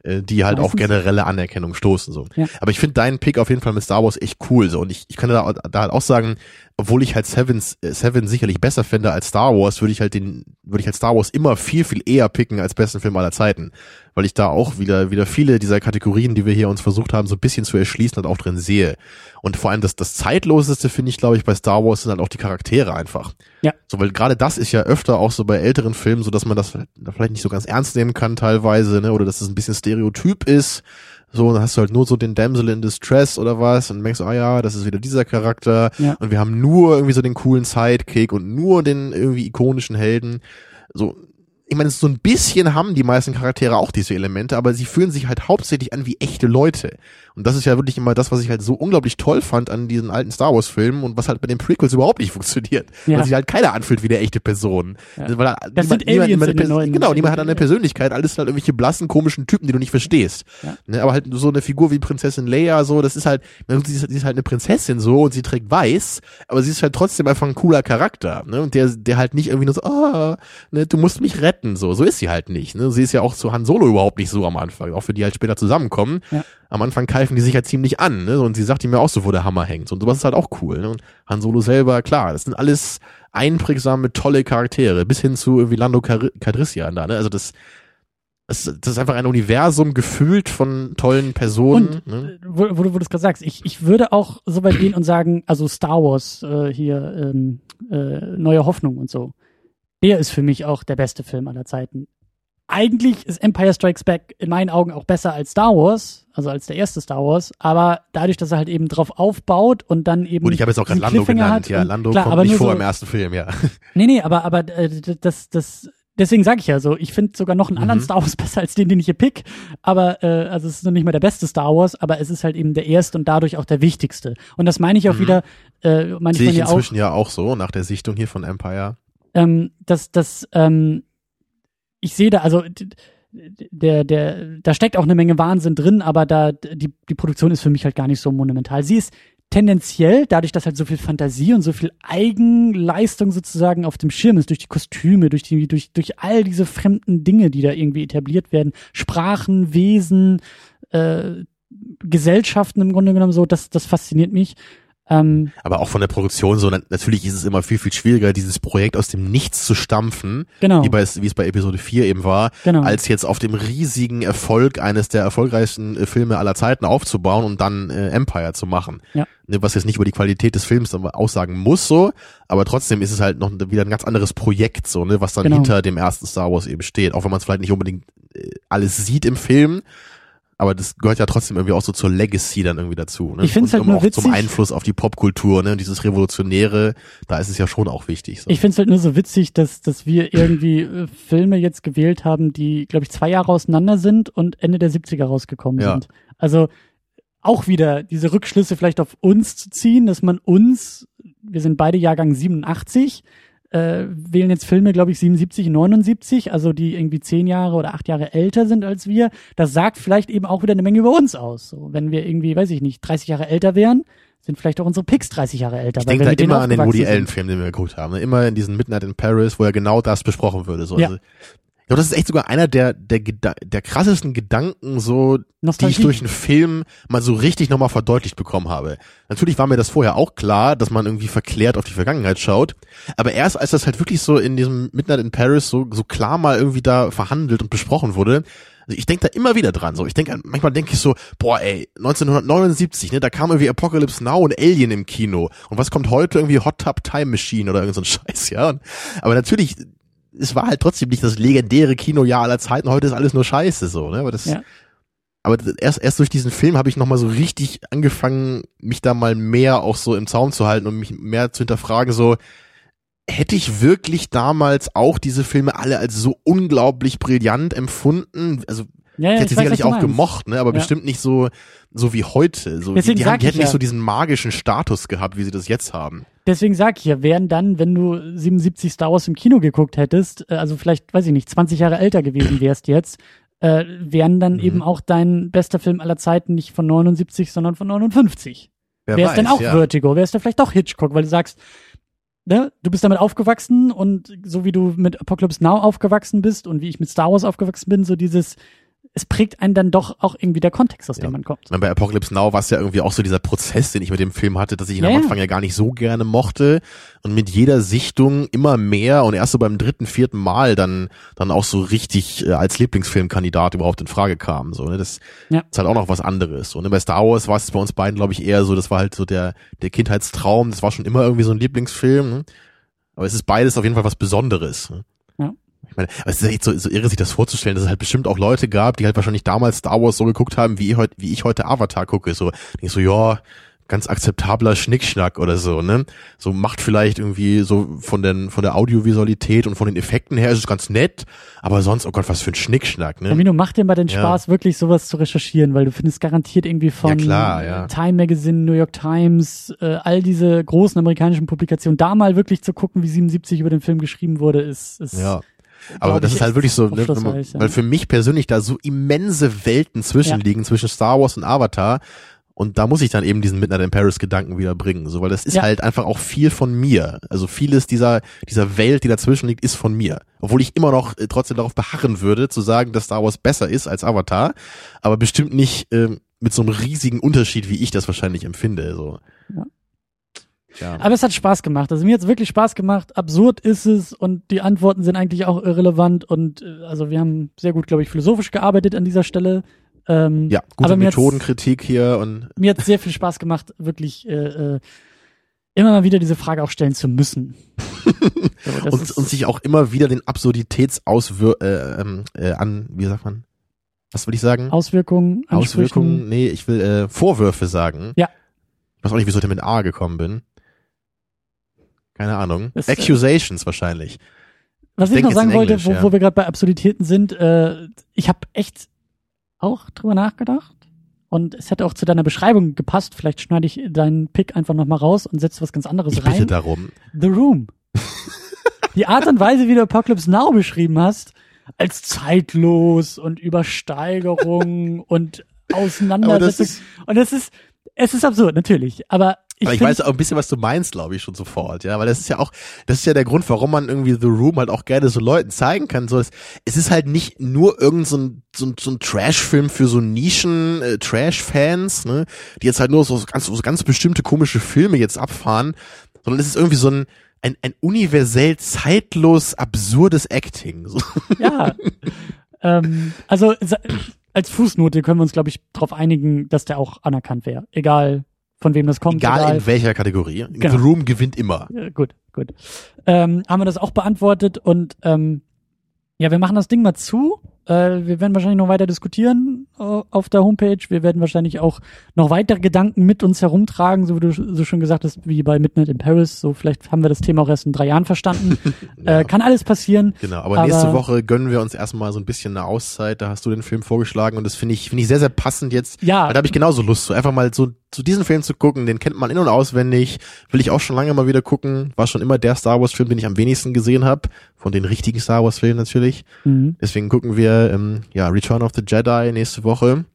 äh, die halt meistens. auf generelle Anerkennung stoßen, so. Ja. Aber ich finde deinen Pick auf jeden Fall mit Star Wars echt cool, so. Und ich, ich kann da, da halt auch sagen, obwohl ich halt Seven, äh, Seven sicherlich besser finde als Star Wars, würde ich halt den, würde ich halt Star Wars immer viel, viel eher picken als besten Film aller Zeiten. Weil ich da auch wieder, wieder viele dieser Kategorien, die wir hier uns versucht haben, so ein bisschen zu erschließen, halt auch drin sehe. Und vor allem das, das zeitloseste finde ich, glaube ich, bei Star Wars sind halt auch die Charaktere einfach. Ja. So, weil gerade das ist ja öfter auch so bei älteren Filmen, so dass man das vielleicht nicht so ganz ernst nehmen kann teilweise, ne, oder dass es ein bisschen Stereotyp ist so, dann hast du halt nur so den Damsel in Distress oder was und denkst, ah ja, das ist wieder dieser Charakter. Ja. Und wir haben nur irgendwie so den coolen Sidekick und nur den irgendwie ikonischen Helden. So, ich meine, so ein bisschen haben die meisten Charaktere auch diese Elemente, aber sie fühlen sich halt hauptsächlich an wie echte Leute. Und das ist ja wirklich immer das, was ich halt so unglaublich toll fand an diesen alten Star Wars Filmen und was halt bei den Prequels überhaupt nicht funktioniert. Ja. Weil sich halt keiner anfühlt wie eine echte Person. Ja. Weil das niemand, sind niemand, niemand, niemand neuen, genau, niemand hat eine Persönlichkeit, alles halt irgendwelche blassen, komischen Typen, die du nicht verstehst. Ja. Ne, aber halt so eine Figur wie Prinzessin Leia, so, das ist halt, sie ist, sie ist halt eine Prinzessin so und sie trägt weiß, aber sie ist halt trotzdem einfach ein cooler Charakter, ne? Und der, der halt nicht irgendwie nur so, ah, ne, du musst mich retten, so, so ist sie halt nicht, ne? Sie ist ja auch zu Han Solo überhaupt nicht so am Anfang, auch für die halt später zusammenkommen. Ja am Anfang keifen die sich halt ziemlich an, ne? Und sie sagt ihm ja auch so, wo der Hammer hängt. Und sowas ist halt auch cool. Ne? Und Han Solo selber, klar, das sind alles einprägsame, tolle Charaktere, bis hin zu irgendwie Lando Cadrissian da, ne? Also das, das, das ist einfach ein Universum gefühlt von tollen Personen. Und, ne? wo, wo, du, wo du es gerade sagst, ich, ich würde auch so weit gehen und sagen, also Star Wars äh, hier, ähm, äh, Neue Hoffnung und so. Der ist für mich auch der beste Film aller Zeiten eigentlich ist Empire Strikes Back in meinen Augen auch besser als Star Wars, also als der erste Star Wars, aber dadurch, dass er halt eben drauf aufbaut und dann eben. Und ich habe jetzt auch gerade Lando genannt, ja. Lando klar, kommt nicht vor so, im ersten Film, ja. (laughs) Nee, nee, aber, aber äh, das, das, deswegen sage ich ja so, ich finde sogar noch einen anderen mhm. Star Wars (laughs) besser als den, den ich hier pick. Aber äh, also es ist noch nicht mal der beste Star Wars, aber es ist halt eben der erste und dadurch auch der wichtigste. Und das meine ich auch mhm. wieder. Äh, manchmal Sehe ich inzwischen auch, ja auch so nach der Sichtung hier von Empire. Ähm, dass das ähm, ich sehe da, also der, der, da steckt auch eine Menge Wahnsinn drin, aber da, die, die Produktion ist für mich halt gar nicht so monumental. Sie ist tendenziell, dadurch, dass halt so viel Fantasie und so viel Eigenleistung sozusagen auf dem Schirm ist, durch die Kostüme, durch die, durch, durch all diese fremden Dinge, die da irgendwie etabliert werden, Sprachen, Wesen, äh, Gesellschaften im Grunde genommen so, das, das fasziniert mich. Ähm, Aber auch von der Produktion so, natürlich ist es immer viel, viel schwieriger, dieses Projekt aus dem Nichts zu stampfen, genau. wie, bei, wie es bei Episode 4 eben war, genau. als jetzt auf dem riesigen Erfolg eines der erfolgreichsten äh, Filme aller Zeiten aufzubauen und dann äh, Empire zu machen. Ja. Ne, was jetzt nicht über die Qualität des Films aussagen muss so, aber trotzdem ist es halt noch wieder ein ganz anderes Projekt so, ne, was dann genau. hinter dem ersten Star Wars eben steht, auch wenn man es vielleicht nicht unbedingt äh, alles sieht im Film, aber das gehört ja trotzdem irgendwie auch so zur Legacy dann irgendwie dazu. Ne? Ich finde es halt nur auch witzig. Zum Einfluss auf die Popkultur, ne? dieses Revolutionäre, da ist es ja schon auch wichtig. So. Ich finde es halt nur so witzig, dass, dass wir irgendwie äh, Filme jetzt gewählt haben, die, glaube ich, zwei Jahre auseinander sind und Ende der 70er rausgekommen ja. sind. Also auch wieder diese Rückschlüsse vielleicht auf uns zu ziehen, dass man uns, wir sind beide Jahrgang 87, äh, wählen jetzt Filme, glaube ich, 77, 79, also die irgendwie zehn Jahre oder acht Jahre älter sind als wir. Das sagt vielleicht eben auch wieder eine Menge über uns aus. So, wenn wir irgendwie, weiß ich nicht, 30 Jahre älter wären, sind vielleicht auch unsere Picks 30 Jahre älter. Ich denke da immer an den Woody Allen-Film, den wir geguckt haben. Ne? Immer in diesen Midnight in Paris, wo ja genau das besprochen würde. So. Ja. Also, ich glaube, das ist echt sogar einer der, der, der krassesten Gedanken, so, Nostalgie. die ich durch einen Film mal so richtig nochmal verdeutlicht bekommen habe. Natürlich war mir das vorher auch klar, dass man irgendwie verklärt auf die Vergangenheit schaut. Aber erst als das halt wirklich so in diesem Midnight in Paris so, so klar mal irgendwie da verhandelt und besprochen wurde, also ich denke da immer wieder dran. So, ich denke, manchmal denke ich so, boah, ey, 1979, ne, da kam irgendwie Apocalypse Now und Alien im Kino. Und was kommt heute irgendwie Hot Tub Time Machine oder irgend so ein (laughs) Scheiß, ja? Und, aber natürlich es war halt trotzdem nicht das legendäre Kinojahr aller Zeiten. Heute ist alles nur Scheiße so, ne? Aber das, ja. aber erst erst durch diesen Film habe ich noch mal so richtig angefangen, mich da mal mehr auch so im Zaum zu halten und mich mehr zu hinterfragen. So hätte ich wirklich damals auch diese Filme alle als so unglaublich brillant empfunden? Also ja, ja, ich hätte ich sicherlich auch gemocht, ne? Aber ja. bestimmt nicht so so wie heute. So, Deswegen die, die, haben, die hätten nicht so diesen magischen Status gehabt, wie sie das jetzt haben. Deswegen sag ich ja, wären dann, wenn du 77 Star Wars im Kino geguckt hättest, äh, also vielleicht, weiß ich nicht, 20 Jahre älter gewesen wärst jetzt, äh, wären dann mhm. eben auch dein bester Film aller Zeiten nicht von 79, sondern von 59. Wäre es denn auch ja. Vertigo? Wäre es dann vielleicht doch Hitchcock, weil du sagst, ne, du bist damit aufgewachsen und so wie du mit Apocalypse Now aufgewachsen bist und wie ich mit Star Wars aufgewachsen bin, so dieses es prägt einen dann doch auch irgendwie der Kontext, aus ja. dem man kommt. Bei Apocalypse Now war es ja irgendwie auch so dieser Prozess, den ich mit dem Film hatte, dass ich ihn ja, am Anfang ja gar nicht so gerne mochte und mit jeder Sichtung immer mehr und erst so beim dritten, vierten Mal dann dann auch so richtig äh, als Lieblingsfilmkandidat überhaupt in Frage kam. So, ne? Das ja. ist halt auch noch was anderes. Und ne? bei Star Wars war es bei uns beiden, glaube ich, eher so, das war halt so der der Kindheitstraum. Das war schon immer irgendwie so ein Lieblingsfilm. Ne? Aber es ist beides auf jeden Fall was Besonderes. Ne? Meine, es ist echt so, so irre, sich das vorzustellen, dass es halt bestimmt auch Leute gab, die halt wahrscheinlich damals Star Wars so geguckt haben, wie ich heute, wie ich heute Avatar gucke. So, ich so, ja, ganz akzeptabler Schnickschnack oder so, ne? So macht vielleicht irgendwie so von den von der Audiovisualität und von den Effekten her ist es ganz nett, aber sonst oh Gott, was für ein Schnickschnack, ne? Amino, macht dir mal den Spaß, ja. wirklich sowas zu recherchieren, weil du findest garantiert irgendwie von ja, klar, ja. Time Magazine, New York Times, äh, all diese großen amerikanischen Publikationen, da mal wirklich zu gucken, wie 77 über den Film geschrieben wurde, ist, ist ja. Aber das ist halt wirklich so, ne, weil für mich persönlich da so immense Welten zwischenliegen, ja. zwischen Star Wars und Avatar. Und da muss ich dann eben diesen Midnight in Paris Gedanken wieder bringen, so, weil das ist ja. halt einfach auch viel von mir. Also vieles dieser, dieser Welt, die dazwischen liegt, ist von mir. Obwohl ich immer noch äh, trotzdem darauf beharren würde, zu sagen, dass Star Wars besser ist als Avatar, aber bestimmt nicht äh, mit so einem riesigen Unterschied, wie ich das wahrscheinlich empfinde, so. Ja. Ja. Aber es hat Spaß gemacht. Also mir hat es wirklich Spaß gemacht. Absurd ist es und die Antworten sind eigentlich auch irrelevant und äh, also wir haben sehr gut, glaube ich, philosophisch gearbeitet an dieser Stelle. Ähm, ja, gute Methodenkritik hier und mir hat sehr viel Spaß gemacht, wirklich äh, äh, immer mal wieder diese Frage auch stellen zu müssen. (laughs) so, und, und sich auch immer wieder den Absurditätsauswir äh, ähm, äh, an, wie sagt man? Was will ich sagen? Auswirkungen. Auswirkungen, nee, ich will äh, Vorwürfe sagen. Ja. Ich weiß auch nicht, wieso ich da mit A gekommen bin. Keine Ahnung. Das, äh, Accusations äh, wahrscheinlich. Was ich, ich noch sagen wollte, Englisch, wo, ja. wo, wir gerade bei Absurditäten sind, äh, ich habe echt auch drüber nachgedacht und es hätte auch zu deiner Beschreibung gepasst. Vielleicht schneide ich deinen Pick einfach nochmal raus und setze was ganz anderes ich rein. Bitte darum. The Room. (laughs) Die Art und Weise, wie du Apocalypse Now beschrieben hast, als zeitlos und Übersteigerung (laughs) und Auseinandersetzung. und es ist, es ist absurd, natürlich. Aber ich, aber ich weiß auch ein bisschen, was du meinst, glaube ich, schon sofort, ja, weil das ist ja auch, das ist ja der Grund, warum man irgendwie The Room halt auch gerne so Leuten zeigen kann. So, es ist halt nicht nur irgend so ein, so ein, so ein Trash-Film für so Nischen äh, ne, die jetzt halt nur so ganz, so ganz bestimmte komische Filme jetzt abfahren, sondern es ist irgendwie so ein ein, ein universell zeitlos absurdes Acting. So. Ja. (laughs) ähm, also als Fußnote können wir uns, glaube ich, darauf einigen, dass der auch anerkannt wäre. Egal von wem das kommt. Egal, egal. in welcher Kategorie. Genau. The Room gewinnt immer. Ja, gut, gut. Ähm, haben wir das auch beantwortet und ähm, ja, wir machen das Ding mal zu äh, wir werden wahrscheinlich noch weiter diskutieren äh, auf der Homepage. Wir werden wahrscheinlich auch noch weitere Gedanken mit uns herumtragen, so wie du so schon gesagt hast, wie bei Midnight in Paris. So vielleicht haben wir das Thema auch erst in drei Jahren verstanden. (laughs) ja. äh, kann alles passieren. Genau, aber, aber, nächste Woche gönnen wir uns erstmal so ein bisschen eine Auszeit. Da hast du den Film vorgeschlagen und das finde ich finde ich sehr sehr passend jetzt. Ja. Weil da habe ich genauso Lust, so einfach mal so zu diesen Film zu gucken. Den kennt man in und auswendig. Will ich auch schon lange mal wieder gucken. War schon immer der Star Wars Film, den ich am wenigsten gesehen habe von den richtigen Star Wars Filmen natürlich. Mhm. Deswegen gucken wir ähm, ja Return of the Jedi nächste Woche.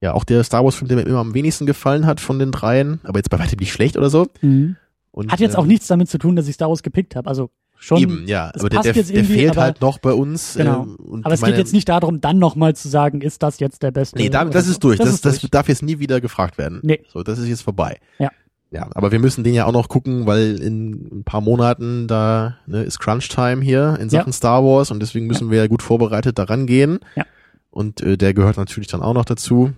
Ja, auch der Star Wars Film, der mir immer am wenigsten gefallen hat von den dreien, aber jetzt bei weitem nicht schlecht oder so. Mhm. Und, hat jetzt äh, auch nichts damit zu tun, dass ich Star Wars gepickt habe. Also schon. Eben, ja, aber der, der, der fehlt aber, halt noch bei uns. Genau. Äh, aber es meine, geht jetzt nicht darum, dann nochmal zu sagen, ist das jetzt der beste? Nee, da, das ist durch. Das, das, ist durch. das darf jetzt nie wieder gefragt werden. Nee. So, das ist jetzt vorbei. Ja. Ja, aber wir müssen den ja auch noch gucken, weil in ein paar Monaten da ne, ist Crunch Time hier in Sachen ja. Star Wars und deswegen müssen ja. wir ja gut vorbereitet daran gehen. Ja. Und äh, der gehört natürlich dann auch noch dazu.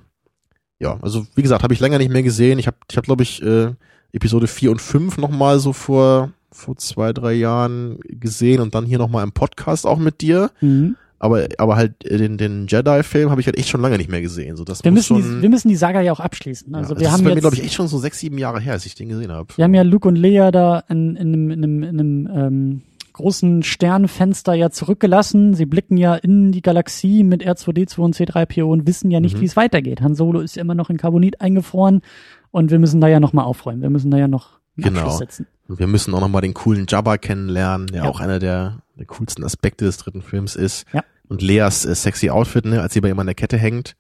Ja, also wie gesagt, habe ich länger nicht mehr gesehen. Ich habe, ich hab, glaube ich, äh, Episode 4 und 5 nochmal so vor, vor zwei, drei Jahren gesehen und dann hier nochmal im Podcast auch mit dir. Mhm aber aber halt äh, den den Jedi Film habe ich halt echt schon lange nicht mehr gesehen. So das wir müssen schon, die, wir müssen die Saga ja auch abschließen. Also ja, wir das haben ist bei jetzt, mir glaube ich echt schon so sechs sieben Jahre her als ich den gesehen habe wir haben ja Luke und Leia da in, in einem in einem, in einem ähm, großen Sternfenster ja zurückgelassen. Sie blicken ja in die Galaxie mit R2D2 und C3PO und wissen ja nicht mhm. wie es weitergeht. Han Solo ist ja immer noch in Carbonit eingefroren und wir müssen da ja noch mal aufräumen. Wir müssen da ja noch genau. setzen. Und wir müssen auch noch mal den coolen Jabba kennenlernen der ja. auch einer der der coolsten Aspekte des dritten Films ist ja und Leas äh, sexy Outfit, ne, als sie bei ihm an der Kette hängt.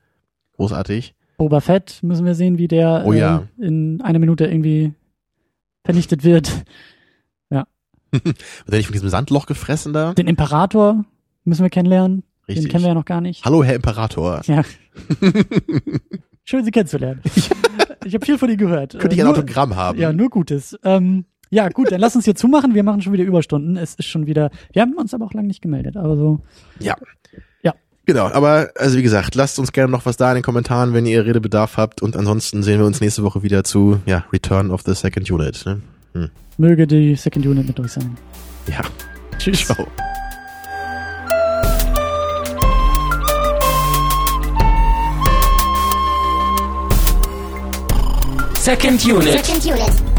Großartig. Boba Fett müssen wir sehen, wie der oh, ja. äh, in einer Minute irgendwie vernichtet wird. (laughs) Ja. wird er nicht von diesem Sandloch gefressen da? Den Imperator müssen wir kennenlernen. Richtig. Den kennen wir ja noch gar nicht. Hallo, Herr Imperator. (laughs) Ja. (laughs) Schön, Sie kennenzulernen. Ich habe viel von Ihnen gehört. Könnte ich ein nur, Autogramm haben? Ja, nur Gutes. Ähm, ja, gut, dann lass uns hier zumachen. Wir machen schon wieder Überstunden. Es ist schon wieder. Wir haben uns aber auch lange nicht gemeldet, aber so. Ja. Ja. Genau, aber also wie gesagt, lasst uns gerne noch was da in den Kommentaren, wenn ihr Redebedarf habt. Und ansonsten sehen wir uns nächste Woche wieder zu ja, Return of the Second Unit. Ne? Hm. Möge die Second Unit mit euch sein. Ja. Tschüss. Ciao. Second Unit. Second Unit.